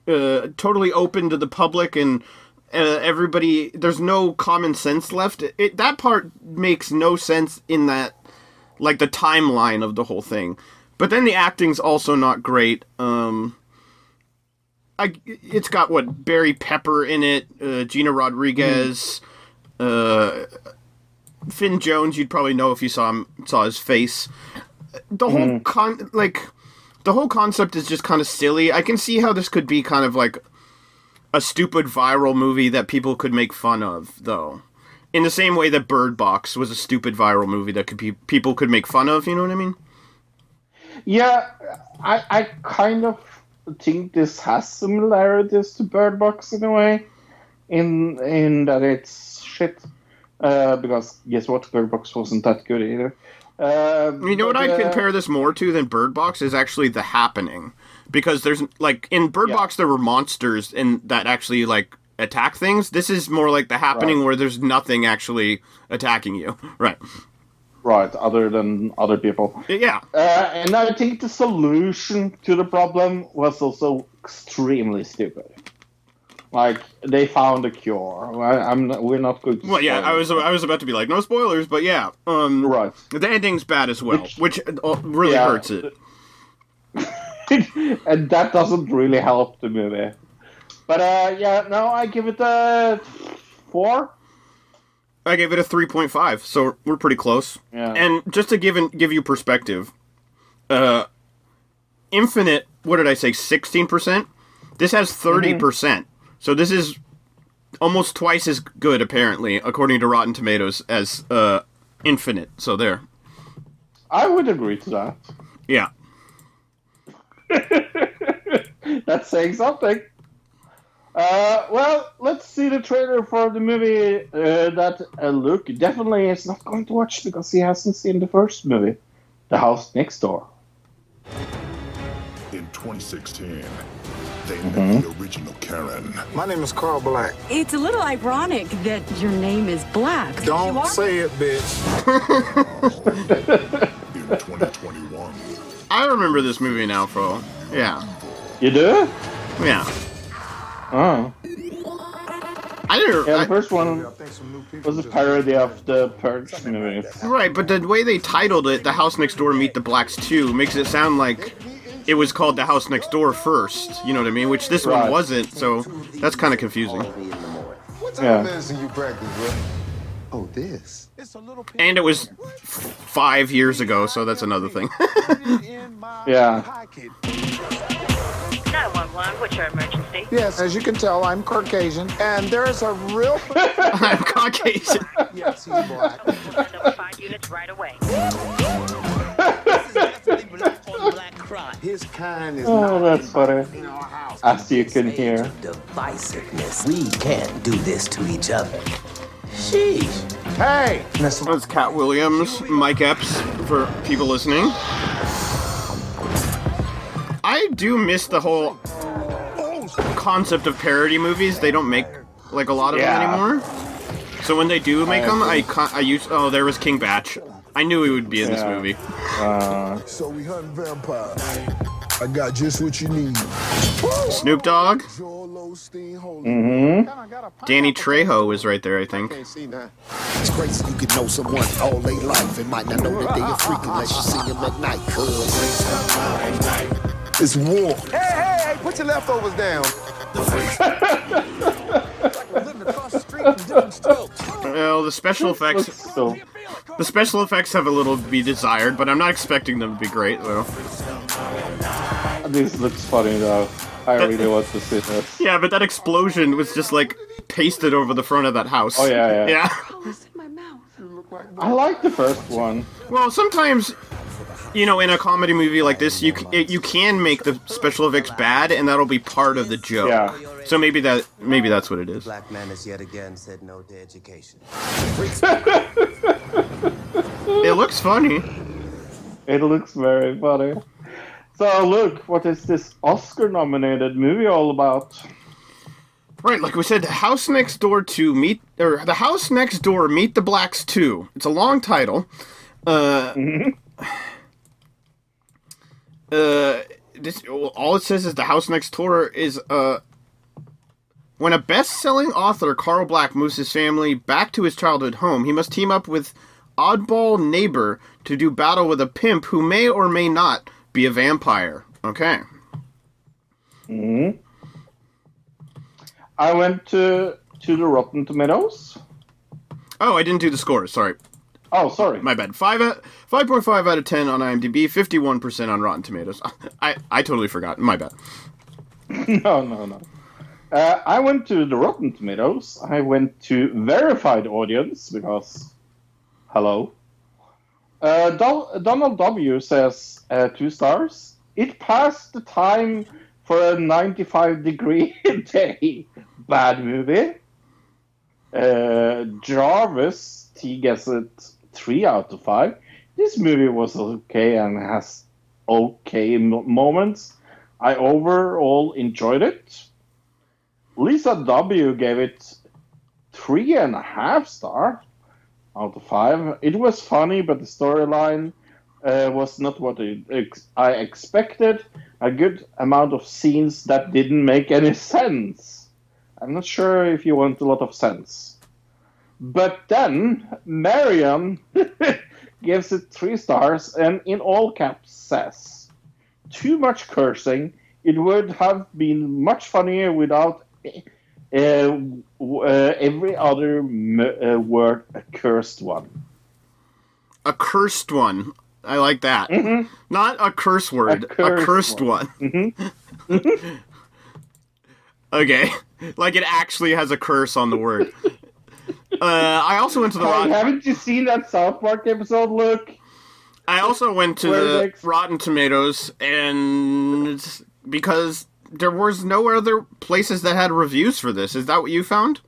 uh, totally open to the public, and uh, everybody. There's no common sense left. It, that part makes no sense in that, like the timeline of the whole thing. But then the acting's also not great. Um, I, it's got what Barry Pepper in it, uh, Gina Rodriguez, uh, Finn Jones. You'd probably know if you saw him, saw his face. The whole mm. con, like, the whole concept is just kind of silly. I can see how this could be kind of like a stupid viral movie that people could make fun of, though. In the same way that Bird Box was a stupid viral movie that could be people could make fun of. You know what I mean? Yeah, I, I kind of think this has similarities to Bird Box in a way, in in that it's shit. Uh, because guess what, Bird Box wasn't that good either. Uh, You know what I'd uh, compare this more to than Bird Box is actually The Happening, because there's like in Bird Yeah. Box there were monsters and that actually like attack things. This is more like The Happening Right. where there's nothing actually attacking you. Right? Right, other than other people. Yeah. Uh, and I think the solution to the problem was also extremely stupid. Like they found a cure. I, I'm not, we're not good. Well, yeah. I was. I was about to be like no spoilers, but yeah. Um, right. The ending's bad as well, Which- which, uh, really Yeah. hurts it. and that doesn't really help the movie. But uh, yeah, no, I give it a four. I gave it a three point five, so we're pretty close. Yeah. And just to give in, give you perspective, uh, Infinite, what did I say, sixteen percent? This has 30 percent, so this is almost twice as good, apparently, according to Rotten Tomatoes, as uh, Infinite. So there, I would agree to that. yeah. That's saying something. Uh, well, let's see the trailer for the movie uh, that uh, Luke definitely is not going to watch because he hasn't seen the first movie, The House Next Door. In 2016, they Mm-hmm. met the original Karen. My name is Carl Black. It's a little ironic that your name is Black. Don't are? say it, bitch. In 2021, I remember this movie now, Fro. Yeah, You do? yeah. Oh. I didn't. Yeah, the I- first one was a parody of the Purge movie. Right, but the way they titled it, The House Next Door Meet the Blacks 2, makes it sound like it was called The House Next Door first, you know what I mean? Which this one wasn't, so that's kind of confusing. What Yeah. time medicine you practice, bro? Oh, this. And it was five years ago, so that's another thing. Yeah. what's your emergency? Yes, as you can tell, I'm Caucasian, and there's a real. I'm Caucasian. yes, he's black. Units right away. His kind is Oh, not that's funny. in our house. As you can hear. divisiveness. We can't do this to each other. Sheesh. Hey, That's Katt Williams, Mike Epps, for people listening. I do miss the whole concept of parody movies. They don't make like a lot of Yeah. them anymore. So when they do make I them, I agree. ca- I use oh there was King Bach. I knew he would be in this movie. Uh, so we hunting vampires. I got just what you need. Snoop Dogg, Joel Osteen, hold hmm Danny Trejo is right there, I think. Can't see now. It's crazy you could know someone all their life and might not know that they a freak unless you see them at night. Cause It's war. Hey, hey, hey, put your leftovers down. Well, the special effects so, the special effects have a little to be desired, but I'm not expecting them to be great though. this looks funny though. I really want to see this. Yeah, but that explosion was just like pasted over the front of that house. Oh, yeah, yeah. Yeah. It's in my mouth. I like the first one. Well, sometimes, you know, in a comedy movie like this, you c- it, you can make the special effects bad, and that'll be part of the joke. Yeah. So maybe that maybe that's what it is. black man has yet again said no to education. It looks funny. It looks very funny. So, look, what is this Oscar-nominated movie all about? Right, like we said, the House Next Door to Meet or The House Next Door Meet the Blacks 2. It's a long title. Uh, uh, this all it says is the house next door is uh. When a best-selling author, Carl Black, moves his family back to his childhood home, he must team up with oddball neighbor to do battle with a pimp who may or may not be a vampire. Okay. hmm I went to to the Rotten Tomatoes. Oh, I didn't do the scores. Sorry. Oh, sorry. My bad. Five out, five point five out of ten on IMDb, fifty-one percent on Rotten Tomatoes. I I totally forgot. My bad. no, no, no. Uh, I went to the Rotten Tomatoes. I went to verified audience because, hello. Uh, Don- Donald W says uh, two stars. It passed the time for a 95 degree day. Bad movie. Uh, Jarvis, he gets it three out of five. This movie was okay and has okay mo- moments. I overall enjoyed it. Lisa W gave it three and a half star out of five. It was funny, but the storyline uh, was not what I, ex- I expected. A good amount of scenes that didn't make any sense. I'm not sure if you want a lot of sense. But then Marion gives it three stars and in all caps says, too much cursing. It would have been much funnier without every other m- uh, word a cursed one. A cursed one. I like that. Mhm. Not a curse word. A cursed cursed, one. Mhm. okay. Like it actually has a curse on the word. uh, I also went to the Rotten. haven't you seen that South Park episode? Look, I also went to Where the? Rotten Tomatoes, and because there was no other places that had reviews for this. Is that what you found?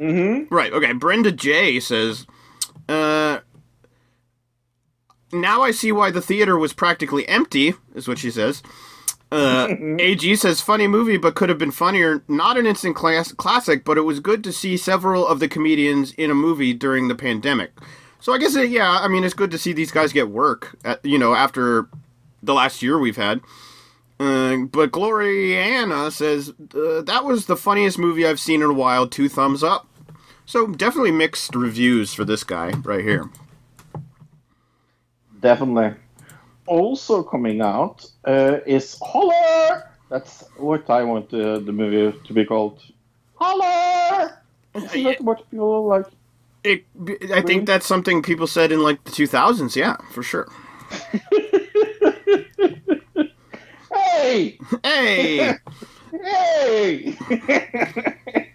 Mm-hmm. Right. Okay. Brenda J says, uh, "Now I see why the theater was practically empty." Is what she says. Uh, AG says, "Funny movie, but could have been funnier. Not an instant class- classic, but it was good to see several of the comedians in a movie during the pandemic." So I guess, uh, yeah, I mean, it's good to see these guys get work. At, you know, after the last year we've had. Uh, but Gloriana says uh, that was the funniest movie I've seen in a while. Two thumbs up. So definitely mixed reviews for this guy right here. definitely. Also coming out uh, is Holler. That's what I want uh, the movie to be called. Holler. Isn't that what people like? It, I think that's something people said in like the 2000s. Yeah, for sure. Hey, Hey, hey.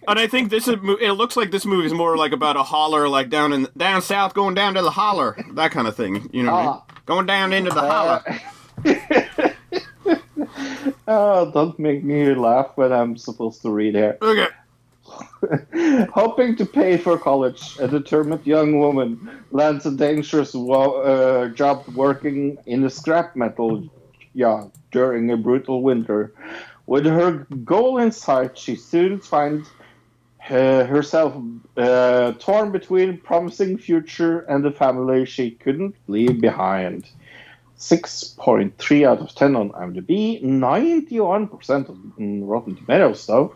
and I think this is, it looks like this movie is more like about a holler, like down in down south, going down to the holler, that kind of thing. You know, what I mean? Ah. going down into the holler. oh, don't make me laugh when I'm supposed to read here. Okay. Hoping to pay for college, a determined young woman lands a dangerous wo- uh, job working in a scrap metal yard during a brutal winter. With her goal in sight, she soon finds uh, herself uh, torn between promising future and the family she couldn't leave behind. 6.3 out of 10 on IMDb, 91% on Rotten Tomatoes, though.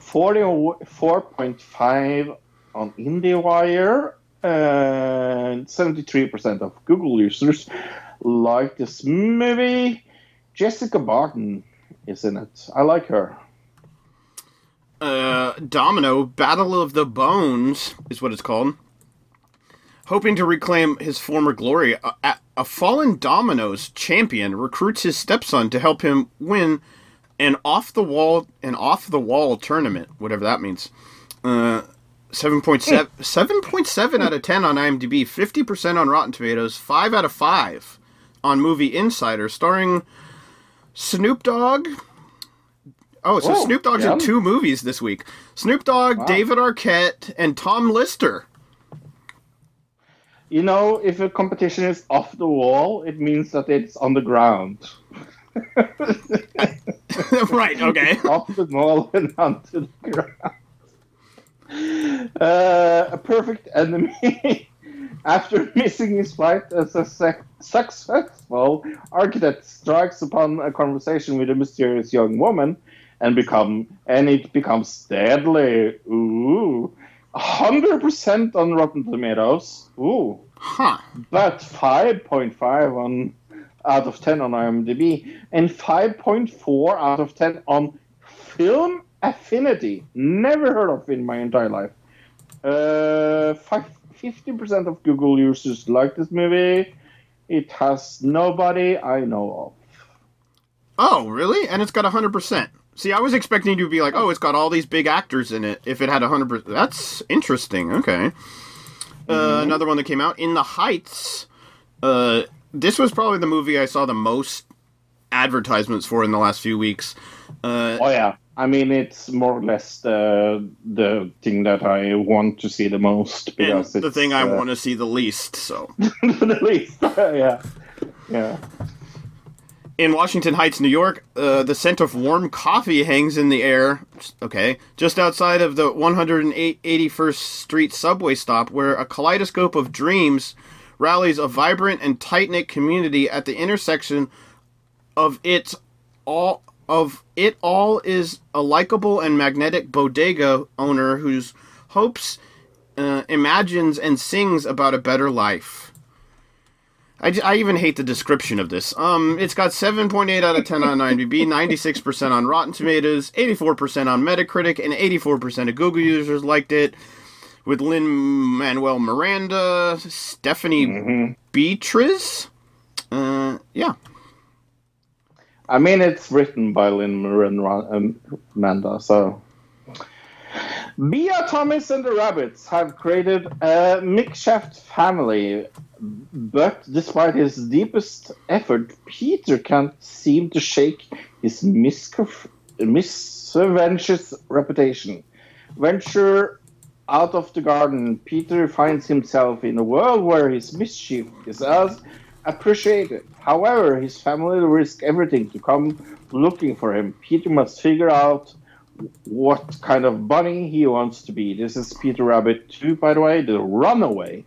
44.5 on IndieWire, and 73% of Google users like this movie. Jessica Barden is in it. I like her. uh, Domino Battle of the Bones is what it's called. Hoping to reclaim his former glory, a, a- a fallen Domino's champion recruits his stepson to help him win an off the wall an off the wall tournament, whatever that means. Uh, 7.7 7.7 out of 10 on IMDb, 50% on Rotten Tomatoes, 5 out of 5 on Movie Insider, starring Snoop Dogg, Oh, so Oh, Snoop Dogg's yeah. in two movies this week. Snoop Dogg, Wow. David Arquette, and Tom Lister. You know, if a competition is off the wall, it means that it's on the ground. right, okay. off the wall and onto the ground. Uh, a perfect enemy. After missing his flight, a successful architect strikes upon a conversation with a mysterious young woman, and become and it becomes deadly. Ooh, hundred percent on Rotten Tomatoes. Ooh, huh. But five point five on out of ten on IMDb and five point four out of ten on Film Affinity. Never heard of in my entire life. Uh, five 50% of Google users like this movie. It has nobody I know of. Oh, really? And it's got 100%. See, I was expecting you to be like, oh, it's got all these big actors in it if it had 100%. That's interesting. Okay. Uh, mm-hmm. Another one that came out, In the Heights. Uh, this was probably the movie I saw the most advertisements for in the last few weeks. Uh, oh, yeah. I mean it's more or less the the thing that I want to see the most and because the it's thing I uh, want to see the least, so. the least. yeah, yeah. In Washington Heights, New York, uh, the scent of warm coffee hangs in the air. Okay, just outside of the 181st Street subway stop, where a kaleidoscope of dreams rallies a vibrant and tight knit community at the intersection of its all of it all is a likable and magnetic bodega owner whose hopes, uh, imagines, and sings about a better life. I, j- I even hate the description of this. Um, it's got 7.8 out of 10 on IMDb, 96% on Rotten Tomatoes, 84% on Metacritic, and 84% of Google users liked it. With Lin-Manuel Miranda, Stephanie Beatriz. Uh, yeah. I mean it's written by Lynn Marin um, Manda, so. Bea Thomas and the Rabbits have created a makeshift family, but despite his deepest effort, Peter can't seem to shake his mischievous reputation. Venture out of the garden, Peter finds himself in a world where his mischief is as appreciated. However, his family risk everything to come looking for him. Peter must figure out what kind of bunny he wants to be. This is Peter Rabbit 2, by the way, the runaway.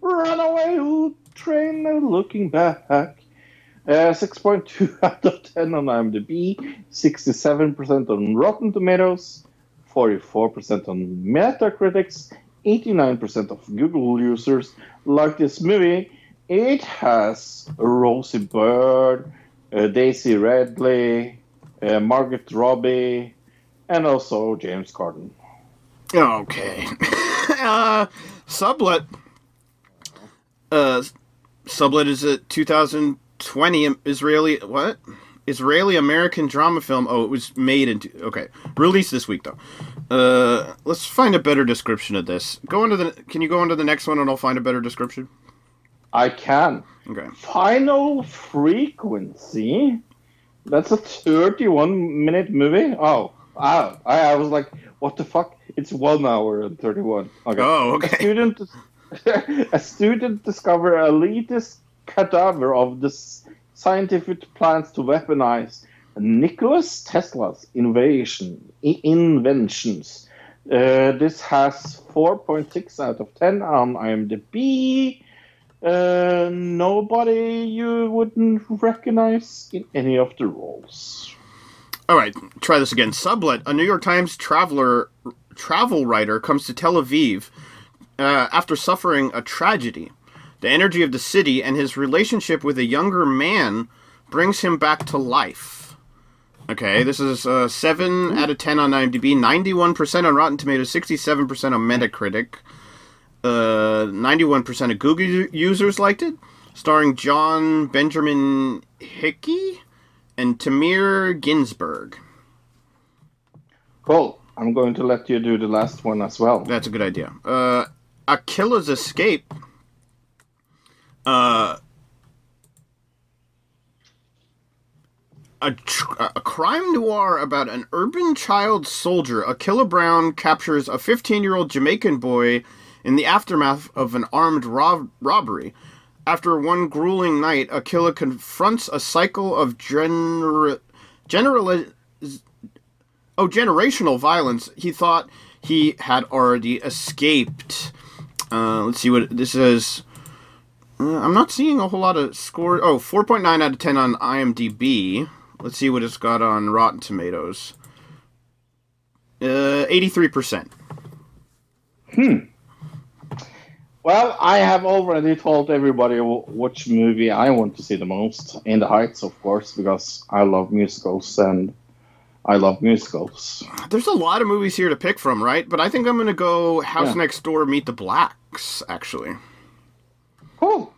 Runaway who train looking back. Uh, 6.2 out of 10 on IMDb, 67% on Rotten Tomatoes, 44% on Metacritics, 89% of Google users like this movie. It has Rosie Bird, uh, Daisy Ridley, uh, Margaret Robbie, and also James Corden. Okay. uh, Sublet. Uh, Sublet is a 2020 Israeli what? Israeli American drama film. Oh, it was made in okay, released this week though. Uh, let's find a better description of this. Go into the. Can you go into the next one and I'll find a better description? I can. Okay. Final Frequency. That's a 31 minute movie. Oh. I, I was like, what the fuck? It's one hour and 31. Okay. Oh, okay. A student, a student discover a elitist cadaver of the scientific plans to weaponize Nicholas Tesla's invasion inventions. Uh, this has 4.6 out of 10 on IMDb. Uh, nobody you wouldn't recognize in any of the roles. All right, try this again. Sublet, a New York Times traveler travel writer comes to Tel Aviv uh, after suffering a tragedy. The energy of the city and his relationship with a younger man brings him back to life. Okay, this is uh, 7 out of 10 on IMDb, 91% on Rotten Tomatoes, 67% on Metacritic. Uh, 91% of Google users liked it. Starring John Benjamin Hickey and Tamir Ginsburg. Cool. I'm going to let you do the last one as well. That's a good idea. Uh, Akila's Escape. Uh, a, tr- a crime noir about an urban child soldier. Akila Brown captures a 15 year old Jamaican boy in the aftermath of an armed rob- robbery. After one grueling night, Akila confronts a cycle of gener- general oh generational violence. He thought he had already escaped. Uh, let's see what this is. Uh, I'm not seeing a whole lot of score. Oh, 4.9 out of 10 on IMDb. Let's see what it's got on Rotten Tomatoes. Uh, 83%. Well, I have already told everybody which movie I want to see the most. In the Heights, of course, because I love musicals and I love musicals. There's a lot of movies here to pick from, right? But I think I'm going to go House Yeah. Next Door Meet the Blacks, actually. Cool.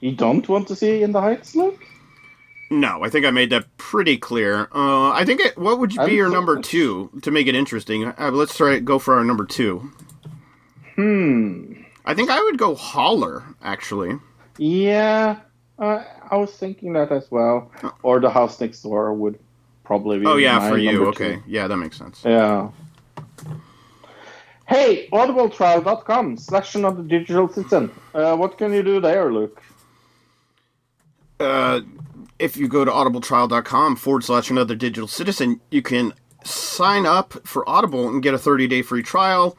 You don't want to see In the Heights, Luke? No, I think I made that pretty clear. Uh, I think it. What would be I'm your so- number two to make it interesting? Uh, let's try go for our number two. Hmm. I think I would go Holler. Actually, Yeah, uh, I was thinking that as well. Or The House Next Door would probably be. oh yeah, for you. Okay, two. yeah, that makes sense. Yeah. Hey, audibletrial.com slash another digital citizen. Uh, what can you do there, Luke? Uh, if you go to audibletrial.com forward slash another digital citizen, you can sign up for Audible and get a 30 day free trial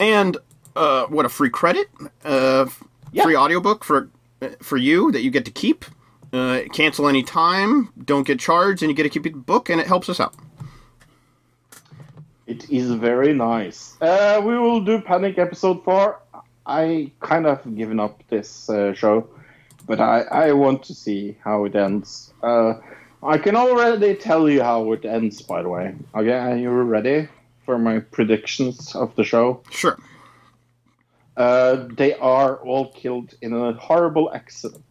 and uh, what a free credit, uh, free audiobook for for you that you get to keep. Uh, cancel any time, don't get charged, and you get to keep the book, and it helps us out. It is very nice. Uh, we will do Panic episode 4. I kind of given up this uh, show, but I, I want to see how it ends. Uh, I can already tell you how it ends, by the way. Okay, are you ready for my predictions of the show? Sure. Uh, they are all killed in a horrible accident.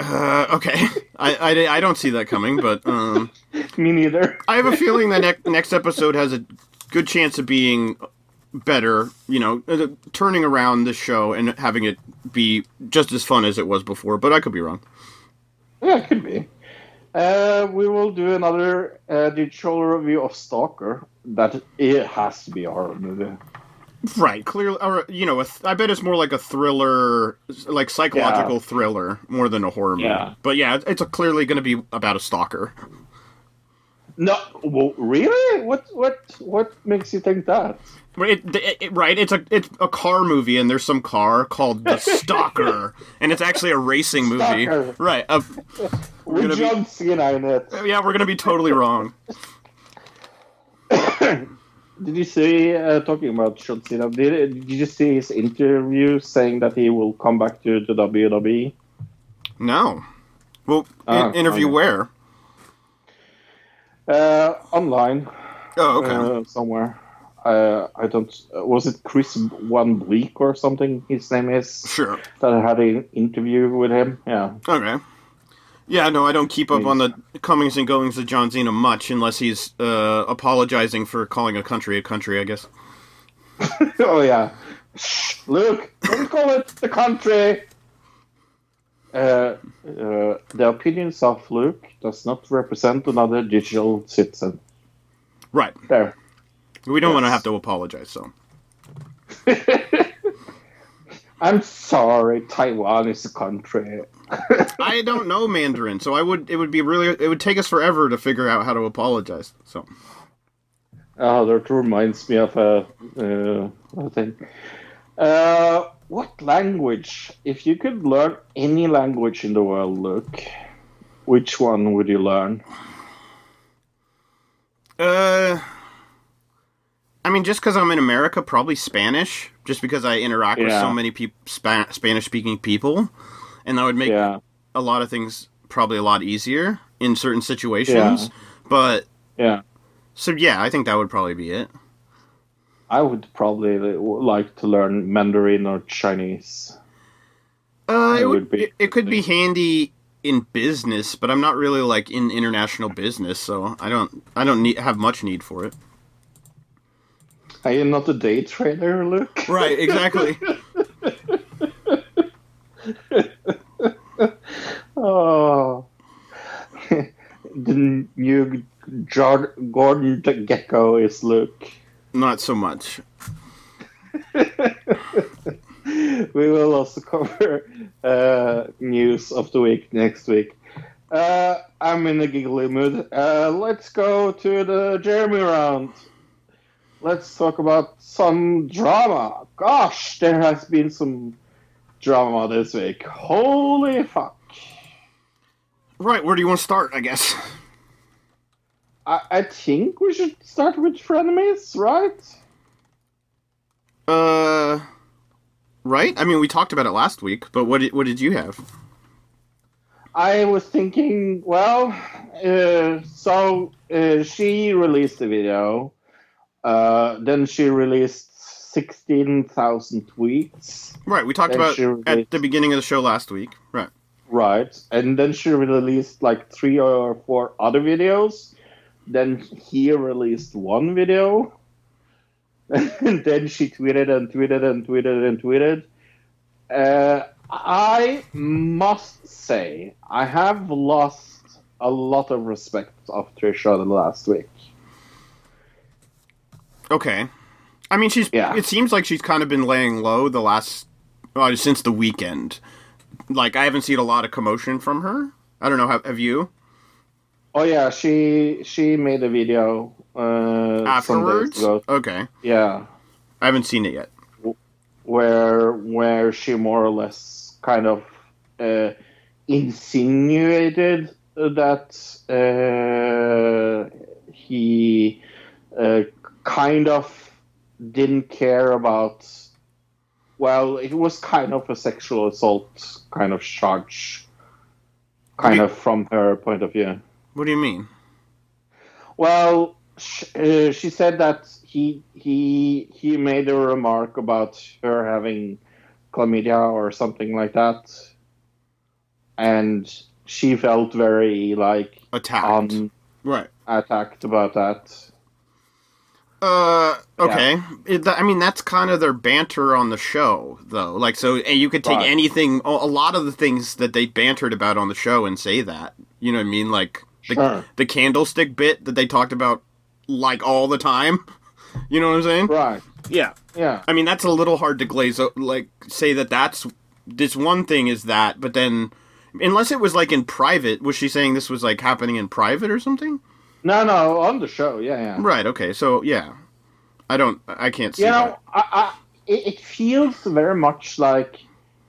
Uh, okay, I, I, I don't see that coming, but um, Me neither. I have a feeling the next next episode has a good chance of being better. You know, uh, turning around the show and having it be just as fun as it was before. But I could be wrong. Yeah, it could be. Uh, we will do another uh, digital review of Stalker. That it has to be a horror movie. Right, clearly, or you know, a th- I bet it's more like a thriller, like psychological Yeah. thriller, more than a horror movie. Yeah. But yeah, it's a, clearly going to be about a stalker. No, well, really? What what what makes you think that? Right, It, it, it- right, it's a it's a car movie, and there's some car called the Stalker, and it's actually a racing movie. Stalker. Right. Uh, we're John Cena in it. yeah, we're gonna be totally wrong. Did you see uh, talking about Cena? Did, did you see his interview saying that he will come back to the? WWE? No. Well, Ah, in, interview okay. where? Uh, online. Oh, okay. Uh, somewhere. Uh, I don't. Uh, was it Chris Van Vliet or something? His name is. Sure. That I had an interview with him. Yeah. Okay. Yeah, no, I don't keep up on the comings and goings of John Cena much unless he's uh, apologizing for calling a country a country, I guess. oh yeah. Luke, don't call it the country. Uh, uh, the opinions of Luke does not represent another digital citizen. Right. There. We don't want to have to apologize, so. I'm sorry, Taiwan is a country. I don't know Mandarin, so I would it would be really it would take us forever to figure out how to apologize. So Oh, that reminds me of a, uh, a thing. Uh, what language? If you could learn any language in the world, Luke, which one would you learn? Uh, I mean, just because I'm in America, probably Spanish. Just because I interact with so many peop Spa- Spanish-speaking people, and that would make Yeah. a lot of things probably a lot easier in certain situations. But Yeah. so yeah, I think that would probably be it. I would probably like to learn Mandarin or Chinese. Uh, It it would be it, it could be handy in business, but I'm not really like in international business, so I don't I don't need have much need for it. Are you not a day trader, Luke? Right, exactly. Oh. the new Gordon Gekko is Luke. not so much. we will also cover uh, news of the week next week. Uh, I'm in a giggly mood. Uh, let's go to the Jeremy round. Let's talk about some drama. Gosh, there has been some drama this week. Holy fuck! Right, where do you want to start? I guess. I, I think we should start with frenemies, right? Uh, right. I mean, we talked about it last week, but what did what did you have? I was thinking, well, uh, so uh, she released a video. Uh, then she released 16,000 tweets. Right, we talked about she at the beginning of the show last week. Right. Right. And then she released like three or four other videos. Then he released one video. and then she tweeted and tweeted and tweeted and tweeted. Uh, I must say, I have lost a lot of respect of Trisha the last week. Okay. I mean, she's. Yeah. It seems like she's kind of been laying low the last, well, since the weekend. Like I haven't seen a lot of commotion from her. I don't know. Have, have you? Oh yeah, she she made a video uh, Afterwards. Okay. Yeah, I haven't seen it yet. where where she more or less kind of uh, insinuated that uh, he uh, kind of didn't care about. Well, it was kind of a sexual assault kind of charge, kind you- of from her point of view. What do you mean? Well, sh- uh, she said that he he he made a remark about her having chlamydia or something like that, and she felt very like Attacked. um, Right. attacked about that. Uh, okay. It, I mean, that's kind of their banter on the show, though. Like, so and you could take Right. anything, a lot of the things that they bantered about on the show and say that. You know what I mean? Like the Sure. the candlestick bit that they talked about like all the time. You know what I'm saying? Right. Yeah. Yeah. I mean, that's a little hard to glaze like say that that's this one thing is that, but then unless it was like in private, was she saying this was like happening in private or something? No, no, on the show. Yeah, yeah. Right. Okay. So yeah, I don't. I can't see you that. know, I, I, it, it feels very much like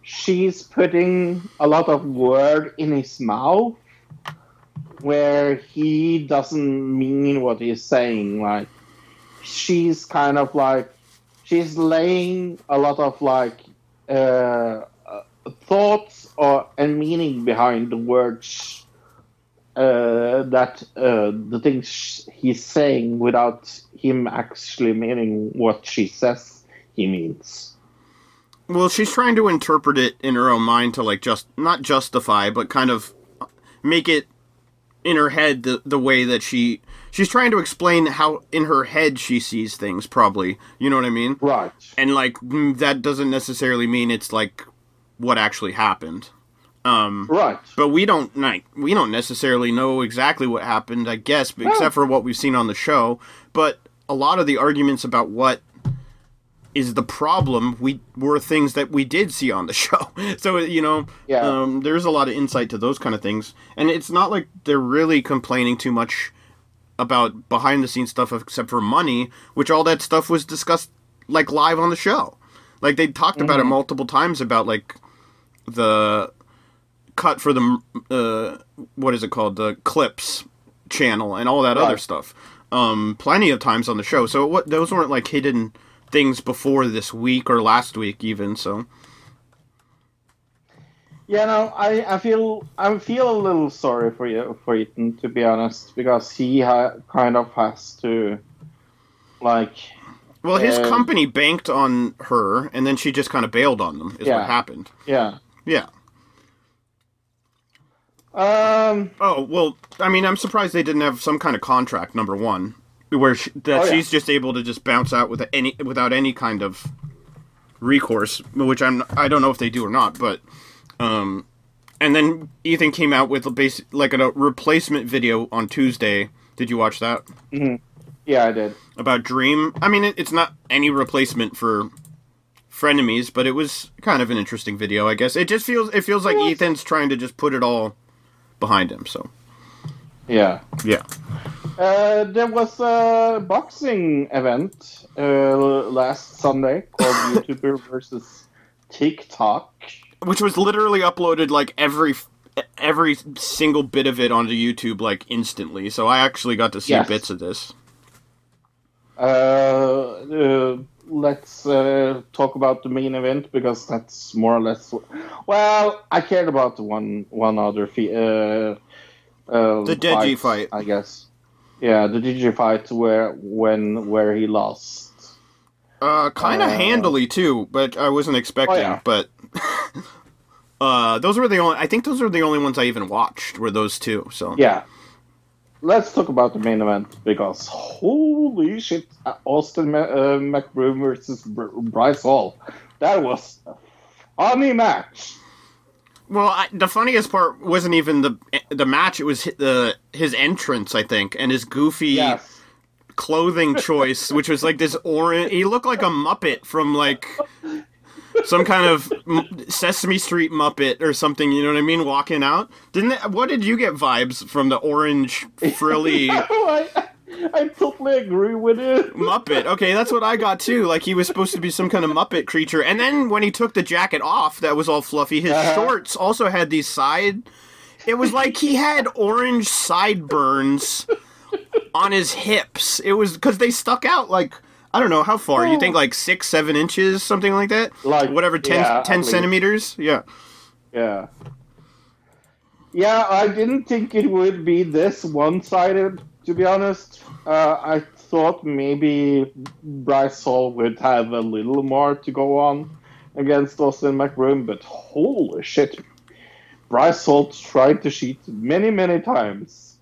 she's putting a lot of word in his mouth where he doesn't mean what he's saying. Like, she's kind of like, she's laying a lot of like uh, uh, thoughts or and meaning behind the words uh, that uh, the things he's saying without him actually meaning what she says he means. Well, she's trying to interpret it in her own mind to like just not justify, but kind of make it in her head the the way that she she's trying to explain how in her head she sees things. Probably, you know what I mean? Right. And like mm, that doesn't necessarily mean it's like what actually happened. Um, Right. but we don't like we don't necessarily know exactly what happened, I guess, No. except for what we've seen on the show. But a lot of the arguments about what is the problem we were things that we did see on the show. So you know, Yeah. um, there's a lot of insight to those kind of things, and it's not like they're really complaining too much about behind the scenes stuff except for money, which all that stuff was discussed like live on the show. Like they talked about it Mhm. multiple times about like the cut for the uh, what is it called the clips channel and all that other stuff. Um, plenty of times on the show. So what those weren't like hidden things before this week or last week even. So Yeah, no, I, I feel I feel a little sorry for you for Ethan to be honest because he ha- kind of has to like well, his uh, company banked on her, and then she just kind of bailed on them. Is Yeah. what happened. yeah Yeah. Um Oh well, I mean, I'm surprised they didn't have some kind of contract. Number one, where she, that Oh, yeah. she's just able to just bounce out with any without any kind of recourse, which I'm I don't know if they do or not, but um, and then Ethan came out with a base like a replacement video on Tuesday. Did you watch that mhm. yeah I did about Dream? I mean, it, it's not any replacement for frenemies, but it was kind of an interesting video, I guess. It just feels it feels like Ethan's trying to just put it all behind him. So yeah yeah. uh, there was a boxing event uh, last Sunday called YouTuber versus TikTok. which was literally uploaded like every every single bit of it onto YouTube like instantly. So I actually got to see Yes. bits of this. Uh, uh, let's uh, talk about the main event because that's more or less. Well, I cared about the one one other fi- uh, uh, The Deji fight. I guess. Yeah, the Deji fight where when where he lost. Uh, kind of Uh, handily too, but I wasn't expecting. Oh, yeah. But uh, those were the only. I think those are the only ones I even watched. Were those two? So Yeah. Let's talk about the main event because holy shit, Austin uh, McBroom versus Bryce Hall. That was a funny match. Well, I, the funniest part wasn't even the the match. It was hi- the his entrance, I think, and his goofy Yes. clothing choice, which was like this orange. He looked like a Muppet from like some kind of Sesame Street Muppet or something. You know what I mean? Walking out. Didn't it, what did you get vibes from the orange frilly I, I totally agree with it. Muppet? Okay, that's what I got too. Like he was supposed to be some kind of Muppet creature, and then when he took the jacket off, that was all fluffy. His Uh-huh. shorts also had these side. It was like he had orange sideburns on his hips. It was because they stuck out like I don't know how far. You think like six, seven inches, something like that. Like, whatever, 10, yeah, 10 centimeters. Yeah. Yeah. Yeah, I didn't think it would be this one-sided. To be honest, uh, I thought maybe Bryce Hall would have a little more to go on against Austin McBroom, but holy shit, Bryce Hall tried to cheat many, many times.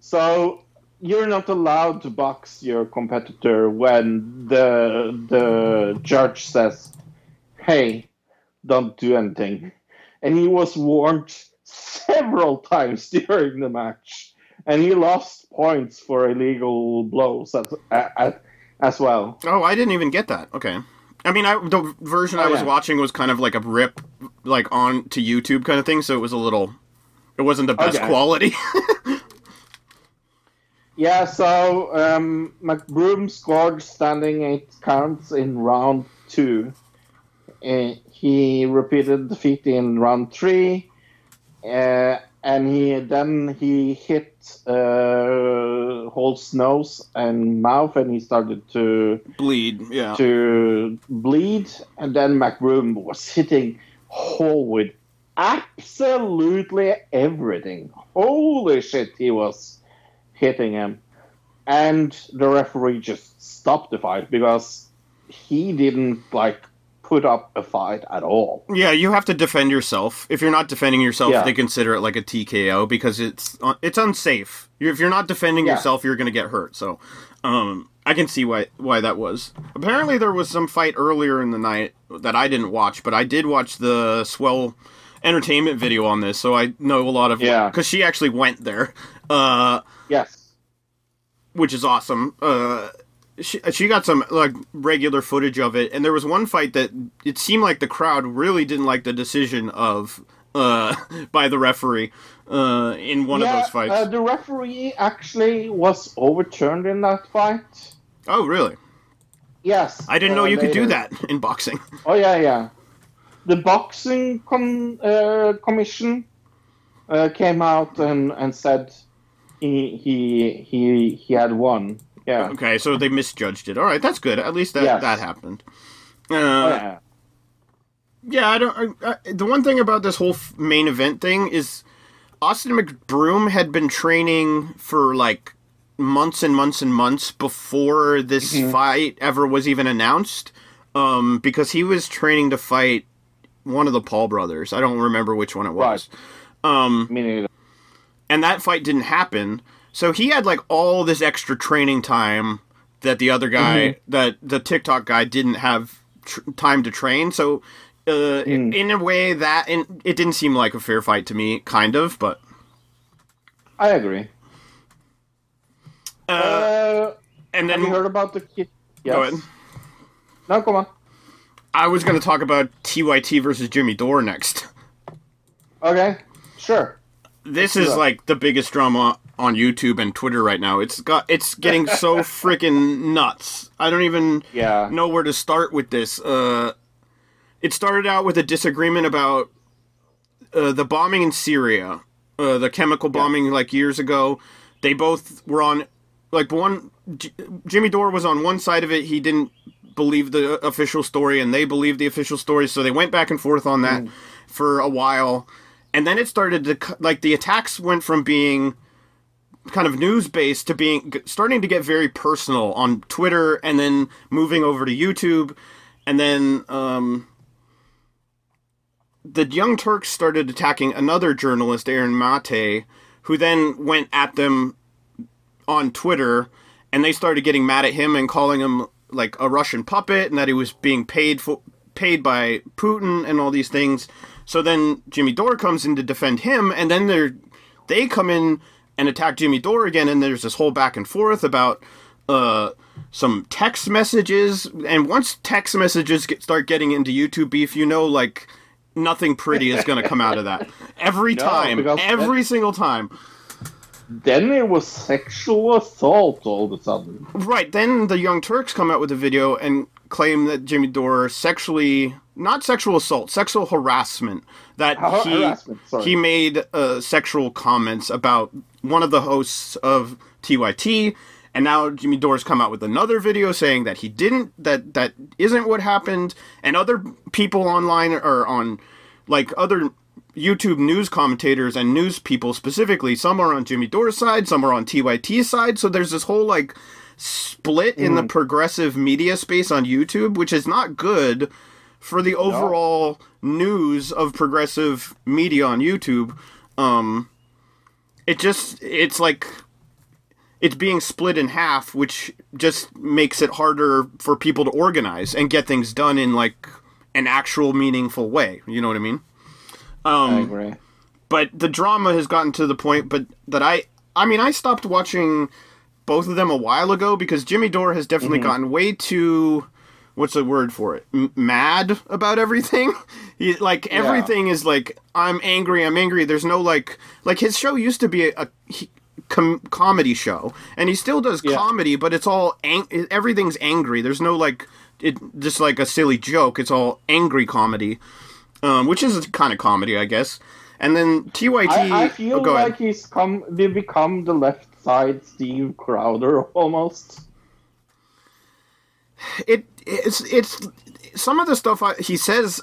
So you're not allowed to box your competitor when the the judge says, "Hey, don't do anything." And he was warned several times during the match, and he lost points for illegal blows as, as, as well. Oh, I didn't even get that. Okay. I mean, I, the version I Oh, was yeah. watching was kind of like a rip, like on to YouTube kind of thing. So it was a little. It wasn't the best Okay. quality. Yeah, so um, McBroom scored standing eight counts in round two. Uh, he repeated the feat in round three, uh, and he then he hit uh, Hall's nose and mouth, and he started to Bleed. Yeah. to bleed, and then McBroom was hitting Hall with absolutely everything. Holy shit, he was hitting him. And the referee just stopped the fight because he didn't like put up a fight at all. Yeah, you have to defend yourself. If you're not defending yourself, Yeah. they consider it like a TKO because it's uh, it's unsafe. If you're not defending Yeah. yourself, you're going to get hurt. So, um, I can see why why that was. Apparently, there was some fight earlier in the night that I didn't watch, but I did watch the Swell Entertainment video on this, so I know a lot of Yeah. because she actually went there, uh, Yes. which is awesome. Uh, she, she got some like regular footage of it, and there was one fight that it seemed like the crowd really didn't like the decision of uh, by the referee uh, in one yeah, of those fights. Uh, the referee actually was overturned in that fight. oh, really? Yes. I didn't know uh, you could do that in boxing. Oh yeah, yeah. The boxing con- uh, commission uh, came out and, and said he he he he had won. Yeah. Okay, so they misjudged it. All right, that's good. At least that Yes. that happened. Uh, Oh, yeah. Yeah, I don't. I, I, the one thing about this whole f- main event thing is Austin McBroom had been training for like months and months and months before this Mhm. fight ever was even announced. Um, because he was training to fight one of the Paul brothers. I don't remember which one it was. Um, Me neither. And that fight didn't happen. So he had like all this extra training time that the other guy, Mhm. that the TikTok guy, didn't have tr- time to train. So, uh, Mm. in a way, that in, it didn't seem like a fair fight to me, kind of. But I agree. uh, Uh, and have then you heard about the kid? Yes. go ahead. No, come on. I was going to talk about TYT versus Jimmy Dore next. Okay, sure. This is Yeah. like the biggest drama on YouTube and Twitter right now. It's got it's getting so freaking nuts. I don't even Yeah. know where to start with this. Uh, it started out with a disagreement about uh, the bombing in Syria, uh, the chemical bombing like years ago. They both were on like one. J- Jimmy Dore was on one side of it. He didn't believe the official story, and they believed the official story. So they went back and forth on that for a while, and then it started to like the attacks went from being kind of news based to being starting to get very personal on Twitter, and then moving over to YouTube, and then um, the Young Turks started attacking another journalist, Aaron Mate, who then went at them on Twitter, and they started getting mad at him and calling him like a Russian puppet, and that he was being paid for paid by Putin and all these things. So then Jimmy Dore comes in to defend him, and then they they come in and attack Jimmy Dore again, and there's this whole back and forth about uh, some text messages, and once text messages get, start getting into YouTube beef, you know, like nothing pretty is going to come out of that every No, time, every single time. Then it was sexual assault all of a sudden. Right. Then the Young Turks come out with a video and claim that Jimmy Dore sexually, not sexual assault, sexual harassment. That Har- he harassment, he made uh, sexual comments about one of the hosts of TYT, and now Jimmy Dore's come out with another video saying that he didn't. That that isn't what happened, and other people online or on like other YouTube news commentators and news people specifically, some are on Jimmy Dore's side, some are on TYT's side. So there's this whole like split in the progressive media space on YouTube, which is not good for the overall news of progressive media on YouTube. Um, it just it's like it's being split in half, which just makes it harder for people to organize and get things done in like an actual meaningful way. You know what I mean? Um, I agree. but the drama has gotten to the point but that I I mean I stopped watching both of them a while ago because Jimmy Dore has definitely mm-hmm. gotten way too what's the word for it? M- mad about everything. He like everything is like I'm angry I'm angry. There's no like like his show used to be a, a he, com- comedy show and he still does Yeah. comedy but it's all ang- everything's angry. There's no like it just like a silly joke. It's all angry comedy um, which is a kind of comedy, I guess. And then TYT. I, I feel oh, like ahead. he's come. They become the left side Steve Crowder almost. it it's it's some of the stuff I, he says.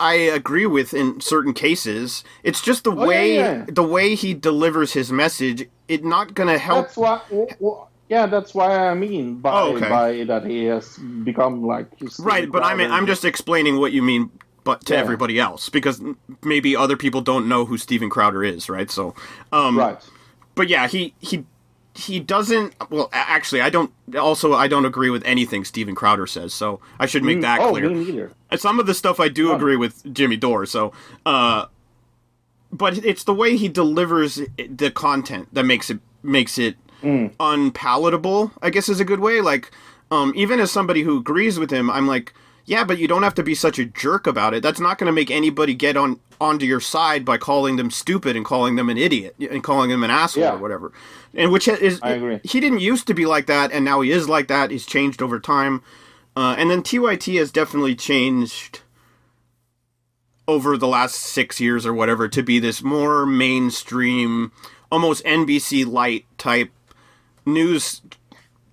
I agree with in certain cases. It's just the Oh, way yeah. the way he delivers his message. It not gonna help. That's why. w- w- yeah, that's why I mean by Oh, okay. by that he has become like right, but I mean, I'm just explaining what you mean. But to Yeah. everybody else, because maybe other people don't know who Steven Crowder is, right? So, um, right. but yeah, he he he doesn't. Well, actually, I don't. Also, I don't agree with anything Steven Crowder says. So I should make that oh, clear. me neither. Some of the stuff I do agree with Jimmy Dore. So, uh, but it's the way he delivers the content that makes it makes it unpalatable. I guess is a good way. Like, um, even as somebody who agrees with him, I'm like, yeah, but you don't have to be such a jerk about it. That's not going to make anybody get on onto your side by calling them stupid and calling them an idiot and calling them an asshole Yeah. or whatever. And which is I agree. he didn't used to be like that, and now he is like that. He's changed over time. Uh, and then TYT has definitely changed over the last six years or whatever to be this more mainstream, almost NBC light type news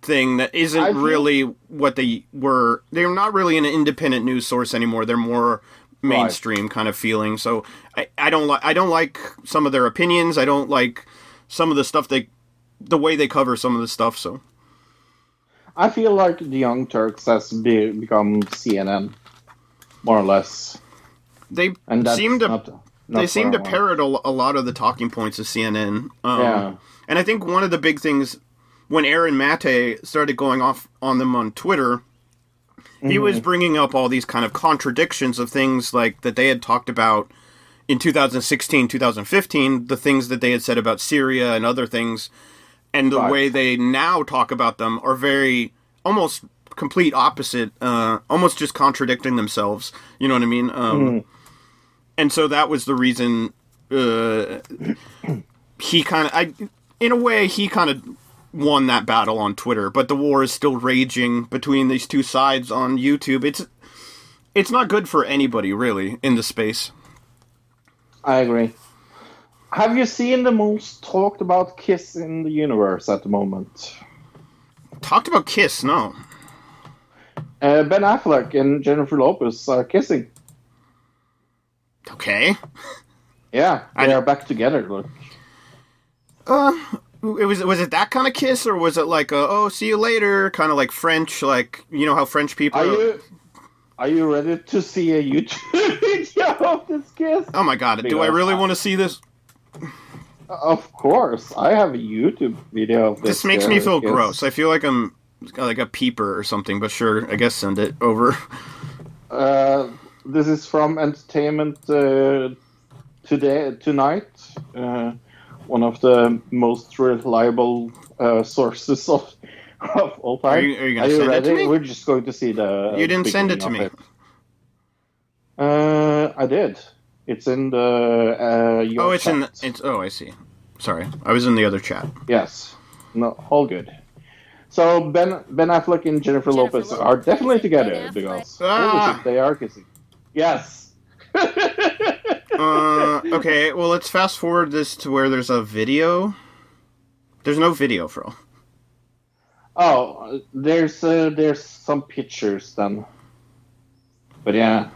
thing that isn't really what they were. They're not really an independent news source anymore. They're more mainstream kind of feeling. So I, I don't like I don't like some of their opinions. I don't like some of the stuff they the way they cover some of the stuff. So I feel like the Young Turks has be, become CNN, more or less, they and seem to not, not they seem to parrot a, a lot of the talking points of CNN. Um, Yeah. And I think one of the big things when Aaron Mate started going off on them on Twitter, he was Mm-hmm. bringing up all these kind of contradictions of things like that they had talked about in 2016, 2015, the things that they had said about Syria and other things, and the Right. way they now talk about them are very almost complete opposite, uh, almost just contradicting themselves. You know what I mean? Um, And so that was the reason uh, he kind of, I, in a way, he kind of won that battle on Twitter. But the war is still raging between these two sides on YouTube. It's it's not good for anybody really in the space. I agree. Have you seen the most talked about kiss in the universe at the moment? Talked about Kiss, no. Uh, ben Affleck and Jennifer Lopez are kissing. Okay. Yeah, they I- are back together. Look. Uh, it was was it that kind of kiss, or was it like a oh see you later kind of like French, like you know how French people. Are you are you ready to see a YouTube video of this kiss? Oh my god! Do I really I- want to see this? Of course, I have a YouTube video of this. This makes me feel kiss. gross. I feel like I'm like a peeper or something. But sure, I guess send it over. Uh, this is from Entertainment uh, Today Tonight, uh, one of the most reliable uh, sources of of all time. Are you- are you gonna send it ready? to me? We're just going to see the. You didn't send it to of me. Uh, I did. It's in the. Uh, your oh, it's in. The, it's oh, I see. Sorry, I was in the other chat. Yes. No, all good. So Ben Ben Affleck and Jennifer, Lopez are definitely together because Ah. they are kissing. Yes. Uh, okay, well let's fast forward this to where there's a video. There's no video, Fro. Oh, there's uh, there's some pictures then. But yeah,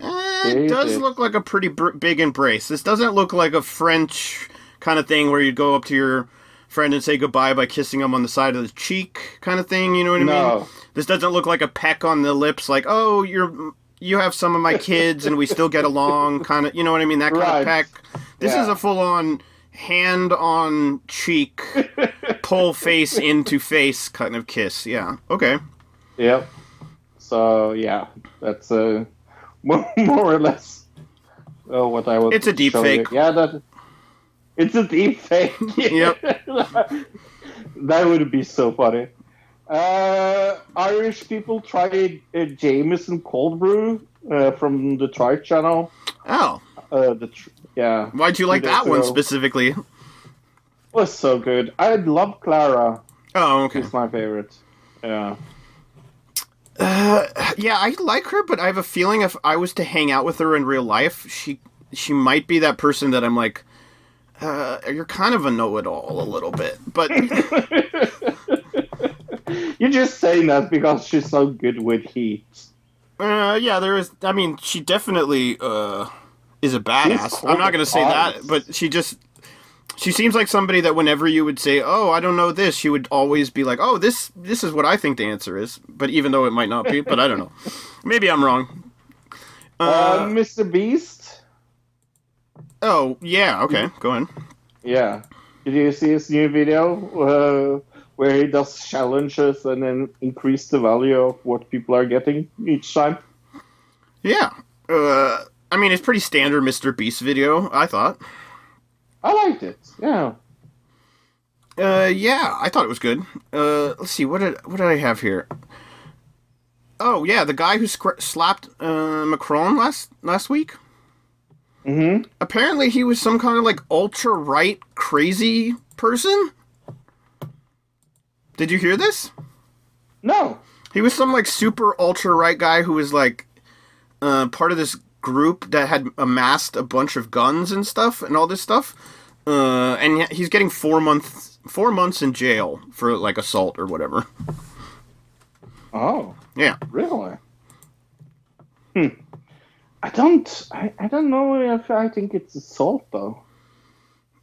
Eh, it it does is. look like a pretty br- big embrace. This doesn't look like a French kind of thing where you'd go up to your friend and say goodbye by kissing them on the side of the cheek, kind of thing. You know what I mean? No. This doesn't look like a peck on the lips, like oh you're you have some of my kids and we still get along, kind of. You know what I mean? That kind Right. of peck. This is a full on hand on cheek, pull face into face kind of kiss. Yeah. Okay. yep. So yeah, that's uh, more, more or less uh, what I was. It's a deep fake. you. Yeah, that. It's a deep fake. Yep. that would be so funny. Uh, Irish people tried uh, Jameson cold brew uh, from the Tribe channel. Oh, Uh, the tr- yeah, why'd you like that one specifically? was so good. I love Clara. Oh, okay. She's my favorite. Yeah. Uh, yeah, I like her, but I have a feeling if I was to hang out with her in real life, she she might be that person that I'm like, uh, you're kind of a know-it-all a little bit, but You're just saying that because she's so good with heat. uh, yeah, there is. I mean, she definitely uh is a badass. I'm not gonna say that, but she just she seems like somebody that whenever you would say, "Oh, I don't know this," she would always be like, "Oh, this this is what I think the answer is," but even though it might not be, but I don't know. Maybe I'm wrong. Uh, Uh, Mr. Beast. oh yeah, okay, go ahead. Yeah. Did you see his new video uh, where he does challenges and then increase the value of what people are getting each time? Yeah. Uh, I mean, it's pretty standard Mr. Beast video, I thought. I liked it. Yeah. Uh, yeah, I thought it was good. Uh, let's see, what did what did I have here? Oh yeah, the guy who scra- slapped uh, Macron last last week. Mm-hmm. Apparently, he was some kind of like ultra right crazy person. Did you hear this? No. He was some like super ultra right guy who was like uh, part of this group that had amassed a bunch of guns and stuff and all this stuff. Uh, and he's getting four months four months in jail for like assault or whatever. Oh, Yeah. really? Hmm. I don't. I, I don't know if I think it's assault though.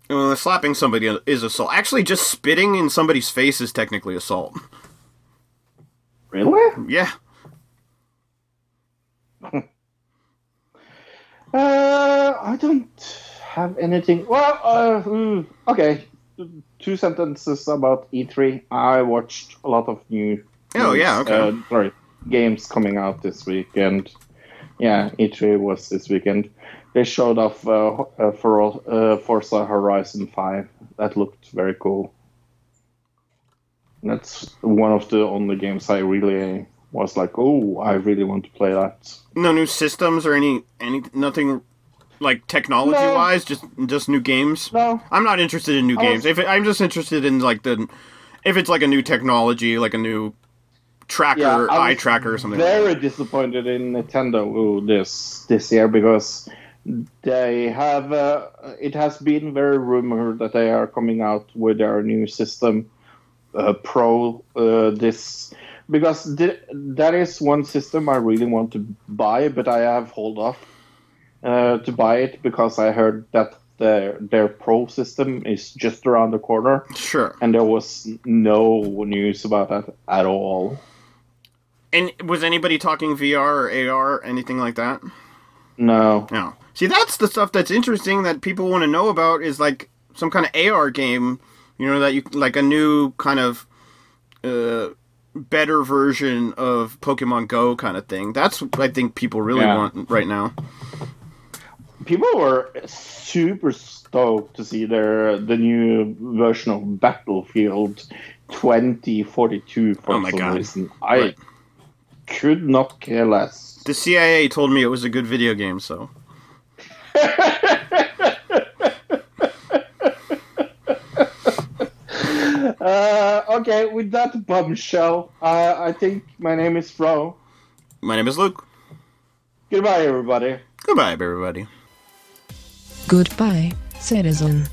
Uh, slapping somebody is assault. Actually, just spitting in somebody's face is technically assault. Really? Yeah. Uh, I don't have anything. Well, uh, hmm, okay. Two sentences about E3. I watched a lot of new. Oh, yeah, okay. Uh, sorry, games coming out this weekend. Yeah, E3 was this weekend. They showed off uh, uh, for uh, Forza Horizon 5. That looked very cool. That's one of the only games I really was like, oh, I really want to play that. No new systems or any any nothing like technology wise. Just just new games. No. I'm not interested in new I games. was- If it, I'm just interested in like the if it's like a new technology, like a new tracker, Yeah, eye tracker, or something. like Very that. disappointed in Nintendo this this year because they have. Uh, it has been very rumored that they are coming out with their new system, uh, Pro. Uh, this because th- that is one system I really want to buy, but I have hold off uh, to buy it because I heard that their their Pro system is just around the corner, Sure. and there was no news about that at all. And was anybody talking VR or AR, or anything like that? No. No. See, that's the stuff that's interesting that people want to know about is like some kind of AR game, you know, that you like a new kind of uh, better version of Pokemon Go kind of thing. That's what I think people really Yeah. want right now. people were super stoked to see their the new version of Battlefield 2042 for Oh my some God. reason. I Right. could not care less. The CIA told me it was a good video game, so Uh, okay, with that bombshell, uh, I think my name is Fro. my name is Luke. Goodbye, everybody. Goodbye, everybody. Goodbye, citizen.